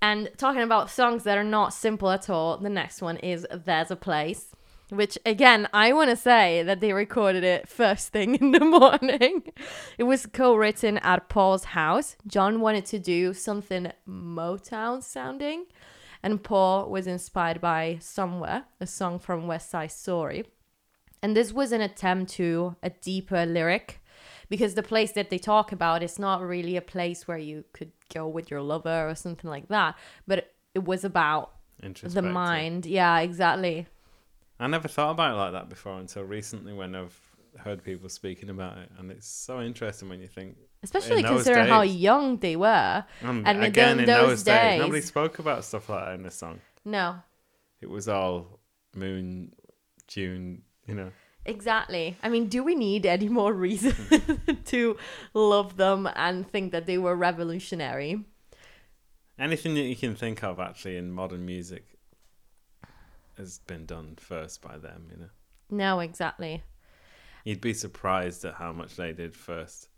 And talking about songs that are not simple at all, the next one is There's a Place, which again, I want to say that they recorded it first thing in the morning. It was co written at Paul's house. John wanted to do something Motown sounding, and Paul was inspired by Somewhere, a song from West Side Story. And this was an attempt to a deeper lyric because the place that they talk about is not really a place where you could go with your lover or something like that, but it, it was about the mind. Yeah, exactly. I never thought about it like that before until recently when I've heard people speaking about it, and it's so interesting when you think. Especially considering how young they were. Um, And again, in those those days, days- nobody spoke about stuff like that in the song. No, It was all moon, June, you know. exactly. I mean, do we need any more reason to love them and think that they were revolutionary? Anything that you can think of actually in modern music has been done first by them. You know, No, exactly. you'd be surprised at how much they did first.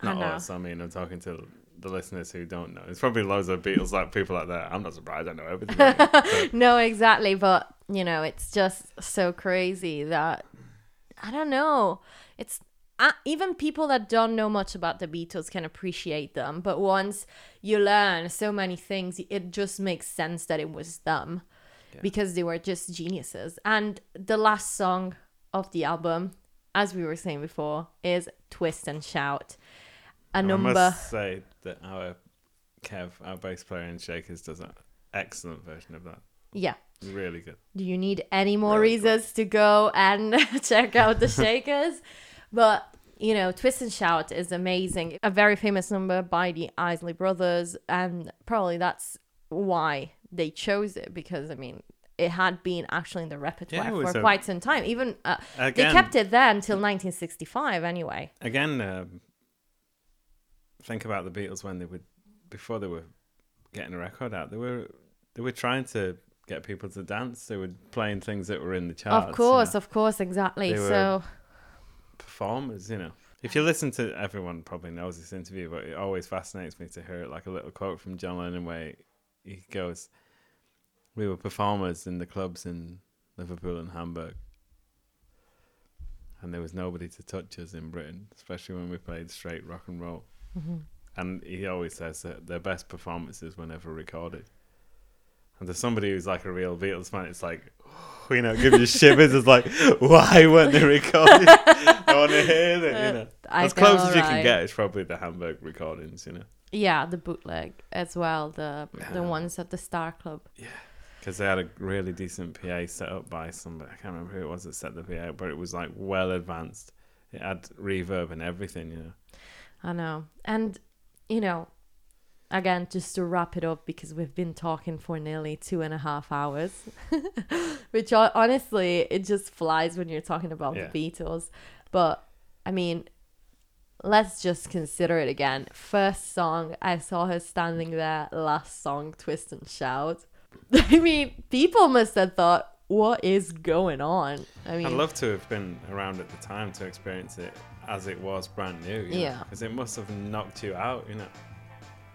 I Not know. us. I mean, I'm talking to the listeners who don't know. There's probably loads of Beatles like people like that. I'm not surprised. I know everything. it. No, exactly. But, you know, it's just so crazy that, I don't know. It's uh, even people that don't know much about the Beatles can appreciate them. But once you learn so many things, it just makes sense that it was them Yeah. because they were just geniuses. And the last song of the album, as we were saying before, is Twist and Shout. A I number. must say that our Kev, our bass player in Shakers, does an excellent version of that. Yeah. Really good. Do you need any more Really reasons to go and check out the Shakers? but you know, Twist and Shout is amazing. A very famous number by the Isley Brothers, and probably that's why they chose it because I mean, it had been actually in the repertoire Yeah, for a- quite some time. Even uh, they kept it there until 1965, anyway. again, um, think about the Beatles when they would before they were getting a record out. They were they were trying to get people to dance. They were playing things that were in the charts. of course, you know, of course, exactly. So performers. You know, if you listen to everyone probably knows this interview, but it always fascinates me to hear like a little quote from John Lennon where he goes, "We were performers in the clubs in Liverpool and Hamburg." And there was nobody to touch us in Britain, especially when we played straight rock and roll. mm-hmm. And he always says that their best performances were never recorded. And to somebody who's like a real Beatles fan, it's like, you know, it gives you shivers. It's like, why weren't they recorded? I want to hear them, you know. I As close know, as you can get is probably the Hamburg recordings, you know. yeah, the bootleg as well, the the ones at the Star Club. Because they had a really decent PA set up by somebody. I can't remember who it was that set the PA up, but it was like well advanced. It had reverb and everything, you know. I know. And, you know, again, just to wrap it up, because we've been talking for nearly two and a half hours, which honestly, it just flies when you're talking about Yeah. the Beatles. But, I mean, let's just consider it again. First song, I saw her standing there. Last song, Twist and Shout. I mean, people must have thought, what is going on? I mean, I'd love to have been around at the time to experience it as it was brand new. Yeah. Because it must have knocked you out, you know.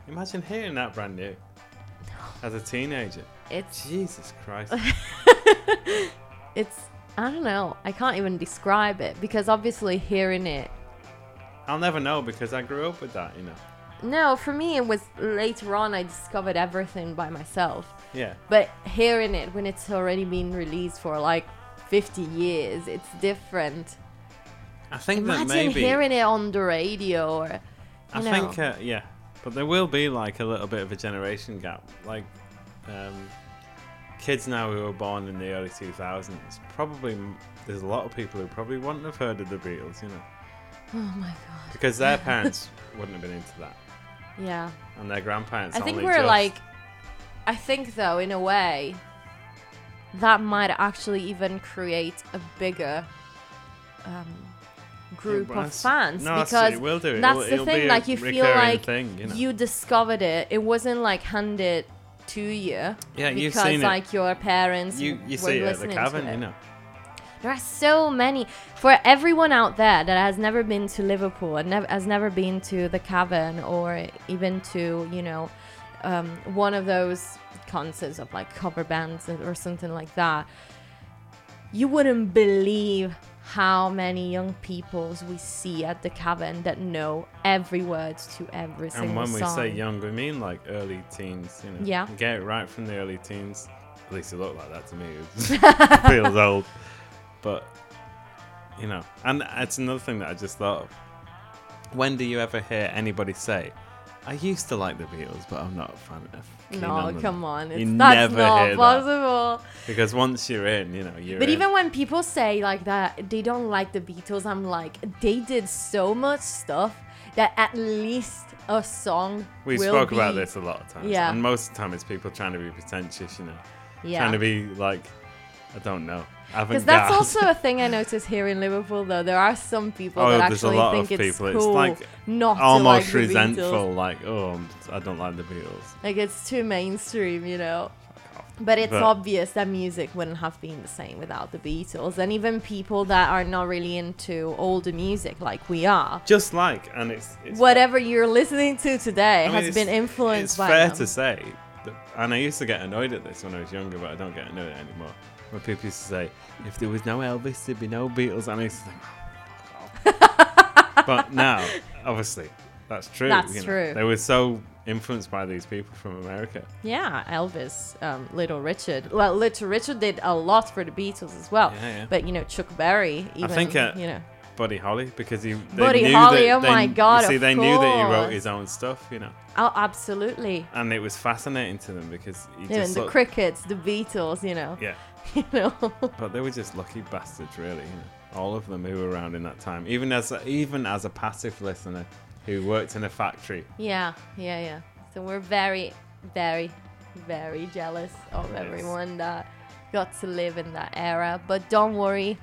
Imagine hearing that brand new as a teenager. it's Jesus Christ. it's I don't know. I can't even describe it because obviously hearing it. I'll never know because I grew up with that, you know. No, for me it was later on I discovered everything by myself. Yeah. But hearing it when it's already been released for like 50 years, it's different. I think Imagine that maybe. hearing it on the radio or I know. think, uh, yeah. But there will be like a little bit of a generation gap. Like, um, kids now who were born in the early 2000s, probably, there's a lot of people who probably wouldn't have heard of the Beatles, you know. oh my god. Because their parents wouldn't have been into that. Yeah. And their grandparents I think we're just. like I think though in a way that might actually even create a bigger um, group but of fans no, because it will do. that's It'll- the it'll thing, like, you feel like thing, you, know? you discovered it it wasn't like handed to you yeah, because you've seen like your parents it. You, you see it at the listening to cavern, it. you know. There are so many for everyone out there that has never been to Liverpool and never has never been to the Cavern or even to you know um, one of those concerts of like cover bands or something like that. You wouldn't believe how many young peoples we see at the Cavern that know every word to every single And when we song. say young, we mean like early teens, you know. Yeah. Get it right from the early teens. At least it looked like that to me. It feels old. But, you know, and it's another thing that I just thought of. When do you ever hear anybody say, I used to like the Beatles, but I'm not a fan of no, on them." come on, it's, You that's never not hear that. possible. Because once you're in, you know, you're But in. even when people say like that they don't like the Beatles, I'm like they did so much stuff that at least a song we spoke about this a lot of times. Yeah. And most of the time it's people trying to be pretentious, you know. Yeah. Trying to be like, I don't know. Because that's also a thing I notice here in Liverpool, though. There are some people Oh, that actually think it's people. It's cool like not like almost the resentful, like, oh, I'm- don't like the Beatles. Like it's too mainstream, you know. But it's But- obvious that music wouldn't have been the same without the Beatles, and even people that are not really into older music like we are. Just like, and it's, it's Whatever you're listening to today I mean, has it's- been influenced It's by fair them. to say, that, and I used to get annoyed at this when I was younger, but I don't get annoyed anymore. When people used to say, "If there was no Elvis, there'd be no Beatles," and I used to think, oh, but now, obviously, that's true. That's you know. true. They were so influenced by these people from America. Yeah, Elvis, um, Little Richard. Well, Little Richard did a lot for the Beatles as well. Yeah, yeah. But you know, Chuck Berry, even think, uh, you know, Buddy Holly, because he they Buddy knew Holly, that oh they, my God, see, they knew that he wrote his own stuff, you know, oh, absolutely. and it was fascinating to them because he know, just the looked- Crickets, the Beatles, you know, yeah. you know. But they were just lucky bastards, really. You know, all of them who were around in that time. Even as a, even as a passive listener who worked in a factory. yeah, yeah, yeah. So we're very, very, very jealous of Yes. everyone that got to live in that era. But don't worry,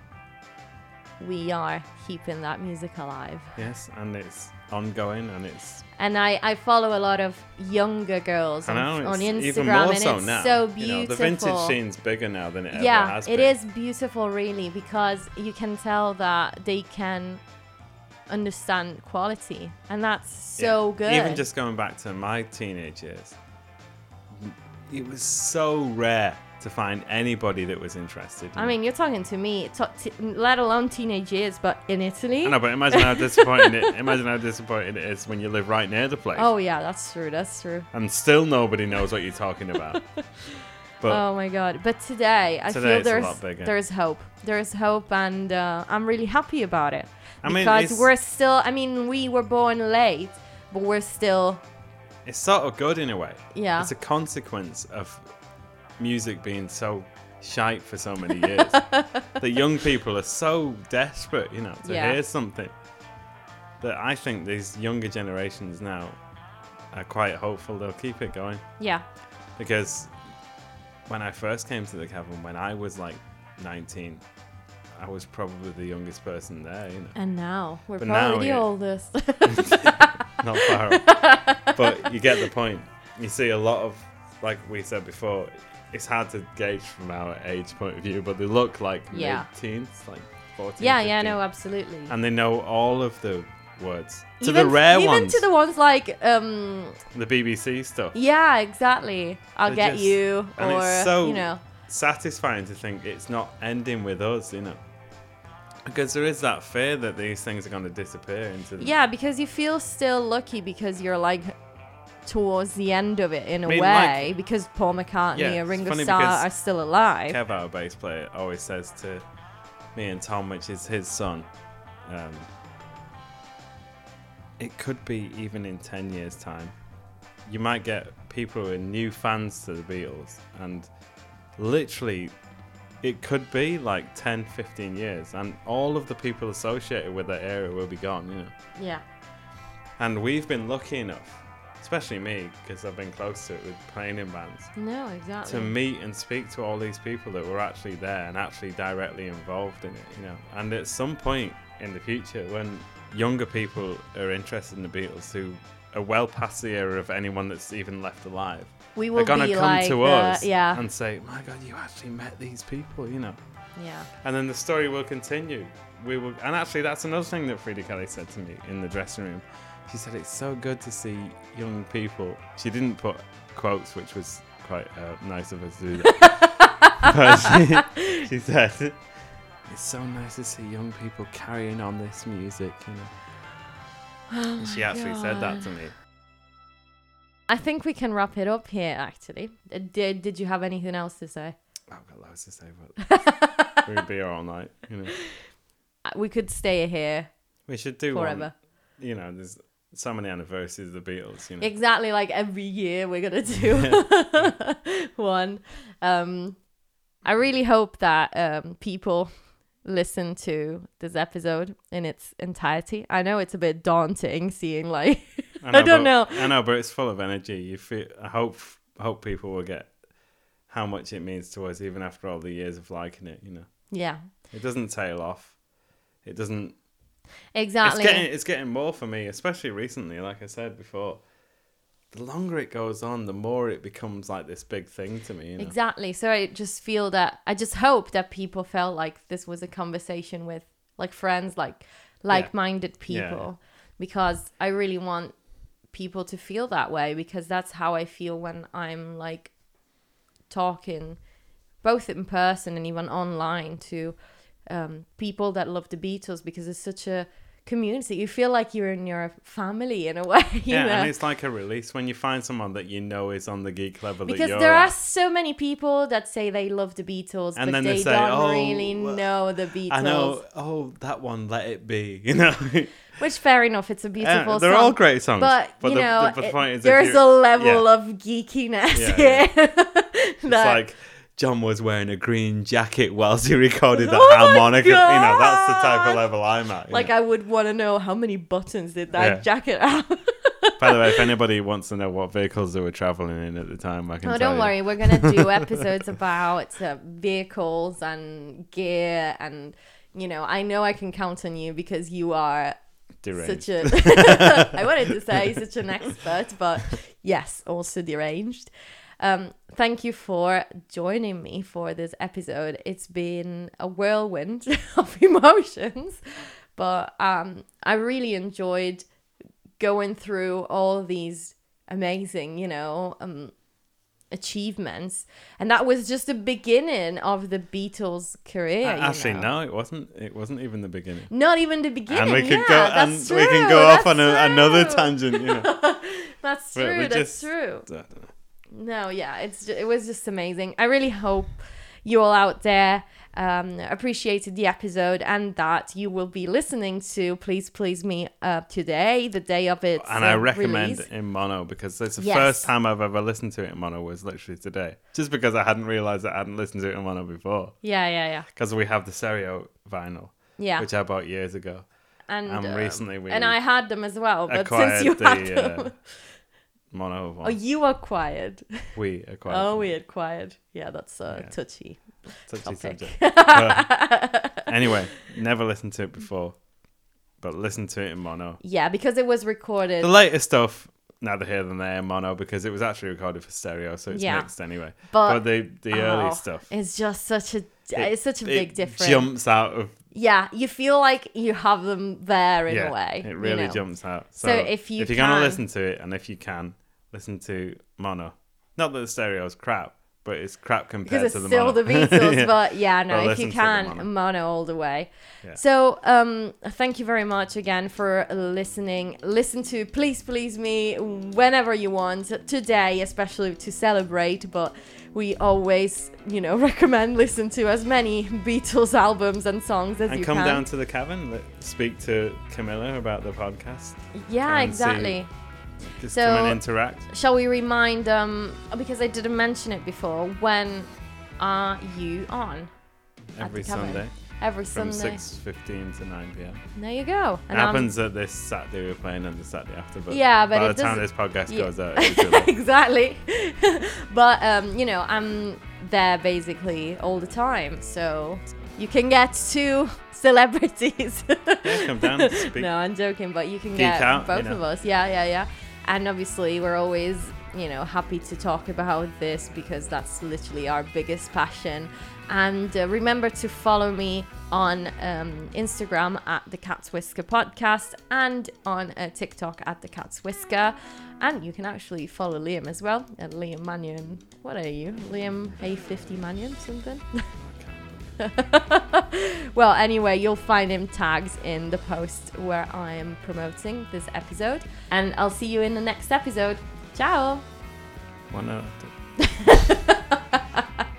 we are keeping that music alive. Yes, and it's ongoing, and it's And I, I follow a lot of younger girls on, know on Instagram, even more and so it's now. so You beautiful. know, the vintage scene's bigger now than it ever yeah, has it been. is beautiful, really, because you can tell that they can understand quality, and that's so Yeah. good. Even just going back to my teenage years, it was so rare to find anybody that was interested. I mean, you're talking to me, to, t- let alone teenage years, but in Italy. I know, but imagine how disappointing it. Imagine how disappointing it is when you live right near the place, Oh yeah, that's true. That's true. and still nobody knows what you're talking about. But oh my god! But today, I Today feel there's there's hope. There's hope, and uh, I'm really happy about it I mean, because we're still. I mean, we were born late, but we're still. it's sort of good in a way. Yeah. It's a consequence of music being so shite for so many years that young people are so desperate, you know, to Yeah. hear something that I think these younger generations now are quite hopeful they'll keep it going Yeah. because when I first came to the cavern when I was like 19 I was probably the youngest person there, you know. And now we're But probably now, the oldest. not far off. but you get the point. You see a lot of, like we said before, it's hard to gauge from our age point of view, but they look like Yeah. mid-teens, like 14, yeah, yeah, 15. no, absolutely. And they know all of the words. To even, the rare even ones, even to the ones like, um, the BBC stuff. yeah, exactly. I'll They're get just- you, and or it's so- you know, Satisfying to think it's not ending with us, you know. Because there is that fear that these things are going to disappear into the yeah, because you feel still lucky because you're like towards the end of it in a I mean, way like- because Paul McCartney Yeah, and Ringo Starr are still alive. Kev, our bass player, always says to me and Tom, which is his son, um, it could be even in 10 years' time. You might get people who are new fans to the Beatles, and literally, it could be like 10, 15 years, and all of the people associated with that era will be gone, you know. yeah, And we've been lucky enough, especially me, because I've been close to it with playing in bands no, exactly. to meet and speak to all these people that were actually there and actually directly involved in it, you know. And at some point in the future, when younger people are interested in the Beatles, who are well past the era of anyone that's even left alive, we they're will gonna be come like to the- us yeah, and say, "My God, you actually met these people," you know. yeah, And then the story will continue. We will, and actually, that's another thing that Freda Kelly said to me in the dressing room. She said it's so good to see young people. She didn't put quotes, which was quite uh, nice of her to do that. but she, she said it's so nice to see young people carrying on this music. You know, Oh she my actually said that to me. I think we can wrap it up here. Actually, Uh, did did you have anything else to say? I've got loads to say, but we'd be here all night. You know, Uh, We could stay here we should do one. forever. You know, there's so many anniversaries of the Beatles. You know, Exactly, like every year we're gonna do one. Um, I really hope that um, people listen to this episode in its entirety. I know it's a bit daunting seeing like I don't but- know. I know, but it's full of energy. You feel. I hope. Hope people will get how much it means to us, even after all the years of liking it. You know, yeah, it doesn't tail off. It doesn't. Exactly. It's getting. It's getting more for me, especially recently. Like I said before, the longer it goes on, the more it becomes like this big thing to me. You know? Exactly. So I just feel that I just hope that people felt like this was a conversation with like friends, like like-minded Yeah. people, because I really want people to feel that way because that's how I feel when I'm like talking both in person and even online to um, people that love the Beatles because it's such a community. You feel like you're in your family in a way. You yeah, know? and it's like a release when you find someone that you know is on the geek level that because there at. are so many people that say they love the Beatles, And but they, they say, don't "Oh, really know the Beatles. I know. Oh, that one, let it be. You know, Which fair enough, it's a Yeah, beautiful they're song. all great songs. but, you the, know, the, the it- is, there's a level yeah. of geekiness Yeah, here. It's that- like John was wearing a green jacket whilst he recorded the Oh my harmonica. You know, that's the type of level I'm at. like know. I would want to know how many buttons did that Yeah. jacket have. By the way, if anybody wants to know what vehicles they were traveling in at the time, I can. Oh, tell don't you. worry. We're gonna do episodes about uh, vehicles and gear, and you know, I know I can count on you because you are Deranged. such a. I wanted to say such an expert, but yes, also deranged. Um, thank you for joining me for this episode. It's been a whirlwind of emotions, but um, I really enjoyed going through all these amazing, you know, um, achievements, and that was just the beginning of the Beatles' career. Actually, know. no, it wasn't. It wasn't even the beginning. Not even the beginning. and we could yeah, go and that's we can true, go off on a, another true. tangent. You know, That's But true. That's just- true. I. No, yeah, it's ju- it was just amazing. I really hope you all out there um, appreciated the episode and that you will be listening to "Please Please Me" uh, today, the day of it. and I uh, recommend release. it in mono because it's the Yes. first time I've ever listened to it in mono was literally today. Just because I hadn't realized that I hadn't listened to it in mono before. Yeah, yeah, yeah, Because we have the stereo vinyl, yeah. which I bought years ago. and and um, recently we and I had them as well, but since you the had them, uh, mono oh, you acquired. we acquired. Oh, them. we acquired. Yeah, that's uh, Yeah. touchy. Touchy topic. subject. Anyway, never listened to it before, but listen to it in mono. Yeah, because it was recorded. The latest stuff, neither here than there in mono because it was actually recorded for stereo, so it's Yeah. mixed anyway. But- But, the the Oh, early stuff, It's just such a it's such a big difference. it jumps out of Yeah, you feel like you have them there in yeah, a way. it you really know. jumps out. So So, if you if you're gonna listen to it, and if you can listen to mono, not that the stereo is crap, but it's crap compared because to the still mono. the Beatles, Yeah. but yeah, no, Well, if you listen to the can, mono. mono all the way. Yeah. So, um, thank you very much again for listening. Listen to Please Please Me whenever you want, today, especially to celebrate, but we always, you know, recommend listen to as many Beatles albums and songs as and you come can. Come down to the Cavern. speak to Camilla about the podcast. yeah, and see- exactly. Just So- come and interact. Shall we remind um because I didn't mention it before, when are you on? Every? Sunday Every from Sunday. six fifteen to nine pm. There you go. And It happens that this Saturday we're playing and the Saturday after, but Yeah, but by the time this podcast Yeah. goes out, exactly. but um, you know, I'm there basically all the time, so you can get two celebrities. yeah, come down, speak. no, I'm joking, but you can Geek get out, both you know. of us. Yeah, yeah, yeah. And obviously, we're always, you know, happy to talk about this because that's literally our biggest passion. And uh, remember to follow me on um, Instagram at the Cat's Whisker Podcast and on uh, TikTok at the Cat's Whisker. And you can actually follow Liam as well at Liam Mannion. What are you? Liam A50 Mannion, something? well, anyway, you'll find him tagged in the post where I am promoting this episode. And I'll see you in the next episode. Ciao! One out.